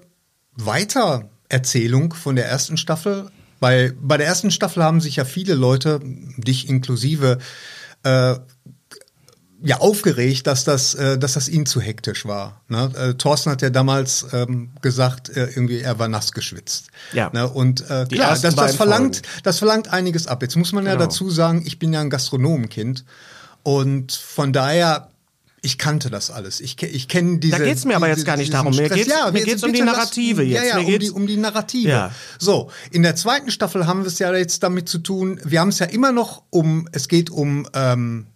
Weitererzählung von der ersten Staffel. Bei, bei der ersten Staffel haben sich ja viele Leute, dich inklusive, äh, ja aufgeregt, dass das, äh, dass das ihnen zu hektisch war. Ne? Äh, Thorsten hat ja damals ähm, gesagt, äh, irgendwie er war nass geschwitzt. Ja. Ne? Und äh, klar, das, das verlangt, Folgen. das verlangt einiges ab. Jetzt muss man ja Genau. dazu sagen, ich bin ja ein Gastronomenkind und von daher ich kannte das alles. Ich, ich kenne diese. Da geht's mir aber jetzt gar nicht darum. Mir Stress. mir geht's um die bitte lass- Narrative jetzt. Ja, ja, Mir um die, um die Narrative. Ja. So, in der zweiten Staffel haben wir es ja jetzt damit zu tun. Wir haben es ja immer noch um. Es geht um. Ähm,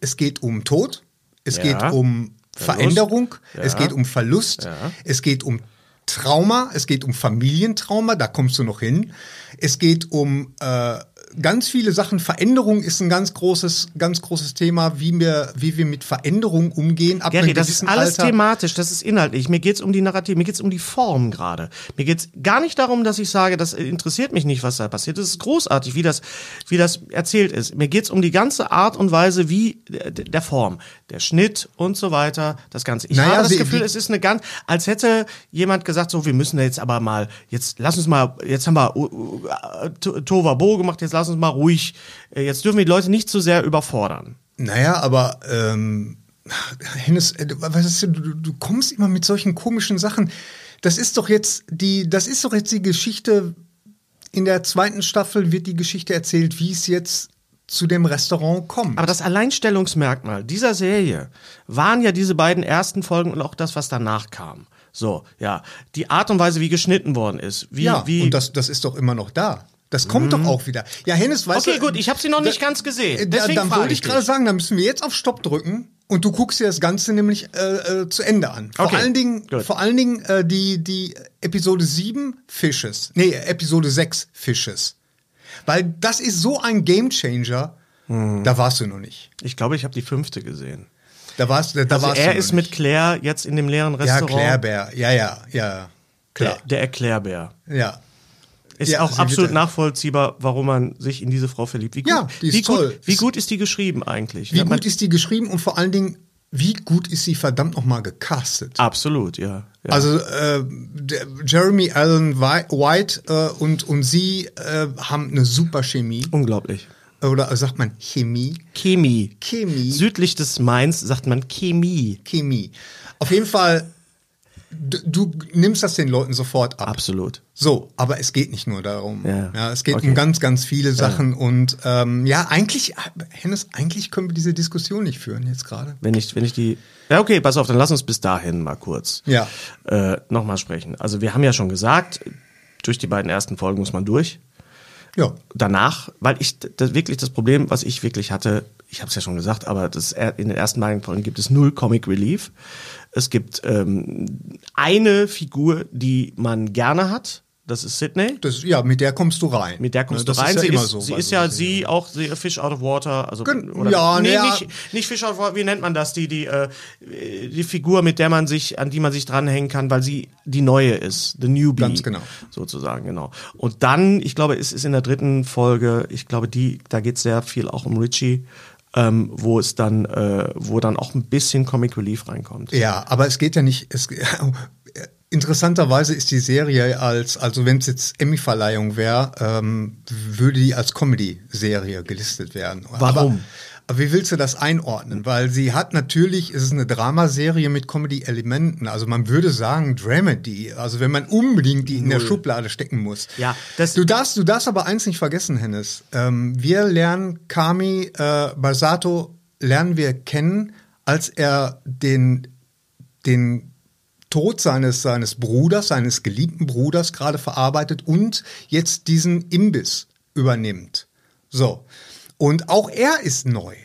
es geht um Tod. Es Ja. geht um Verlust. Veränderung. Es Ja. geht um Verlust. Es geht um Trauma. Es geht um Familientrauma. Da kommst du noch hin. Es geht um äh, ganz viele Sachen. Veränderung ist ein ganz großes, ganz großes Thema, wie wir, wie wir mit Veränderung umgehen. Ab Gary, das ist alles Alter. thematisch, das ist inhaltlich. Mir geht's um die Narrative, mir geht's um die Form gerade. Mir geht's gar nicht darum, dass ich sage, das interessiert mich nicht, was da passiert. Das ist großartig, wie das, wie das erzählt ist. Mir geht's um die ganze Art und Weise, wie der, Form, der Schnitt und so weiter, das Ganze. Ich Naja, habe das wie- Gefühl, es ist eine ganz, als hätte jemand gesagt, so, wir müssen jetzt aber mal, jetzt lass uns mal, jetzt haben wir uh, uh, To- Tovabo gemacht, jetzt lass uns mal ruhig, äh, jetzt dürfen wir die Leute nicht zu sehr überfordern. Naja, aber ähm, Hennes, äh, was ist, denn, du, du kommst immer mit solchen komischen Sachen. Das ist doch jetzt die, das ist doch jetzt die Geschichte. In der zweiten Staffel wird die Geschichte erzählt, wie es jetzt zu dem Restaurant kommt. Aber das Alleinstellungsmerkmal dieser Serie waren ja diese beiden ersten Folgen und auch das, was danach kam. So, ja. Die Art und Weise, wie geschnitten worden ist. Wie, ja, wie, und das, das ist doch immer noch da. Das kommt doch auch wieder. Ja, Hennes, weißt okay, du. gut, ich habe sie noch nicht ganz gesehen. Deswegen dann wollte ich dich. gerade sagen, da müssen wir jetzt auf Stopp drücken und du guckst dir das Ganze nämlich äh, äh, zu Ende an. Vor Okay, allen Dingen, gut. vor allen Dingen äh, die, die Episode 7 Fishes. Nee, Episode 6 Fishes. Weil das ist so ein Gamechanger. Hm. Da warst du noch nicht. Ich glaube, ich habe die fünfte gesehen. Da warst, da, da Also warst er du ist noch mit nicht. Claire jetzt in dem leeren Ja, Restaurant. Claire Bär. Ja, ja, ja. Klar. Der, der Erklärbär. Ja. Ist Ja, auch absolut nachvollziehbar, warum man sich in diese Frau verliebt. Wie gut, Ja, die ist wie gut, toll. Wie gut ist die geschrieben eigentlich? Wie gut ist die geschrieben und vor allen Dingen, wie gut ist sie verdammt nochmal gecastet? Absolut, ja. ja. Also äh, Jeremy Allen Whi- White äh, und, und sie äh, haben eine super Chemie. Unglaublich. Oder sagt man Chemie? Chemie. Chemie. Südlich des Mainz sagt man Chemie. Chemie. Auf jeden Fall, du, du nimmst das den Leuten sofort ab. Absolut. So, aber es geht nicht nur darum. Ja. es geht Okay. um ganz, ganz viele Sachen. Und ähm, ja, eigentlich, Hennes, eigentlich können wir diese Diskussion nicht führen jetzt gerade. Wenn ich, wenn ich die. Ja, okay, pass auf, dann lass uns bis dahin mal kurz Ja. äh, nochmal sprechen. Also wir haben ja schon gesagt, durch die beiden ersten Folgen muss man durch. Ja. Danach, weil ich das wirklich das Problem, was ich wirklich hatte, ich habe es ja schon gesagt, aber das, in den ersten beiden Folgen gibt es null Comic Relief. Es gibt ähm, eine Figur, die man gerne hat. Das ist Sydney. Das, ja, mit der kommst du rein. Mit der kommst Ne, du das rein. Ist ja sie immer ist, so sie ist ja sie auch sie, Fish out of water. Also, Gen- oder, ja, nee, ne, ja. nicht, nicht Fish out of water. Wie nennt man das? Die die äh, die Figur, mit der man sich an die man sich dranhängen kann, weil sie die neue ist, the newbie. Ganz genau. Sozusagen genau. Und dann, ich glaube, es ist in der dritten Folge. Ich glaube, die da geht es sehr viel auch um Richie. Ähm, wo es dann, äh, wo dann auch ein bisschen Comic Relief reinkommt. Ja, aber es geht ja nicht. Es, interessanterweise ist die Serie als, also wenn es jetzt Emmy-Verleihung wäre, ähm, würde die als Comedy-Serie gelistet werden. Warum? Aber, aber wie willst du das einordnen? Weil sie hat natürlich, es ist eine Dramaserie mit Comedy-Elementen. Also man würde sagen Dramedy. Also wenn man unbedingt die in der Schublade stecken muss. Ja, das- du darfst, du darfst aber eins nicht vergessen, Hennes. Ähm, wir lernen Kami äh, Basato lernen wir kennen, als er den den Tod seines, seines Bruders, seines geliebten Bruders gerade verarbeitet und jetzt diesen Imbiss übernimmt. So. Und auch er ist neu.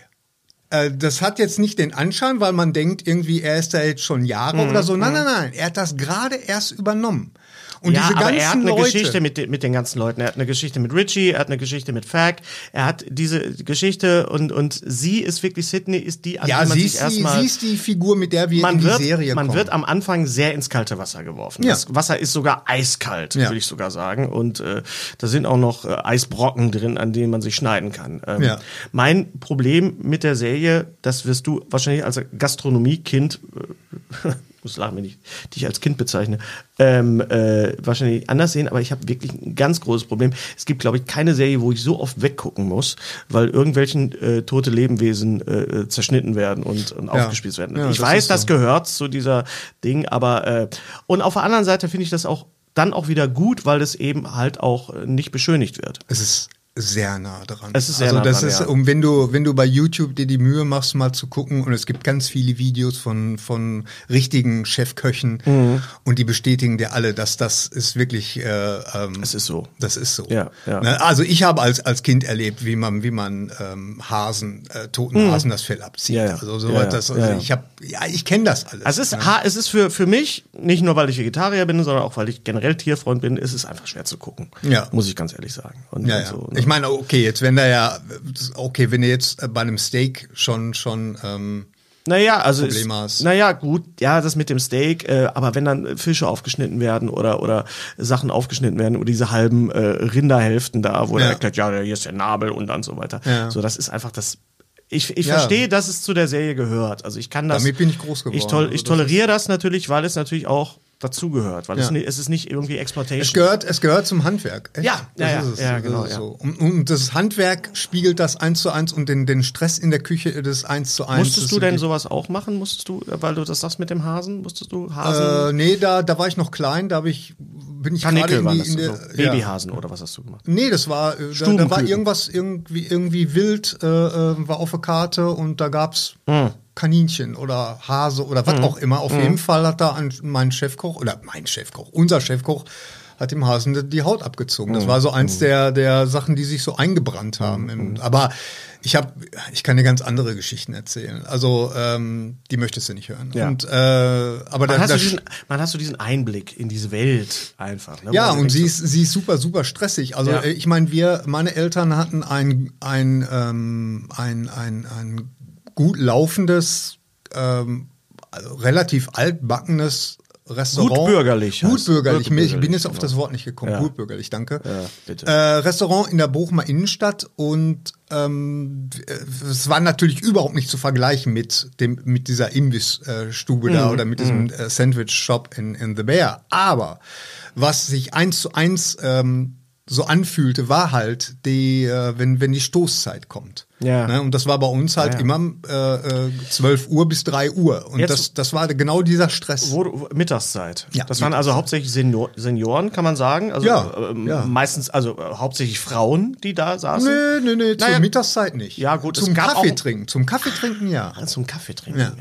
Äh, Das hat jetzt nicht den Anschein, weil man denkt, irgendwie, er ist da jetzt schon Jahre Mhm, oder so. Nein, nein, nein. Er hat das gerade erst übernommen. Und ja, diese aber ganzen er hat eine Leute, Geschichte mit, den- mit den ganzen Leuten. Er hat eine Geschichte mit Richie, er hat eine Geschichte mit Fag. Er hat diese Geschichte und, und sie ist wirklich, Sydney ist die, an ja, die man sich erstmal... sie ist die Figur, mit der wir man in die wird, Serie man kommen. wird am Anfang sehr ins kalte Wasser geworfen. Ja. Das Wasser ist sogar eiskalt, Ja. würde ich sogar sagen. Und äh, da sind auch noch äh, Eisbrocken drin, an denen man sich schneiden kann. Ähm, Ja. Mein Problem mit der Serie, das wirst du wahrscheinlich als Gastronomiekind, äh, muss lachen, wenn ich dich als Kind bezeichne, ähm, äh, wahrscheinlich anders sehen, aber ich habe wirklich ein ganz großes Problem. Es gibt, glaube ich, keine Serie, wo ich so oft weggucken muss, weil irgendwelchen äh, tote Lebewesen äh, zerschnitten werden und, und aufgespießt werden. Ja, ich das weiß, ist das so. gehört zu dieser Ding, aber äh, und auf der anderen Seite finde ich das auch dann auch wieder gut, weil es eben halt auch äh, nicht beschönigt wird. Es ist sehr nah dran. Es ist sehr also nah das dran, ist, ja. und wenn du, wenn du bei YouTube dir die Mühe machst, mal zu gucken, und es gibt ganz viele Videos von, von richtigen Chefköchen Mhm. und die bestätigen dir alle, dass das ist wirklich, äh, ähm, Es ist so. das ist so. Ja, ja. Ne, Also ich habe als, als Kind erlebt, wie man, wie man ähm, Hasen, äh, toten Hasen das Fell abzieht. Mhm. Ja. Also so Ja, das, also ich habe, ja, ich kenne das alles. Also es ist, ne? ha, es ist für, für mich, nicht nur weil ich Vegetarier bin, sondern auch weil ich generell Tierfreund bin, ist es einfach schwer zu gucken. Ja. Muss ich ganz ehrlich sagen. Und, Ja, und so, ne? Ich meine, okay, jetzt wenn da ja, okay, wenn du jetzt bei einem Steak schon, schon, ähm, Naja, also ist, Problem hast. naja, gut, ja, das mit dem Steak, äh, aber wenn dann Fische aufgeschnitten werden oder oder Sachen aufgeschnitten werden oder diese halben äh, Rinderhälften da, wo Ja. er erklärt, ja, hier ist der Nabel und dann so weiter. Ja. So, das ist einfach das. Ich, ich Ja. verstehe, dass es zu der Serie gehört. Also ich kann das. Damit bin ich groß geworden. Ich, tol Also ich das toleriere das natürlich, weil es natürlich auch dazugehört, weil es, Ja. ni- es ist nicht irgendwie Exploitation. Es gehört, es gehört zum Handwerk. Echt? Ja, ja, ja, ist es. ja, Das genau, ist ja. So. Und, und das Handwerk spiegelt das eins zu eins und den, den Stress in der Küche des eins zu eins. Musstest Das du denn sowas auch machen? Musstest du, weil du das sagst mit dem Hasen, musstest du Hasen? Äh, nee, da, da war ich noch klein, da habe ich, bin ich gerade in waren die, das in der, so. Babyhasen oder was hast du gemacht? Nee, das war, äh, da, da war irgendwas irgendwie, irgendwie wild, äh, äh, war auf der Karte und da gab's Hm. Kaninchen oder Hase oder was auch immer. Auf jeden Fall hat da ein, mein Chefkoch, oder mein Chefkoch, unser Chefkoch, hat dem Hasen die- Haut abgezogen. Das war so eins der, der Sachen, die sich so eingebrannt haben. Hm. Im, aber ich habe, ich kann dir ganz andere Geschichten erzählen. Also ähm, die möchtest du nicht hören. Ja. Und, äh, aber Man da, hast, da du diesen, man hast du diesen Einblick in diese Welt einfach. Ne, ja, und sie ist, sie ist super, super stressig. Also Ja. äh, ich meine, wir, meine Eltern hatten ein, ein, ähm, ein, ein, ein gut laufendes, ähm, relativ altbackenes Restaurant. Gutbürgerlich heißt- Gutbürgerlich. Ich bin Gutbürgerlich, jetzt auf das Wort nicht gekommen. Ja. Gutbürgerlich, danke. Ja. Äh, Restaurant in der Bochumer Innenstadt und ähm, äh, es war natürlich überhaupt nicht zu vergleichen mit dem mit dieser Imbissstube Mhm. da oder mit diesem äh, Sandwich Shop in, in The Bear. Aber was sich eins zu eins ähm, so anfühlte, war halt die, äh, wenn wenn die Stoßzeit kommt. Ja. Ne? Und das war bei uns halt Ja, ja. immer äh, äh, 12 Uhr bis 3 Uhr. Und Jetzt- das, das war genau dieser Stress. Wo, Mittagszeit. Ja, das waren also hauptsächlich Senior, Senioren, kann man sagen. Also Ja, ähm, ja. meistens, also äh, hauptsächlich Frauen, die da saßen. Nö, nö, nö, zur Naja. Mittagszeit nicht. Ja, gut, Zum Kaffee trinken. Zum Kaffee trinken, ja. Ah, Zum Kaffee trinken. Ja.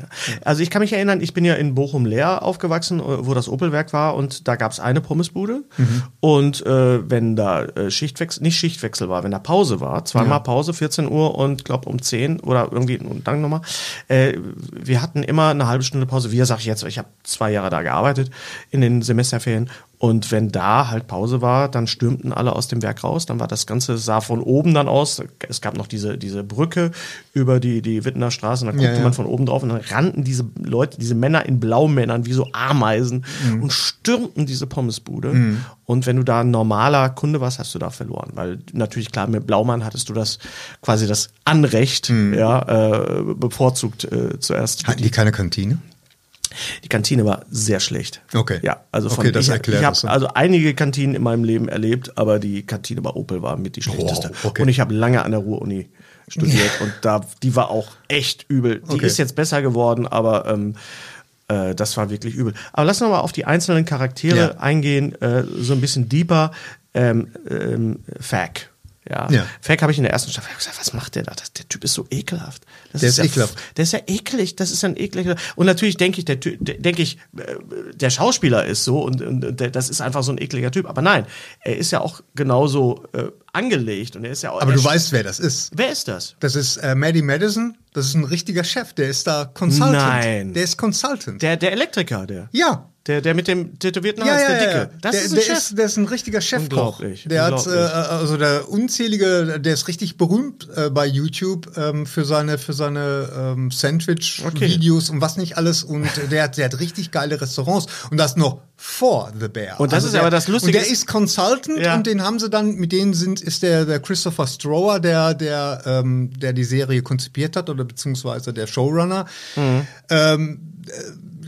Also ich kann mich erinnern, ich bin ja in Bochum-Leer aufgewachsen, äh, wo das Opelwerk war und da gab es eine Pommesbude. Mhm. Und äh, wenn da äh, Schichtwechsel, nicht Schichtwechsel war, wenn da Pause war, zweimal Pause, 14 Uhr und glaube um 10 oder irgendwie und dann nochmal, äh, wir hatten immer eine halbe Stunde Pause. Wir sag ich jetzt, ich habe zwei Jahre da gearbeitet in den Semesterferien und wenn da halt Pause war, dann stürmten alle aus dem Werk raus. Dann war das Ganze, sah von oben dann aus. Es gab noch diese, diese Brücke über die, die Wittener Straße. Und dann guckte Ja, ja. man von oben drauf und dann rannten diese Leute, diese Männer in Blaumännern wie so Ameisen Mhm. und stürmten diese Pommesbude. Und wenn du da ein normaler Kunde warst, hast du da verloren. Weil natürlich, klar, mit Blaumann hattest du das quasi das Anrecht, Mhm. ja, äh, bevorzugt äh, zuerst. Hatten die keine Kantine? Die Kantine war sehr schlecht. Okay. Ja, also von Okay, das ich, erklärt ich habe ja. also einige Kantinen in meinem Leben erlebt, aber die Kantine bei Opel war mit die schlechteste. Wow, okay. Und ich habe lange an der Ruhr-Uni studiert und da die war auch echt übel. Die Okay. ist jetzt besser geworden, aber ähm, äh, das war wirklich übel. Aber lass uns mal auf die einzelnen Charaktere Ja. eingehen, äh, so ein bisschen deeper. Ähm, ähm, Fack. Ja. Ja. Fack habe ich in der ersten Staffel gesagt, was macht der da? Das, der Typ ist so ekelhaft. Das Der ist ja ekelhaft. der ist ja eklig, das ist ein ekliger. Und natürlich denke ich, der denke ich, äh, der Schauspieler ist so und, und der, das ist einfach so ein ekliger Typ. Aber nein, er ist ja auch genauso äh, angelegt und er ist ja auch. Aber er du weißt, wer das ist. wer ist das? Das ist äh, Maddie Madison. Das ist ein richtiger Chef. Der ist da Consultant. Nein. Der ist Consultant. Der, der Elektriker, der. ja. Der, der mit dem tätowierten Ja, Hals, ja, der ja, ja. Dicke. Das der, ist ein der Chef. Ist, der ist ein richtiger Chefkoch. Unglaublich, Der hat, äh, unglaublich. also der unzählige, der ist richtig berühmt äh, bei YouTube ähm, für seine, für seine ähm, Sandwich-Videos und was nicht alles. Und der hat, der hat richtig geile Restaurants. Und das noch vor The Bear. Also Und das ist der, aber das Lustige Und der ist- ist Consultant Ja. und den haben sie dann, mit denen sind, ist der, der Christopher Strower, der, der, ähm, der die Serie konzipiert hat oder beziehungsweise der Showrunner. Mhm. Ähm,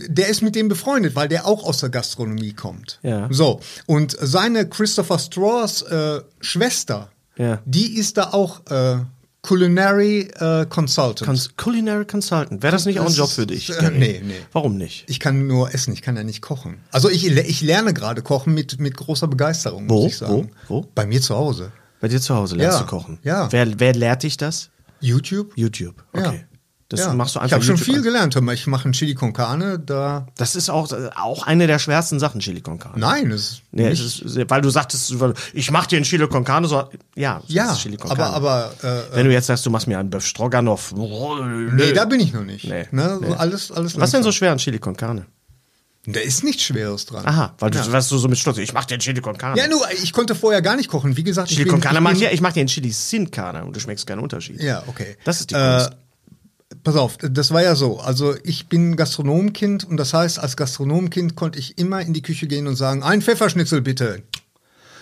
der ist mit dem befreundet, weil der auch aus der Gastronomie kommt. Ja. So, und seine Christopher Straws äh, Schwester, Ja. die ist da auch äh, Culinary äh, Consultant. Cons Culinary Consultant. Wäre das nicht auch ein Das Job ist- für dich? äh, nee, nee. Warum nicht? ich kann nur essen, ich kann ja nicht kochen. Also ich, ich lerne gerade kochen mit, mit großer Begeisterung, Wo? muss ich sagen. Wo? Wo? Bei mir zu Hause. Bei dir zu Hause lernst Ja, du kochen. ja. Wer, wer lehrt dich das? YouTube? YouTube. Ja. Das ja. machst du einfach Ich habe schon viel an. gelernt. Mal, Ich mache ein Chili con Carne, da. Das ist auch, auch eine der schwersten Sachen, Chili con Carne. Nein, das ist Nee, nicht. es ist, weil du sagtest, ich mach dir ein Chili con Carne, so, ja, ja, ist Chili con aber, Carne. aber äh, Wenn du jetzt sagst, du machst mir einen Böff Stroganoff. nee, da bin ich noch nicht. Nee, ne? so nee. alles, alles Was ist denn so schwer an Chili con Carne? Da ist nichts Schweres dran. Aha, weil du, was du so mit Stolz, ich mach dir einen Chili con Carne. Ja, nur, ich konnte vorher gar nicht kochen. Wie gesagt, Chili ich bin, con Carne ich mach ich, ich mach dir einen Chili sin Carne und du schmeckst keinen Unterschied. Ja, okay. Das ist die Äh, Kunst. Pass auf, das war ja so. Also ich bin Gastronomkind und das heißt, als Gastronomkind konnte ich immer in die Küche gehen und sagen, ein Pfefferschnitzel bitte.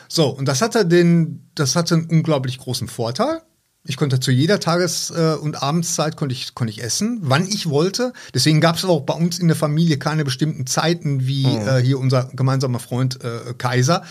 So, und das hatte den, das hatte einen unglaublich großen Vorteil. Ich konnte zu jeder Tages- äh, und Abendszeit konnte ich, konnte ich essen, wann ich wollte. Deswegen gab es auch bei uns in der Familie keine bestimmten Zeiten, wie Mhm. äh, hier unser gemeinsamer Freund äh, Kaiser.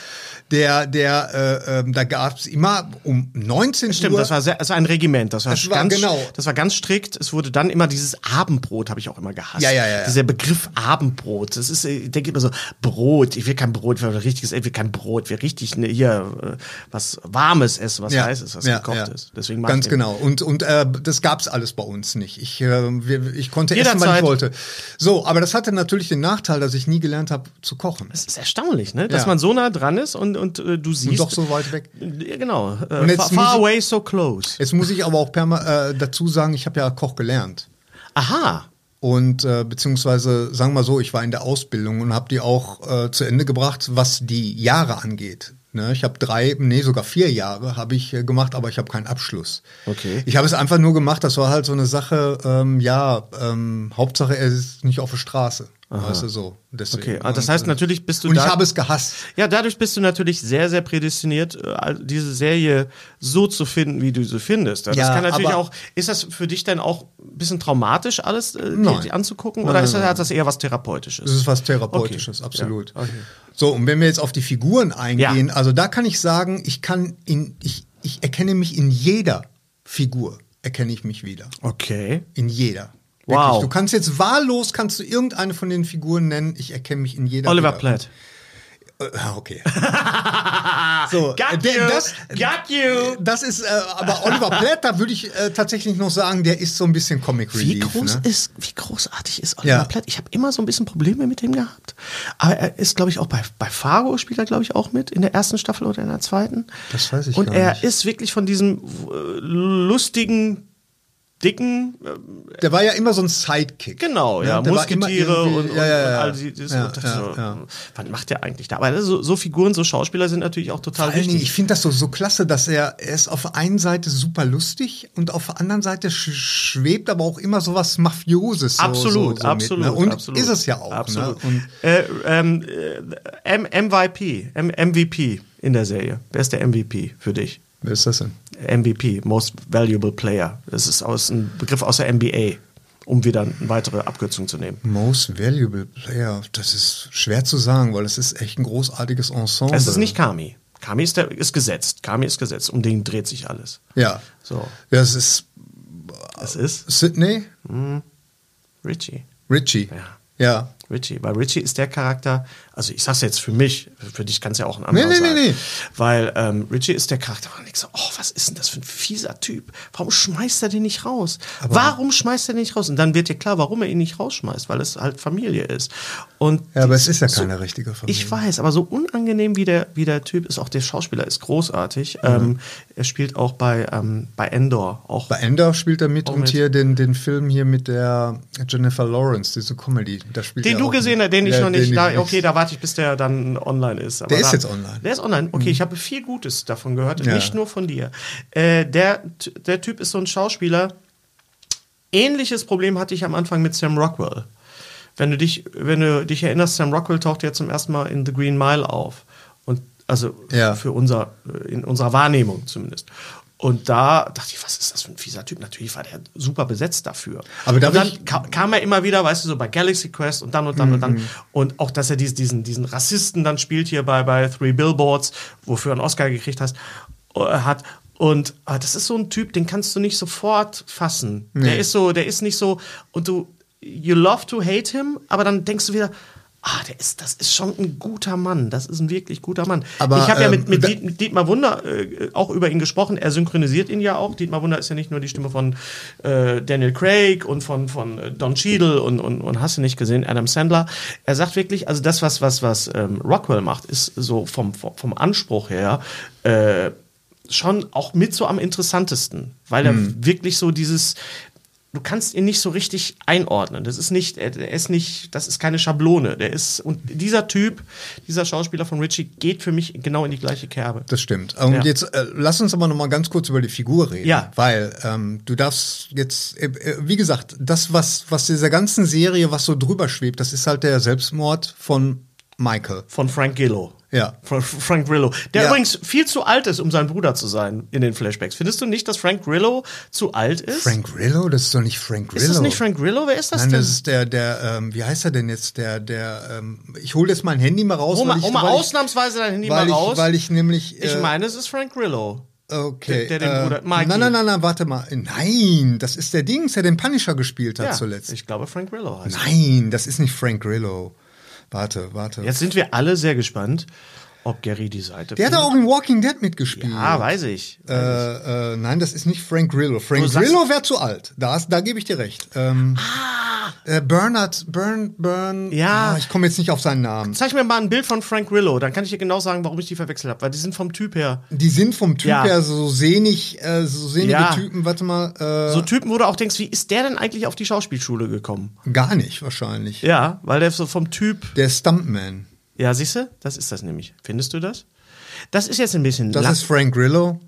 Der, der, äh, ähm, da gab es immer um 19 Stimmt, Uhr. das war sehr, das war ein Regiment, das war, Das war ganz, genau. das war ganz strikt. Es wurde dann immer dieses Abendbrot, habe ich auch immer gehasst. Ja, ja, ja, ja. Dieser Begriff Abendbrot, das ist, äh, ich denke immer so, Brot, ich will kein Brot, ich will richtiges, ich will kein Brot, ich will richtig ne, hier äh, was Warmes essen, was heißes, was gekocht ist. Deswegen mag Ganz ich den. genau. Und, und äh, das gab's alles bei uns nicht. Ich, äh, wir, ich konnte essen, wann Jederzeit. ich wollte. So, aber das hatte natürlich den Nachteil, dass ich nie gelernt habe zu kochen. Das ist erstaunlich, ne? Dass Ja. man so nah dran ist und, und äh, du siehst. doch so weit weg. Ja, genau. Äh, Und jetzt far, far ich- away, so close. Jetzt muss ich aber auch perma äh, dazu sagen, ich habe ja Koch gelernt. Aha. Und äh, beziehungsweise, sagen wir mal so, ich war in der Ausbildung und habe die auch äh, zu Ende gebracht, was die Jahre angeht. Ne, ich habe drei, nee, sogar vier Jahre habe ich äh, gemacht, aber ich habe keinen Abschluss. Okay. Ich habe es einfach nur gemacht, das war halt so eine Sache, ähm, ja, ähm, Hauptsache er ist nicht auf der Straße. Weißt du so. Deswegen. Okay, ah, das Und, heißt äh, natürlich bist du Und ich habe es gehasst. Ja, dadurch bist du natürlich sehr, sehr prädestiniert, äh, diese Serie so zu finden, wie du sie findest. Das Ja, kann natürlich aber- auch, ist das für dich dann auch bisschen traumatisch, alles äh, die, die anzugucken? Nein, oder ist das, nein. hat das eher was Therapeutisches? Das ist was Therapeutisches, Okay. absolut. Ja, okay. So, und wenn wir jetzt auf die Figuren eingehen, Ja. also da kann ich sagen, ich kann in, ich, ich erkenne mich in jeder Figur. erkenne ich mich wieder. Okay. In jeder. Wow. Wirklich. Du kannst jetzt wahllos, kannst du irgendeine von den Figuren nennen. Ich erkenne mich in jeder. Oliver wieder. Platt. Äh, ah, okay. so, Got äh, you. das, Got you. das ist, äh, aber Oliver Platt, da würde ich äh, tatsächlich noch sagen, der ist so ein bisschen Comic Wie Relief. groß ne? ist, wie großartig ist Oliver Ja. Platt? Ich habe immer so ein bisschen Probleme mit dem gehabt. Aber er ist, glaube ich, auch bei, bei Fargo spielt er, glaube ich, auch mit in der ersten Staffel oder in der zweiten. Das weiß ich Und gar er nicht. ist wirklich von diesem äh, lustigen, dicken, äh, Der war ja immer so ein Sidekick. genau, Ne? ja, immer Musketiere und, und, ja, ja, ja. all die, das, Ja, das ja, so, ja. was macht der eigentlich da? Aber so, so Figuren, so Schauspieler sind natürlich auch total Vor allen Dingen, wichtig. ich finde das so, so klasse, dass er, er ist auf der einen Seite super lustig und auf der anderen Seite sch schwebt aber auch immer so was Mafioses. So, Absolut, so, so absolut. Mit, ne? Und absolut. ist es ja auch. Absolut. Ne? Und äh, ähm, äh, MVP, M MVP in der Serie. Wer ist der MVP für dich? wer ist das denn? MVP, Most Valuable Player. Das ist aus ein Begriff aus der NBA, um wieder eine weitere Abkürzung zu nehmen. Most Valuable Player, das ist schwer zu sagen, weil es ist echt ein großartiges Ensemble. Es ist nicht Kami. Kami ist, der, ist gesetzt. Kami ist gesetzt. Um den dreht sich alles. Ja. So. Ja, es ist Es ist Sydney, Richie. Richie. Ja. Ja. Richie, weil Richie ist der Charakter, also ich sag's jetzt für mich, für dich kann es ja auch ein anderer Nee, nee, sein. nee, nee. Weil ähm, Richie ist der Charakter, wo ich so, oh, was ist denn das für ein fieser Typ? Warum schmeißt er den nicht raus? warum schmeißt er den nicht raus? Und dann wird dir klar, warum er ihn nicht rausschmeißt, weil es halt Familie ist. Und Ja, aber es ist ja so- keine richtige Familie. Ich weiß, aber so unangenehm wie der, wie der Typ ist, auch der Schauspieler ist großartig. Ähm, er spielt auch bei, ähm, bei Endor. Auch Bei Ender spielt er mit und mit. hier den, den Film hier mit der Jennifer Lawrence, diese Comedy. Da spielt Den du gesehen hast, den ich Ja, noch nicht. Da, okay, da warte ich, bis der dann online ist. Aber Der ist da, jetzt online. Der ist online. Okay, ich habe viel Gutes davon gehört, Ja. nicht nur von dir. Äh, der, der Typ ist so ein Schauspieler. Ähnliches Problem hatte ich am Anfang mit Sam Rockwell. Wenn du dich, wenn du dich erinnerst, Sam Rockwell taucht ja zum ersten Mal in The Green Mile auf. Und also Ja. für unser, in unserer Wahrnehmung zumindest. Und da dachte ich, was ist das für ein fieser Typ? Natürlich war der super besetzt dafür. Aber und dann ka kam er immer wieder, weißt du, so bei Galaxy Quest und dann und dann und Mhm. dann. Und auch, dass er diesen, diesen, diesen Rassisten dann spielt hier bei, bei Three Billboards, wofür er einen Oscar gekriegt hast, äh, hat. Und äh, das ist so ein Typ, den kannst du nicht sofort fassen. Der ist so, der ist nicht so, und du, you love to hate him, aber dann denkst du wieder, ah, der ist, das ist schon ein guter Mann. Das ist ein wirklich guter Mann. Aber, ich habe ja ähm, mit, mit, da- Diet, mit Dietmar Wunder äh, auch über ihn gesprochen. Er synchronisiert ihn ja auch. Dietmar Wunder ist ja nicht nur die Stimme von äh, Daniel Craig und von, von äh, Don Cheadle und, und, und hast du nicht gesehen, Adam Sandler. Er sagt wirklich, also das, was, was, was ähm, Rockwell macht, ist so vom, vom, vom Anspruch her äh, schon auch mit so am interessantesten, weil er Hm. wirklich so dieses du kannst ihn nicht so richtig einordnen. Das ist nicht, er ist nicht, das ist keine Schablone. Der ist, und dieser Typ, dieser Schauspieler von Richie geht für mich genau in die gleiche Kerbe. Das stimmt. Und Ja. jetzt äh, lass uns aber noch mal ganz kurz über die Figur reden. Ja. Weil ähm, du darfst jetzt, äh, äh, wie gesagt, das, was, was dieser ganzen Serie, was so drüber schwebt, das ist halt der Selbstmord von Michael. Von Frank Grillo. Ja. Frank Grillo. Der Ja. übrigens viel zu alt ist, um sein Bruder zu sein in den Flashbacks. Findest du nicht, dass Frank Grillo zu alt ist? Frank Grillo? Das ist doch nicht Frank Grillo. ist das nicht Frank Grillo? Wer ist das Nein, denn? das ist der, der, ähm, wie heißt er denn jetzt? Der, der, ähm, ich hole jetzt mein Handy mal raus. hol mal, ich, hol mal ich- ausnahmsweise dein Handy mal ich, raus. Weil ich nämlich. ich äh, meine, es ist Frank Grillo. Okay. der- der den äh, Bruder- Mikey. Nein, nein, nein, nein, warte mal. Nein, das ist der Dings, der den Punisher gespielt hat Ja, zuletzt. ich glaube, Frank Grillo heißt. Nein, das ist nicht Frank Grillo. Warte, warte. Jetzt sind wir alle sehr gespannt, ob Gary die Seite der hat auch in Walking Dead mitgespielt. Ah, weiß ich. Äh, äh, nein, das ist nicht Frank Grillo. Frank Du Grillo wäre zu alt. Da, da gebe ich dir recht. Ähm, äh, Bernard, Burn, Burn. Ah. Ja. Ah, ich komme jetzt nicht auf seinen Namen. Zeig mir mal ein Bild von Frank Grillo, dann kann ich dir genau sagen, warum ich die verwechselt habe, weil die sind vom Typ her. Die sind vom Typ Ja. her so sehnig, äh, so sehnige Ja. Typen. Warte mal, äh, So Typen, wo du auch denkst, wie ist der denn eigentlich auf die Schauspielschule gekommen? gar nicht wahrscheinlich. Ja, weil der so vom Typ. Der Stuntman. Ja, siehst du? Das ist das nämlich. Findest du das? Das ist jetzt ein bisschen. Das ist Frank Grillo.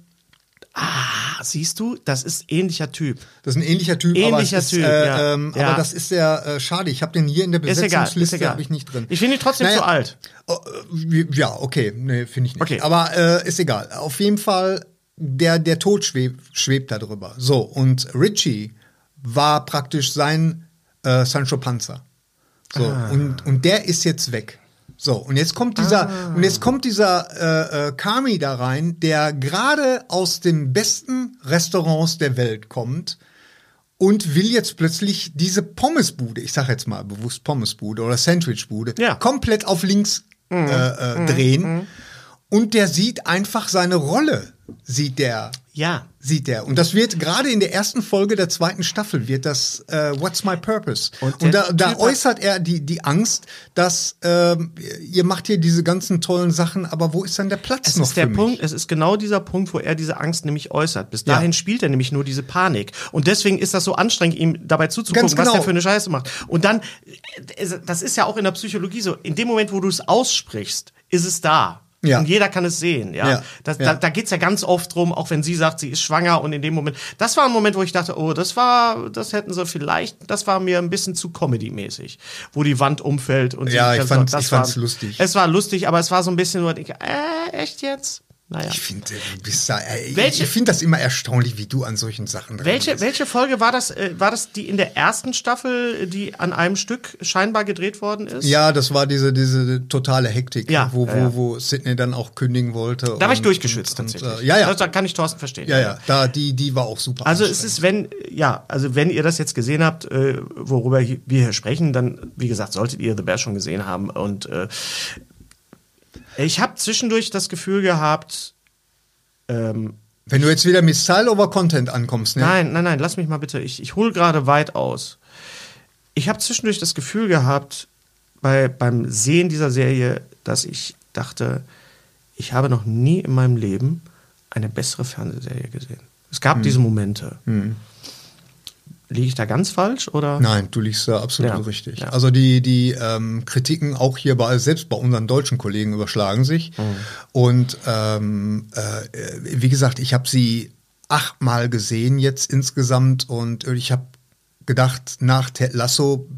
ah, siehst du? Das ist ähnlicher Typ. Das ist ein ähnlicher Typ, aber, Ähnlicher ist, Typ, äh, ja. ähm, Ja. aber das ist sehr äh, schade. Ich habe den hier in der Besetzungsliste habe ich nicht drin. Ich finde ihn trotzdem Naja, zu alt. Oh, äh, ja, okay, nee, finde ich nicht. Okay. Aber äh, ist egal. Auf jeden Fall, der, der Tod schwebt, schwebt da drüber. So, und Richie war praktisch sein äh, Sancho Panza. So, Ah. und, und der ist jetzt weg. So, und jetzt kommt dieser, und jetzt kommt dieser äh, äh, Kami da rein, der gerade aus den besten Restaurants der Welt kommt und will jetzt plötzlich diese Pommesbude, ich sage jetzt mal bewusst Pommesbude oder Sandwichbude, Ja. komplett auf links äh, äh, drehen. Und der sieht einfach seine Rolle, sieht der Ja. sieht er. Und das wird gerade in der ersten Folge der zweiten Staffel wird das äh, What's My Purpose. Und Und, der da, da äußert er die, die Angst, dass ähm, ihr macht hier diese ganzen tollen Sachen, aber wo ist dann der Platz Es noch ist der für Punkt, mich? es ist genau dieser Punkt, wo er diese Angst nämlich äußert. Bis Ja. dahin spielt er nämlich nur diese Panik. Und deswegen ist das so anstrengend, ihm dabei zuzugucken, Ganz was genau. der für eine Scheiße macht. Und dann, äh, das ist ja auch in der Psychologie so, in dem Moment, wo du es aussprichst, ist es da. Ja. Und jeder kann es sehen, ja. Ja. Das, Ja. Da, da geht's ja ganz oft drum, auch wenn sie sagt, sie ist schwanger und in dem Moment, das war ein Moment, wo ich dachte, oh, das war, das hätten sie vielleicht, das war mir ein bisschen zu Comedy-mäßig, wo die Wand umfällt und sie Ja, ich fand's- das ich fand's war, lustig. Es war lustig, aber es war so ein bisschen, wo ich äh, echt jetzt? Naja. Ich finde, äh, ich finde das immer erstaunlich, wie du an solchen Sachen dran Welche, bist. welche Folge war das? Äh, war das die in der ersten Staffel, die an einem Stück scheinbar gedreht worden ist? Ja, das war diese, diese totale Hektik, Ja, wo, ja, ja. wo Sydney dann auch kündigen wollte. Da war ich und- durchgeschwitzt und, und, tatsächlich. äh, ja, ja. Da, da kann ich Thorsten verstehen. ja, ja, da, die, die war auch super. Also es ist, wenn, ja, also wenn ihr das jetzt gesehen habt, äh, worüber wir hier sprechen, dann, wie gesagt, solltet ihr The Bear schon gesehen haben. Und äh, ich habe zwischendurch das Gefühl gehabt, ähm, Wenn du jetzt wieder mit Style over Content ankommst, ne? Nein, nein, nein, lass mich mal bitte. Ich, ich hole gerade weit aus. Ich habe zwischendurch das Gefühl gehabt, bei, beim Sehen dieser Serie, dass ich dachte, ich habe noch nie in meinem Leben eine bessere Fernsehserie gesehen. Es gab diese Momente. Liege ich da ganz falsch oder? Nein, du liegst da absolut Ja, richtig. ja. Also die, die ähm, Kritiken auch hier bei, selbst bei unseren deutschen Kollegen überschlagen sich. Mhm. Und ähm, äh, wie gesagt, ich habe sie achtmal gesehen jetzt insgesamt und ich habe gedacht, nach Ted Lasso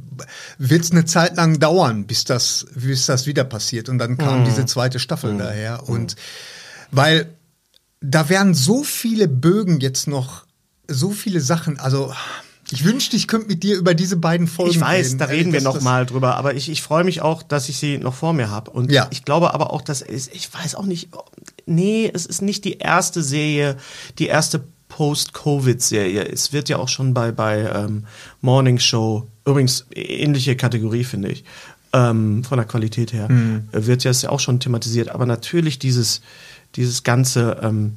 wird es eine Zeit lang dauern, bis das, bis das wieder passiert. Und dann Mhm. kam diese zweite Staffel daher. Und weil da werden so viele Bögen jetzt noch, so viele Sachen, also ich wünschte, ich könnte mit dir über diese beiden Folgen Ich weiß, reden. da reden wir Das- noch das- mal drüber, aber ich, ich freue mich auch, dass ich sie noch vor mir habe. Und Ja. ich glaube aber auch, dass es, ich weiß auch nicht, nee, es ist nicht die erste Serie, die erste Post-Covid-Serie. Es wird ja auch schon bei, bei ähm, Morning Show, übrigens ähnliche Kategorie, finde ich, ähm, von der Qualität her, Mhm. wird ja es ja auch schon thematisiert. Aber natürlich dieses, dieses ganze, ähm,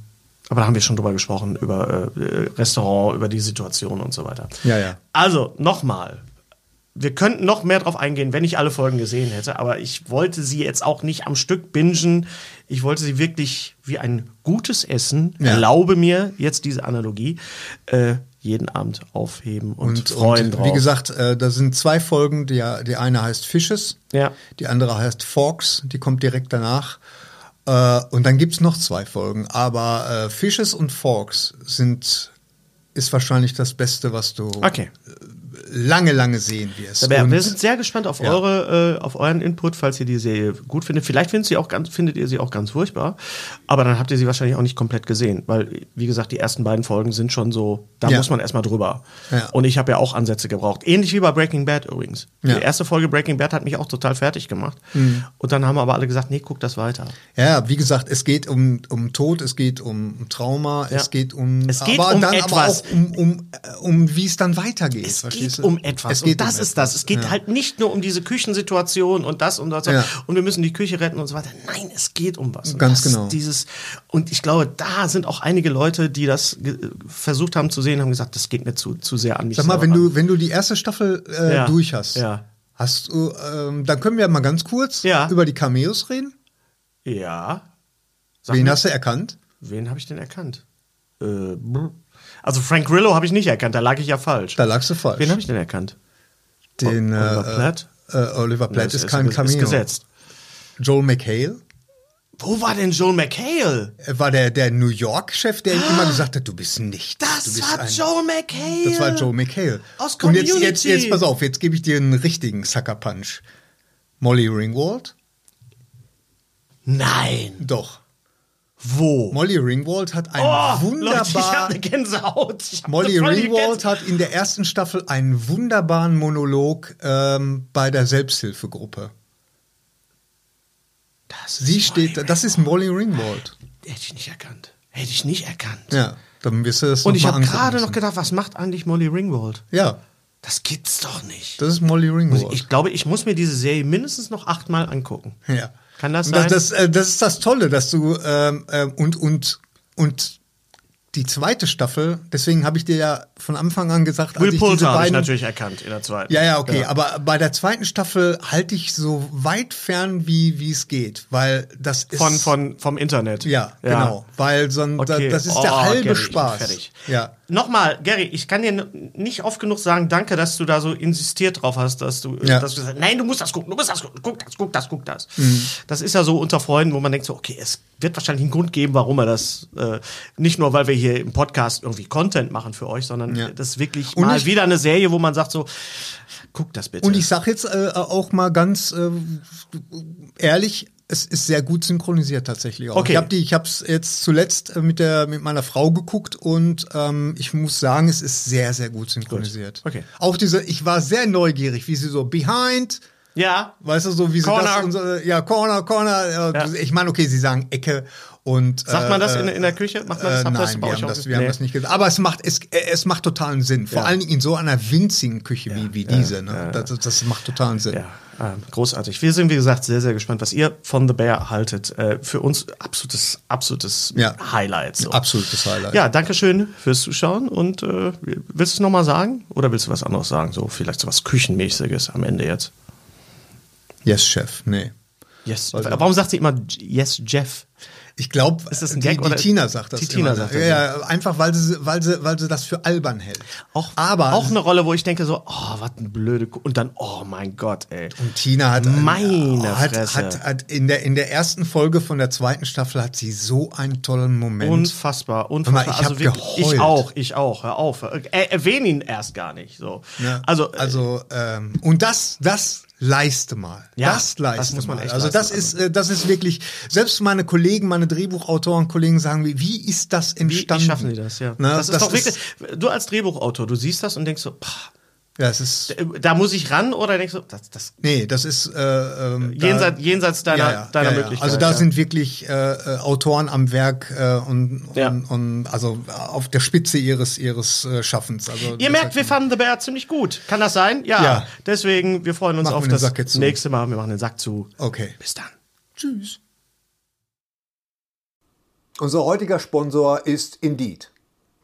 aber da haben wir schon drüber gesprochen, über äh, Restaurant, über die Situation und so weiter. Ja, ja. Also, nochmal. Wir könnten noch mehr drauf eingehen, wenn ich alle Folgen gesehen hätte, aber ich wollte sie jetzt auch nicht am Stück bingen. Ich wollte sie wirklich wie ein gutes Essen, Ja. erlaube mir jetzt diese Analogie, äh, jeden Abend aufheben und, Und, freuen und drauf. wie gesagt, äh, da sind zwei Folgen. Die, die eine heißt Fishes, Ja. die andere heißt Forks, die kommt direkt danach. Äh, und dann gibt's noch zwei Folgen. Aber äh, Fishes und Forks sind ist wahrscheinlich das Beste, was du okay. Lange, lange sehen wirst. Aber Und- wir sind sehr gespannt auf Ja. eure, äh, auf euren Input, falls ihr die Serie gut findet. Vielleicht findet, sie auch ganz, findet ihr sie auch ganz furchtbar, aber dann habt ihr sie wahrscheinlich auch nicht komplett gesehen, weil, wie gesagt, die ersten beiden Folgen sind schon so, da Ja. muss man erstmal drüber. Ja. Und ich habe ja auch Ansätze gebraucht. Ähnlich wie bei Breaking Bad übrigens. Die erste Folge Breaking Bad hat mich auch total fertig gemacht. Mhm. Und dann haben aber alle gesagt, nee, guck das weiter. Ja, wie gesagt, es geht um, um Tod, es geht um, um Trauma, es geht um, Es geht aber um dann aber etwas. auch um, um, äh, um wie es dann weitergeht. Es verstehst geht? Um etwas. Es geht und das um ist das. etwas. Es geht ja. halt nicht nur um diese Küchensituation und das und das. Ja. Und wir müssen die Küche retten und so weiter. Nein, es geht um was. Und Ganz das, genau. Dieses, und ich glaube, da sind auch einige Leute, die das versucht haben zu sehen, haben gesagt, das geht mir zu, zu sehr an mich. Sag mal, wenn du, wenn du die erste Staffel äh, Ja. durch hast, hast du, ähm, dann können wir mal ganz kurz über die Cameos reden. Ja. Sag Wen mir, hast du erkannt? wen habe ich denn erkannt? Äh, brr. Also Frank Grillo habe ich nicht erkannt, da lag ich ja falsch. Da lagst du falsch. Wen habe ich denn erkannt? Den O- Oliver äh, Platt? Äh, Oliver Platt Nee, ist, kein Cameo. Ist gesetzt. Joel McHale Wo war denn Joel McHale? Er war der, der New York-Chef, der ihm immer gesagt hat, du bist nicht. Das bist war ein- Joel McHale. Das war Joe McHale. Aus Und jetzt, Community. jetzt, jetzt pass auf, jetzt gebe ich dir einen richtigen Sucker Punch. Molly Ringwald? Nein. Doch. Wo? Molly Ringwald hat einen Oh, Leute, ich habe eine Gänsehaut. Hab Molly Ringwald Gänse- hat in der ersten Staffel einen wunderbaren Monolog ähm, bei der Selbsthilfegruppe. Das Sie ist steht, Molly das ist Molly Ringwald. Hätte ich nicht erkannt. Hätte ich nicht erkannt. Ja, dann wirst du das Und ich habe gerade noch gedacht, was macht eigentlich Molly Ringwald? Ja, Das gibt's doch nicht. das ist Molly Ringwald. Ich glaube, ich muss mir diese Serie mindestens noch achtmal angucken. Ja. Kann das sein? Das, äh, das ist das Tolle, dass du ähm, ähm, und und und die zweite Staffel. Deswegen habe ich dir ja von Anfang an gesagt, Will als ich diese habe ich natürlich erkannt in der zweiten. Ja, ja, okay. Aber bei der zweiten Staffel halte ich so weit fern, wie wie es geht, weil das ist Von, von, vom Internet. ja, genau, weil so ein, Okay. das ist Oh, der halbe bin Spaß. fertig. Ja. Nochmal, Gary, ich kann dir nicht oft genug sagen, danke, dass du da so insistiert drauf hast, dass du, Ja. dass du gesagt hast, nein, du musst das gucken, du musst das gucken, guck das, guck das, guck das. Mhm. Das ist ja so unter Freunden, wo man denkt so, okay, es wird wahrscheinlich einen Grund geben, warum er das, äh, nicht nur, weil wir hier im Podcast irgendwie Content machen für euch, sondern Ja. das ist wirklich Und mal wieder eine Serie, wo man sagt so, guck das bitte. Und ich sag jetzt äh, auch mal ganz äh, ehrlich, es ist sehr gut synchronisiert tatsächlich. Auch. Okay. Ich habe die, ich habe es jetzt zuletzt äh, mit der mit meiner Frau geguckt und ähm, ich muss sagen, es ist sehr sehr gut synchronisiert. Gut. Okay. Auch diese, ich war sehr neugierig, wie sie so behind, ja, weißt du so, wie sie Corner. das, und so, ja Corner, Corner. Äh, Ja. Ich meine, okay, sie sagen Ecke und sagt man das äh, in, in der Küche? Macht man das? äh, das nein, bei wir euch haben, das, wir haben Nee. das nicht gesagt. Aber es macht, es, äh, es macht totalen Sinn. Vor Ja. allen Dingen in so einer winzigen Küche wie, wie diese. Ne? Das, das macht totalen Sinn. Ja, ähm, großartig. Wir sind, wie gesagt, sehr, sehr gespannt, was ihr von The Bear haltet. Äh, für uns absolutes, absolutes Ja. Highlight. So. Absolutes Highlight. Ja, danke schön fürs Zuschauen und äh, willst du es nochmal sagen? Oder willst du was anderes sagen? So, vielleicht so was Küchenmäßiges am Ende jetzt. Yes, Chef. Nee. Yes. Also- Warum sagt sie immer Yes, Jeff? Ich glaube, Ist das ein die, die Tina sagt das. Die Tina immer. sagt das, ja, ja, einfach weil sie, weil sie, weil sie das für albern hält. Auch, aber auch eine Rolle, wo ich denke so, oh, was ein blöde Kuh. Und dann, oh mein Gott, ey. und Tina hat, Meine hat, Fresse. hat, hat in der in der ersten Folge von der zweiten Staffel hat sie so einen tollen Moment. Unfassbar, unfassbar. Mal, ich hab wirklich, ich auch, ich auch, hör auf. Äh, erwähne ihn erst gar nicht. So. Ja, Also, äh, also ähm, und das, das leiste mal. Ja, das leiste das muss man mal. also das ist, äh, das ist wirklich. Selbst meine Kollegen, meine Drehbuchautoren, Kollegen sagen, wie, wie ist das entstanden? wie schaffen die das? Ja. Na, das ist doch wirklich. Du als Drehbuchautor, du siehst das und denkst so, pah, ja, es ist. äh, da muss ich ran oder denkst du, das, das Nee, das ist äh, ähm, jenseits, jenseits deiner, deiner Möglichkeit. Also da ja. sind wirklich äh, äh, Autoren am Werk äh, und, Ja. und, und also auf der Spitze ihres ihres äh, Schaffens. Also Ihr merkt, wir fanden The Bear ziemlich gut. Kann das sein? Ja. Ja. Deswegen, wir freuen uns Machen auf das nächste Mal. Wir machen den Sack zu. okay. Bis dann. Tschüss. Unser heutiger Sponsor ist Indeed.